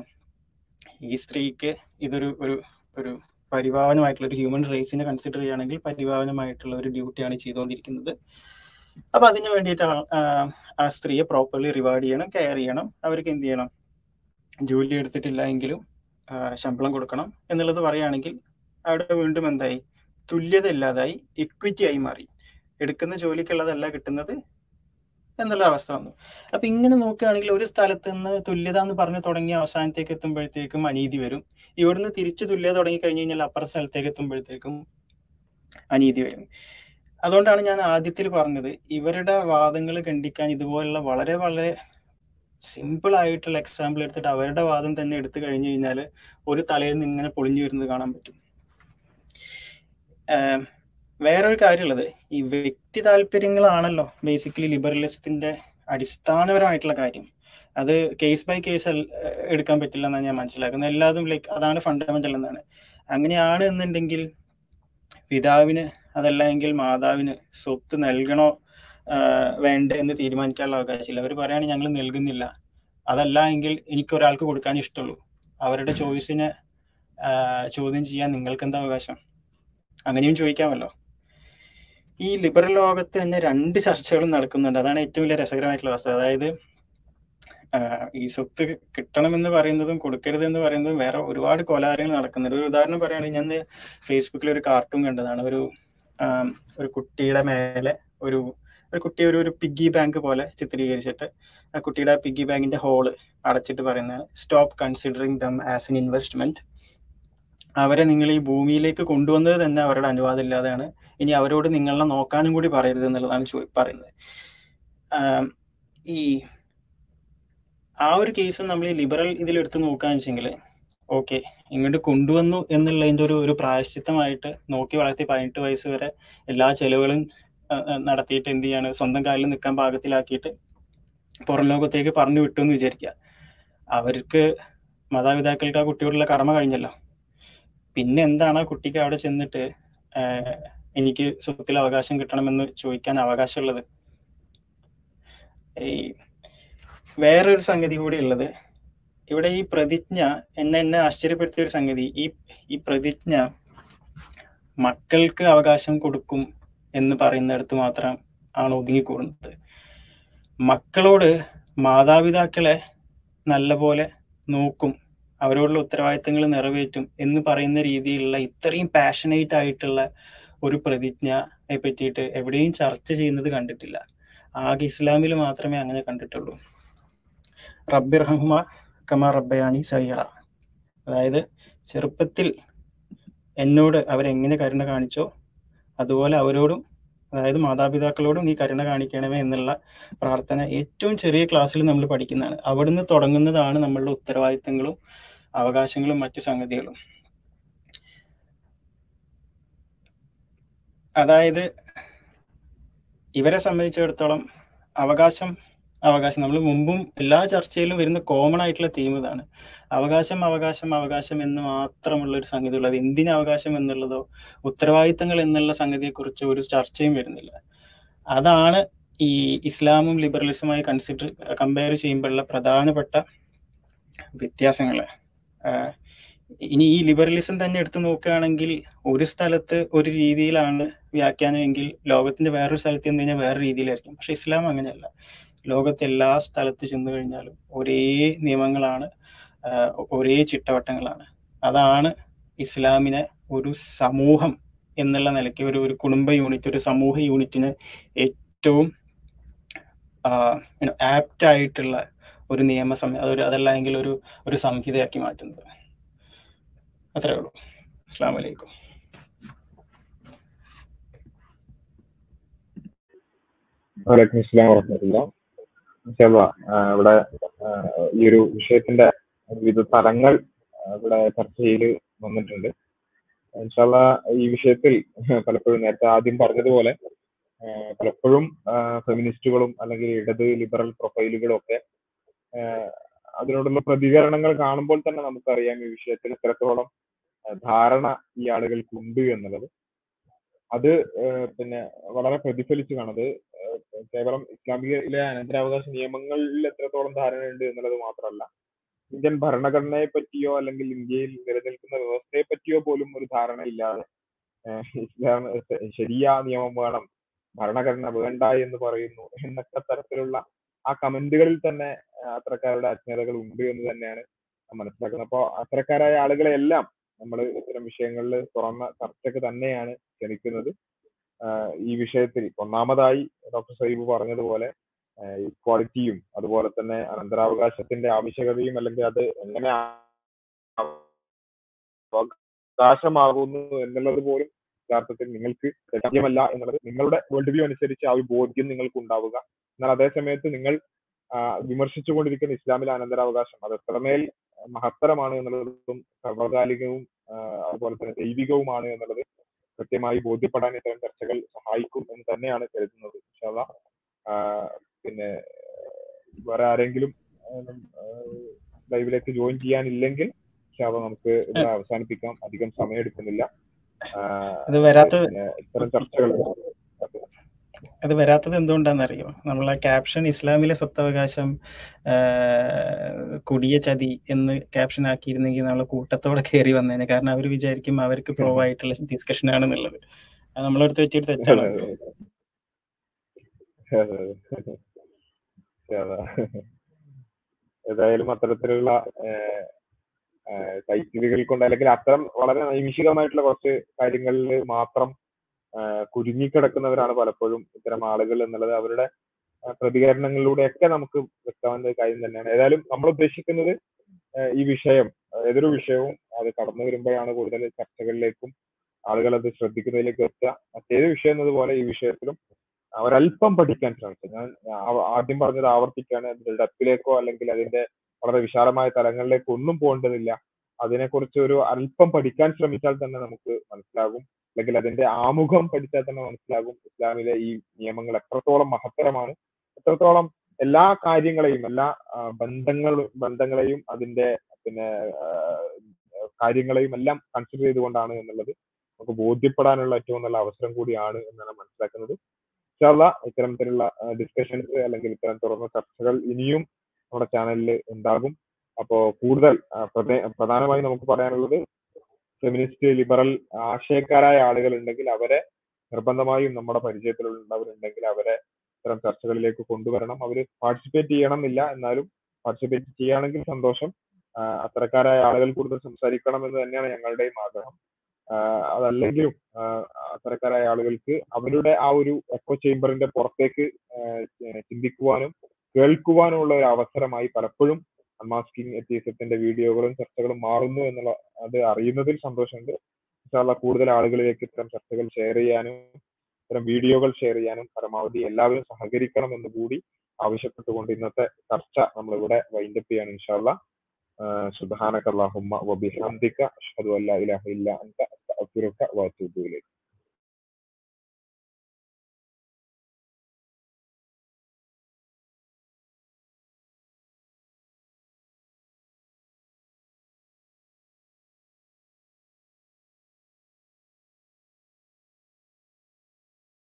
ഈ സ്ത്രീക്ക് ഇതൊരു ഒരു ഒരു പരിഭാവനമായിട്ടുള്ള ഒരു ഹ്യൂമൻ റൈറ്റ്സിനെ കൺസിഡർ ചെയ്യുകയാണെങ്കിൽ പരിഭാവനമായിട്ടുള്ള ഒരു ഡ്യൂട്ടിയാണ് ചെയ്തുകൊണ്ടിരിക്കുന്നത്. അപ്പൊ അതിന് വേണ്ടിയിട്ട് ആ സ്ത്രീയെ പ്രോപ്പർലി റിവാർഡ് ചെയ്യണം കെയർ ചെയ്യണം. അവർക്ക് എന്ത് ചെയ്യണം? ജോലി എടുത്തിട്ടില്ല എങ്കിലും ശമ്പളം കൊടുക്കണം എന്നുള്ളത് പറയുകയാണെങ്കിൽ അവിടെ വീണ്ടും എന്തായി? തുല്യത ഇല്ലാതായി ഇക്വിറ്റി ആയി മാറി. എടുക്കുന്ന ജോലിക്കുള്ളതല്ല കിട്ടുന്നത് എന്നുള്ള അവസ്ഥ വന്നു. അപ്പൊ ഇങ്ങനെ നോക്കുകയാണെങ്കിൽ ഒരു സ്ഥലത്ത് നിന്ന് തുല്യത എന്ന് പറഞ്ഞു തുടങ്ങി അവസാനത്തേക്ക് എത്തുമ്പോഴത്തേക്കും അനീതി വരും. ഇവിടുന്ന് തിരിച്ച് തുല്യത തുടങ്ങി കഴിഞ്ഞു കഴിഞ്ഞാൽ അപ്പുറ സ്ഥലത്തേക്ക് എത്തുമ്പോഴത്തേക്കും അനീതി വരും. അതുകൊണ്ടാണ് ഞാൻ ആദ്യത്തിൽ പറഞ്ഞത് ഇവരുടെ വാദങ്ങൾ ഖണ്ഡിക്കാൻ ഇതുപോലുള്ള വളരെ വളരെ സിമ്പിൾ ആയിട്ടുള്ള എക്സാമ്പിൾ എടുത്തിട്ട് അവരുടെ വാദം തന്നെ എടുത്തു കഴിഞ്ഞു കഴിഞ്ഞാൽ ഒരു തലയിൽ നിന്ന് ഇങ്ങനെ പൊളിഞ്ഞു വരുന്നത് കാണാൻ പറ്റും. വേറൊരു കാര്യമുള്ളത്. ഈ വ്യക്തി താല്പര്യങ്ങളാണല്ലോ ബേസിക്കലി ലിബറലിസത്തിന്റെ അടിസ്ഥാനപരമായിട്ടുള്ള കാര്യം. അത് കേസ് ബൈ കേസ് എടുക്കാൻ പറ്റില്ല എന്നാണ് ഞാൻ മനസ്സിലാക്കുന്നത്. എല്ലാതും ലൈക്ക് അതാണ് ഫണ്ടമെന്റൽ എന്നാണ്. അങ്ങനെയാണ് എന്നുണ്ടെങ്കിൽ പിതാവിന് അതല്ല എങ്കിൽ മാതാവിന് സ്വത്ത് നൽകണോ വേണ്ട എന്ന് തീരുമാനിക്കാനുള്ള അവകാശമില്ല. അവർ പറയുകയാണ് ഞങ്ങൾ നൽകുന്നില്ല. അതല്ല എങ്കിൽ എനിക്ക് ഒരാൾക്ക് കൊടുക്കാൻ ഇഷ്ടമുള്ളൂ. അവരുടെ ചോയ്സിനെ ചോദ്യം ചെയ്യാൻ നിങ്ങൾക്ക് എന്താ അവകാശം? അങ്ങനെയും ചോദിക്കാമല്ലോ. ഈ ലിബറൽ ലോകത്ത് തന്നെ രണ്ട് ചർച്ചകളും നടക്കുന്നുണ്ട്. അതാണ് ഏറ്റവും വലിയ രസകരമായിട്ടുള്ള അവസ്ഥ. അതായത് ഈ സ്വത്ത് കിട്ടണമെന്ന് പറയുന്നതും കൊടുക്കരുത് എന്ന് പറയുന്നതും വേറെ ഒരുപാട് കൊലാരങ്ങൾ നടക്കുന്നുണ്ട്. ഒരു ഉദാഹരണം പറയുകയാണെങ്കിൽ ഞാൻ ഫേസ്ബുക്കിൽ ഒരു കാർട്ടൂൺ കണ്ടതാണ്. ഒരു ഒരു കുട്ടിയുടെ മേലെ ഒരു ഒരു കുട്ടി ഒരു ഒരു പിഗ്ഗി ബാങ്ക് പോലെ ചിത്രീകരിച്ചിട്ട് ആ കുട്ടിയുടെ പിഗ്ഗി ബാങ്കിന്റെ ഹോൾ അടച്ചിട്ട് പറയുന്നത് stop considering them as an investment അവരെ നിങ്ങൾ ഈ ഭൂമിയിലേക്ക് കൊണ്ടുവന്നത് തന്നെ അവരുടെ അനുവാദം ഇല്ലാതെയാണ്. ഇനി അവരോട് നിങ്ങളെ നോക്കാനും കൂടി പറയരുത് എന്നുള്ളതാണ് ചോ- പറയുന്നത്. ഈ ആ ഒരു കേസ് നമ്മൾ ഈ ലിബറൽ ഇതിൽ എടുത്ത് നോക്കുകയെന്ന് വെച്ചെങ്കിൽ ഓക്കെ ഇങ്ങോട്ട് കൊണ്ടുവന്നു എന്നുള്ളതിന്റെ ഒരു ഒരു പ്രായശ്ചിത്തമായിട്ട് നോക്കി വളർത്തി പതിനെട്ട് വയസ്സ് വരെ എല്ലാ ചെലവുകളും നടത്തിയിട്ട് എന്ത് ചെയ്യാണ് സ്വന്തം കാലിൽ നിൽക്കാൻ പാകത്തിലാക്കിയിട്ട് പുറം ലോകത്തേക്ക് പറഞ്ഞു വിട്ടു എന്ന് വിചാരിക്കുക. അവർക്ക് മാതാപിതാക്കൾക്ക് ആ കുട്ടിയോടുള്ള കടമ കഴിഞ്ഞല്ലോ. പിന്നെ എന്താണ് കുട്ടിക്ക് അവിടെ ചെന്നിട്ട് എനിക്ക് സ്വത്തിൽ അവകാശം കിട്ടണമെന്ന് ചോദിക്കാൻ അവകാശമുള്ളത്? ഈ വേറൊരു സംഗതി കൂടി ഉള്ളത്. ഇവിടെ ഈ പ്രതിജ്ഞ എന്നെ എന്നെ ആശ്ചര്യപ്പെടുത്തിയ ഒരു സംഗതി ഈ ഈ പ്രതിജ്ഞ മക്കൾക്ക് അവകാശം കൊടുക്കും എന്ന് പറയുന്നിടത്ത് മാത്രം ആണ് ഒതുങ്ങിക്കൂടുന്നത്. മക്കളോട് മാതാപിതാക്കളെ നല്ലപോലെ നോക്കും. അവരോടുള്ള ഉത്തരവാദിത്തങ്ങൾ നിറവേറ്റും എന്ന് പറയുന്ന രീതിയിലുള്ള ഇത്രയും പാഷനേറ്റ് ആയിട്ടുള്ള ഒരു പ്രതിജ്ഞയെ പറ്റിയിട്ട് എവിടെയും ചർച്ച ചെയ്യുന്നത് കണ്ടിട്ടില്ല. ആകെ ഇസ്ലാമിൽ മാത്രമേ അങ്ങനെ കണ്ടിട്ടുള്ളൂ. റബ്ബിർഹുമ കമാ റബ്ബയാനി സൈറ അതായത് ചെറുപ്പത്തിൽ എന്നോട് അവരെങ്ങനെ കരുണ കാണിച്ചോ അതുപോലെ അവരോടും അതായത് മാതാപിതാക്കളോടും നീ കരുണ കാണിക്കണമേ എന്നുള്ള പ്രാർത്ഥന ഏറ്റവും ചെറിയ ക്ലാസ്സിൽ നമ്മൾ പഠിക്കുന്നതാണ്. അവിടുന്ന് തുടങ്ങുന്നതാണ് നമ്മളുടെ ഉത്തരവാദിത്തങ്ങളും അവകാശങ്ങളും മറ്റ് സംഗതികളും. അതായത് ഇവരെ സംബന്ധിച്ചിടത്തോളം അവകാശം അവകാശം. നമ്മൾ മുമ്പും എല്ലാ ചർച്ചയിലും വരുന്ന കോമൺ ആയിട്ടുള്ള തീം ഇതാണ്. അവകാശം അവകാശം അവകാശം എന്ന് മാത്രമുള്ള ഒരു സംഗതി ഉള്ളത് എന്തിന് അവകാശം എന്നുള്ളതോ ഉത്തരവാദിത്തങ്ങൾ എന്നുള്ള സംഗതിയെക്കുറിച്ച് ഒരു ചർച്ചയും വരുന്നില്ല. അതാണ് ഈ ഇസ്ലാമും ലിബറലിസമായി കൺസിഡർ കമ്പയർ ചെയ്യുമ്പോഴുള്ള പ്രധാനപ്പെട്ട വ്യത്യാസങ്ങൾ ഇനി ഈ ലിബറലിസം തന്നെ എടുത്തു നോക്കുകയാണെങ്കിൽ ഒരു സ്ഥലത്ത് ഒരു രീതിയിലാണ് വ്യാഖ്യാനമെങ്കിൽ ലോകത്തിന്റെ വേറൊരു സ്ഥലത്ത് ചെന്ന് കഴിഞ്ഞാൽ വേറെ രീതിയിലായിരിക്കും. പക്ഷെ ഇസ്ലാം അങ്ങനെയല്ല. ലോകത്തെ എല്ലാ സ്ഥലത്ത് ചെന്ന് കഴിഞ്ഞാലും ഒരേ നിയമങ്ങളാണ് ഒരേ ചിട്ടവട്ടങ്ങളാണ്. അതാണ് ഇസ്ലാമിനെ ഒരു സമൂഹം എന്നുള്ള നിലയ്ക്ക് ഒരു ഒരു കുടുംബ യൂണിറ്റ് ഒരു സമൂഹ യൂണിറ്റിന് ഏറ്റവും ആപ്റ്റ് ആയിട്ടുള്ള ഒരു നിയമ അതൊരു അതല്ല എങ്കിൽ ഒരു ഒരു സംഹിതയാക്കി മാറ്റുന്നത്. അത്രേ ഉള്ളൂ. അസ്സാം വലൈക്കും ഇവിടെ ഈ ഒരു വിഷയത്തിന്റെ വിവിധ തലങ്ങൾ ഇവിടെ ചർച്ച ചെയ്ത് വന്നിട്ടുണ്ട്. ഇൻഷാല്ല ഈ വിഷയത്തിൽ പലപ്പോഴും നേരത്തെ ആദ്യം പറഞ്ഞതുപോലെ പലപ്പോഴും ഫെമിനിസ്റ്റുകളും അല്ലെങ്കിൽ ഇടത് ലിബറൽ പ്രൊഫൈലുകളും ഒക്കെ അതിനോടുള്ള പ്രതികരണങ്ങൾ കാണുമ്പോൾ തന്നെ നമുക്കറിയാം ഈ വിഷയത്തിൽ എത്രത്തോളം ധാരണ ഈ ആളുകൾക്കുണ്ട് എന്നുള്ളത്. അത് പിന്നെ വളരെ പ്രതിഫലിച്ചു കാണത് കേവലം ഇസ്ലാമികയിലെ അനന്തരാവകാശ നിയമങ്ങളിൽ എത്രത്തോളം ധാരണയുണ്ട് എന്നുള്ളത് മാത്രമല്ല ഇന്ത്യൻ ഭരണഘടനയെ പറ്റിയോ അല്ലെങ്കിൽ ഇന്ത്യയിൽ നിലനിൽക്കുന്ന വ്യവസ്ഥയെ പറ്റിയോ പോലും ഒരു ധാരണ ഇല്ലാതെ ഇസ്ലാം ശരിയാ നിയമം വേണം ഭരണഘടന വേണ്ട എന്ന് പറയുന്നു എന്നൊക്കെ തരത്തിലുള്ള ആ കമന്റുകളിൽ തന്നെ ആ, അത്തരക്കാരുടെ അജ്ഞതകൾ ഉണ്ട് എന്ന് തന്നെയാണ് മനസ്സിലാക്കുന്നത്. അപ്പോൾ അത്തരക്കാരായ ആളുകളെ എല്ലാം നമ്മൾ ഇത്തരം വിഷയങ്ങളിൽ തുറന്ന ചർച്ചയ്ക്ക് തന്നെയാണ് ക്ഷണിക്കുന്നത്. ഈ വിഷയത്തിൽ ഒന്നാമതായി ഡോക്ടർ സൈബ് പറഞ്ഞതുപോലെ ഇക്വാളിറ്റിയും അതുപോലെ തന്നെ അനന്തരാവകാശത്തിന്റെ ആവശ്യകതയും അല്ലെങ്കിൽ അത് എങ്ങനെ അവകാശമാകുന്നു എന്നുള്ളത് പോലും യഥാർത്ഥത്തിൽ നിങ്ങൾക്ക് ലഭ്യമല്ല എന്നുള്ളത് നിങ്ങളുടെ വേൾഡ് വ്യൂ അനുസരിച്ച് ആ ഒരു ബോധ്യം നിങ്ങൾക്ക് ഉണ്ടാവുക എന്നാൽ അതേ സമയത്ത് നിങ്ങൾ വിമർശിച്ചുകൊണ്ടിരിക്കുന്ന ഇസ്ലാമിലെ അനന്തരാവകാശം അത് എത്രമേൽ മഹത്തരമാണ് എന്നുള്ളതും സർവകാലികവും അതുപോലെ തന്നെ ദൈവികവുമാണ് എന്നുള്ളത് കൃത്യമായി ബോധ്യപ്പെടാൻ ഇത്തരം ചർച്ചകൾ സഹായിക്കും എന്ന് തന്നെയാണ് കരുതുന്നത് ഇൻഷാ അള്ളാ. പിന്നെ വേറെ ആരെങ്കിലും ലൈവിലേക്ക് ജോയിൻ ചെയ്യാനില്ലെങ്കിൽ ഇൻഷാല്ല നമുക്ക് ഇത് അവസാനിപ്പിക്കാം അധികം സമയം എടുക്കുന്നില്ല ഇത്തരം ചർച്ചകൾ അത് വരാത്തത് എന്തുകൊണ്ടാണെന്നറിയോ നമ്മളെ ക്യാപ്ഷൻ ഇസ്ലാമിലെ സ്വത്തവകാശം കുടിയ ചതി എന്ന് ക്യാപ്ഷൻ ആക്കിയിരുന്നെങ്കിൽ നമ്മൾ കൂട്ടത്തോടെ കയറി വന്നേനെ. കാരണം അവർ വിചാരിക്കും അവർക്ക് പ്രോ ആയിട്ടുള്ള ഡിസ്കഷൻ ആണെന്നുള്ളത് അത് നമ്മളെടുത്ത് വെച്ചിട്ട് തെറ്റാണ്. ഏതായാലും അത്തരത്തിലുള്ള ടൈറ്റിലുകൾ കൊണ്ട് അല്ലെങ്കിൽ അത്തരം വളരെ നൈമിഷികമായിട്ടുള്ള കുറച്ച് കാര്യങ്ങളിൽ മാത്രം കുരുങ്ങിക്കിടക്കുന്നവരാണ് പലപ്പോഴും ഇത്തരം ആളുകൾ എന്നുള്ളത് അവരുടെ പ്രതികരണങ്ങളിലൂടെയൊക്കെ നമുക്ക് വ്യക്തമാകുന്ന കാര്യം തന്നെയാണ്. ഏതായാലും നമ്മൾ ഉദ്ദേശിക്കുന്നത് ഈ വിഷയം ഏതൊരു വിഷയവും അത് കടന്നു വരുമ്പോഴാണ് കൂടുതൽ ചർച്ചകളിലേക്കും ആളുകൾ അത് ശ്രദ്ധിക്കുന്നതിലേക്ക് എത്തുക. മറ്റേത് വിഷയം എന്നതുപോലെ ഈ വിഷയത്തിലും അവരല്പം പഠിക്കാൻ ശ്രമിച്ചു ഞാൻ ആദ്യം പറഞ്ഞത് ആവർത്തിക്കാണ് അതിന്റെ ഡെപ്പിലേക്കോ അല്ലെങ്കിൽ അതിന്റെ വളരെ വിശാലമായ തലങ്ങളിലേക്കോ ഒന്നും പോകേണ്ടതില്ല. അതിനെക്കുറിച്ച് ഒരു അല്പം പഠിക്കാൻ ശ്രമിച്ചാൽ തന്നെ നമുക്ക് മനസ്സിലാകും. അല്ലെങ്കിൽ അതിന്റെ ആമുഖം പഠിച്ചാൽ തന്നെ മനസ്സിലാകും ഇസ്ലാമിലെ ഈ നിയമങ്ങൾ എത്രത്തോളം മഹത്തരമാണ്. എത്രത്തോളം എല്ലാ കാര്യങ്ങളെയും എല്ലാ ബന്ധങ്ങളും ബന്ധങ്ങളെയും അതിന്റെ പിന്നെ കാര്യങ്ങളെയും എല്ലാം കൺസിഡർ ചെയ്തുകൊണ്ടാണ് എന്നുള്ളത് നമുക്ക് ബോധ്യപ്പെടാനുള്ള ഏറ്റവും നല്ല അവസരം കൂടിയാണ് എന്നാണ് മനസ്സിലാക്കുന്നത്. ഇൻഷാല്ല ഇത്തരത്തിലുള്ള ഡിസ്കഷൻസ് അല്ലെങ്കിൽ ഇത്തരം തുറന്ന ചർച്ചകൾ ഇനിയും നമ്മുടെ ചാനലിൽ ഉണ്ടാകും. അപ്പോ കൂടുതൽ പ്രധാനമായി പ്രധേ- പ്രധാനമായും നമുക്ക് പറയാനുള്ളത് ഫെമിനിസ്റ്റ് ലിബറൽ ആശയക്കാരായ ആളുകൾ ഉണ്ടെങ്കിൽ അവരെ നിർബന്ധമായും നമ്മുടെ പരിചയത്തിലുള്ളവരുണ്ടെങ്കിൽ അവരെ ഇത്തരം ചർച്ചകളിലേക്ക് കൊണ്ടുവരണം. അവർ പാർട്ടിസിപ്പേറ്റ് ചെയ്യണം എന്നില്ല എന്നാലും പാർട്ടിസിപ്പേറ്റ് ചെയ്യുകയാണെങ്കിൽ സന്തോഷം. അത്തരക്കാരായ ആളുകൾ കൂടുതൽ സംസാരിക്കണം എന്ന് തന്നെയാണ് ഞങ്ങളുടെയും ആഗ്രഹം. അതല്ലെങ്കിലും അത്തരക്കാരായ ആളുകൾക്ക് അവരുടെ ആ ഒരു എക്കോ ചേംബറിന്റെ പുറത്തേക്ക് ചിന്തിക്കുവാനും കേൾക്കുവാനുമുള്ള ഒരു അവസരമായി പലപ്പോഴും അൺമാസ്കിംഗ് എത്തീസത്തിന്റെ വീഡിയോകളും ചർച്ചകളും മാറുന്നു എന്നുള്ള അത് അറിയുന്നതിൽ സന്തോഷമുണ്ട്. ഇൻഷാല്ല കൂടുതൽ ആളുകളിലേക്ക് ഇത്തരം ചർച്ചകൾ ഷെയർ ചെയ്യാനും ഇത്തരം വീഡിയോകൾ ഷെയർ ചെയ്യാനും പരമാവധി എല്ലാവരും സഹകരിക്കണം എന്ന് കൂടി ആവശ്യപ്പെട്ടുകൊണ്ട് ഇന്നത്തെ ചർച്ച നമ്മളിവിടെ വൈൻഡപ്പ് ചെയ്യാണ് ഇൻഷാല്ല സുബ്ഹാനക അല്ലാഹുമ്മ വബിഹംദിക അഷ്ഹദു അല്ലാ ഇലാഹ ഇല്ല അൻത അസ്തഗ്ഫിറുക വഅതൂബു ഇലൈക്.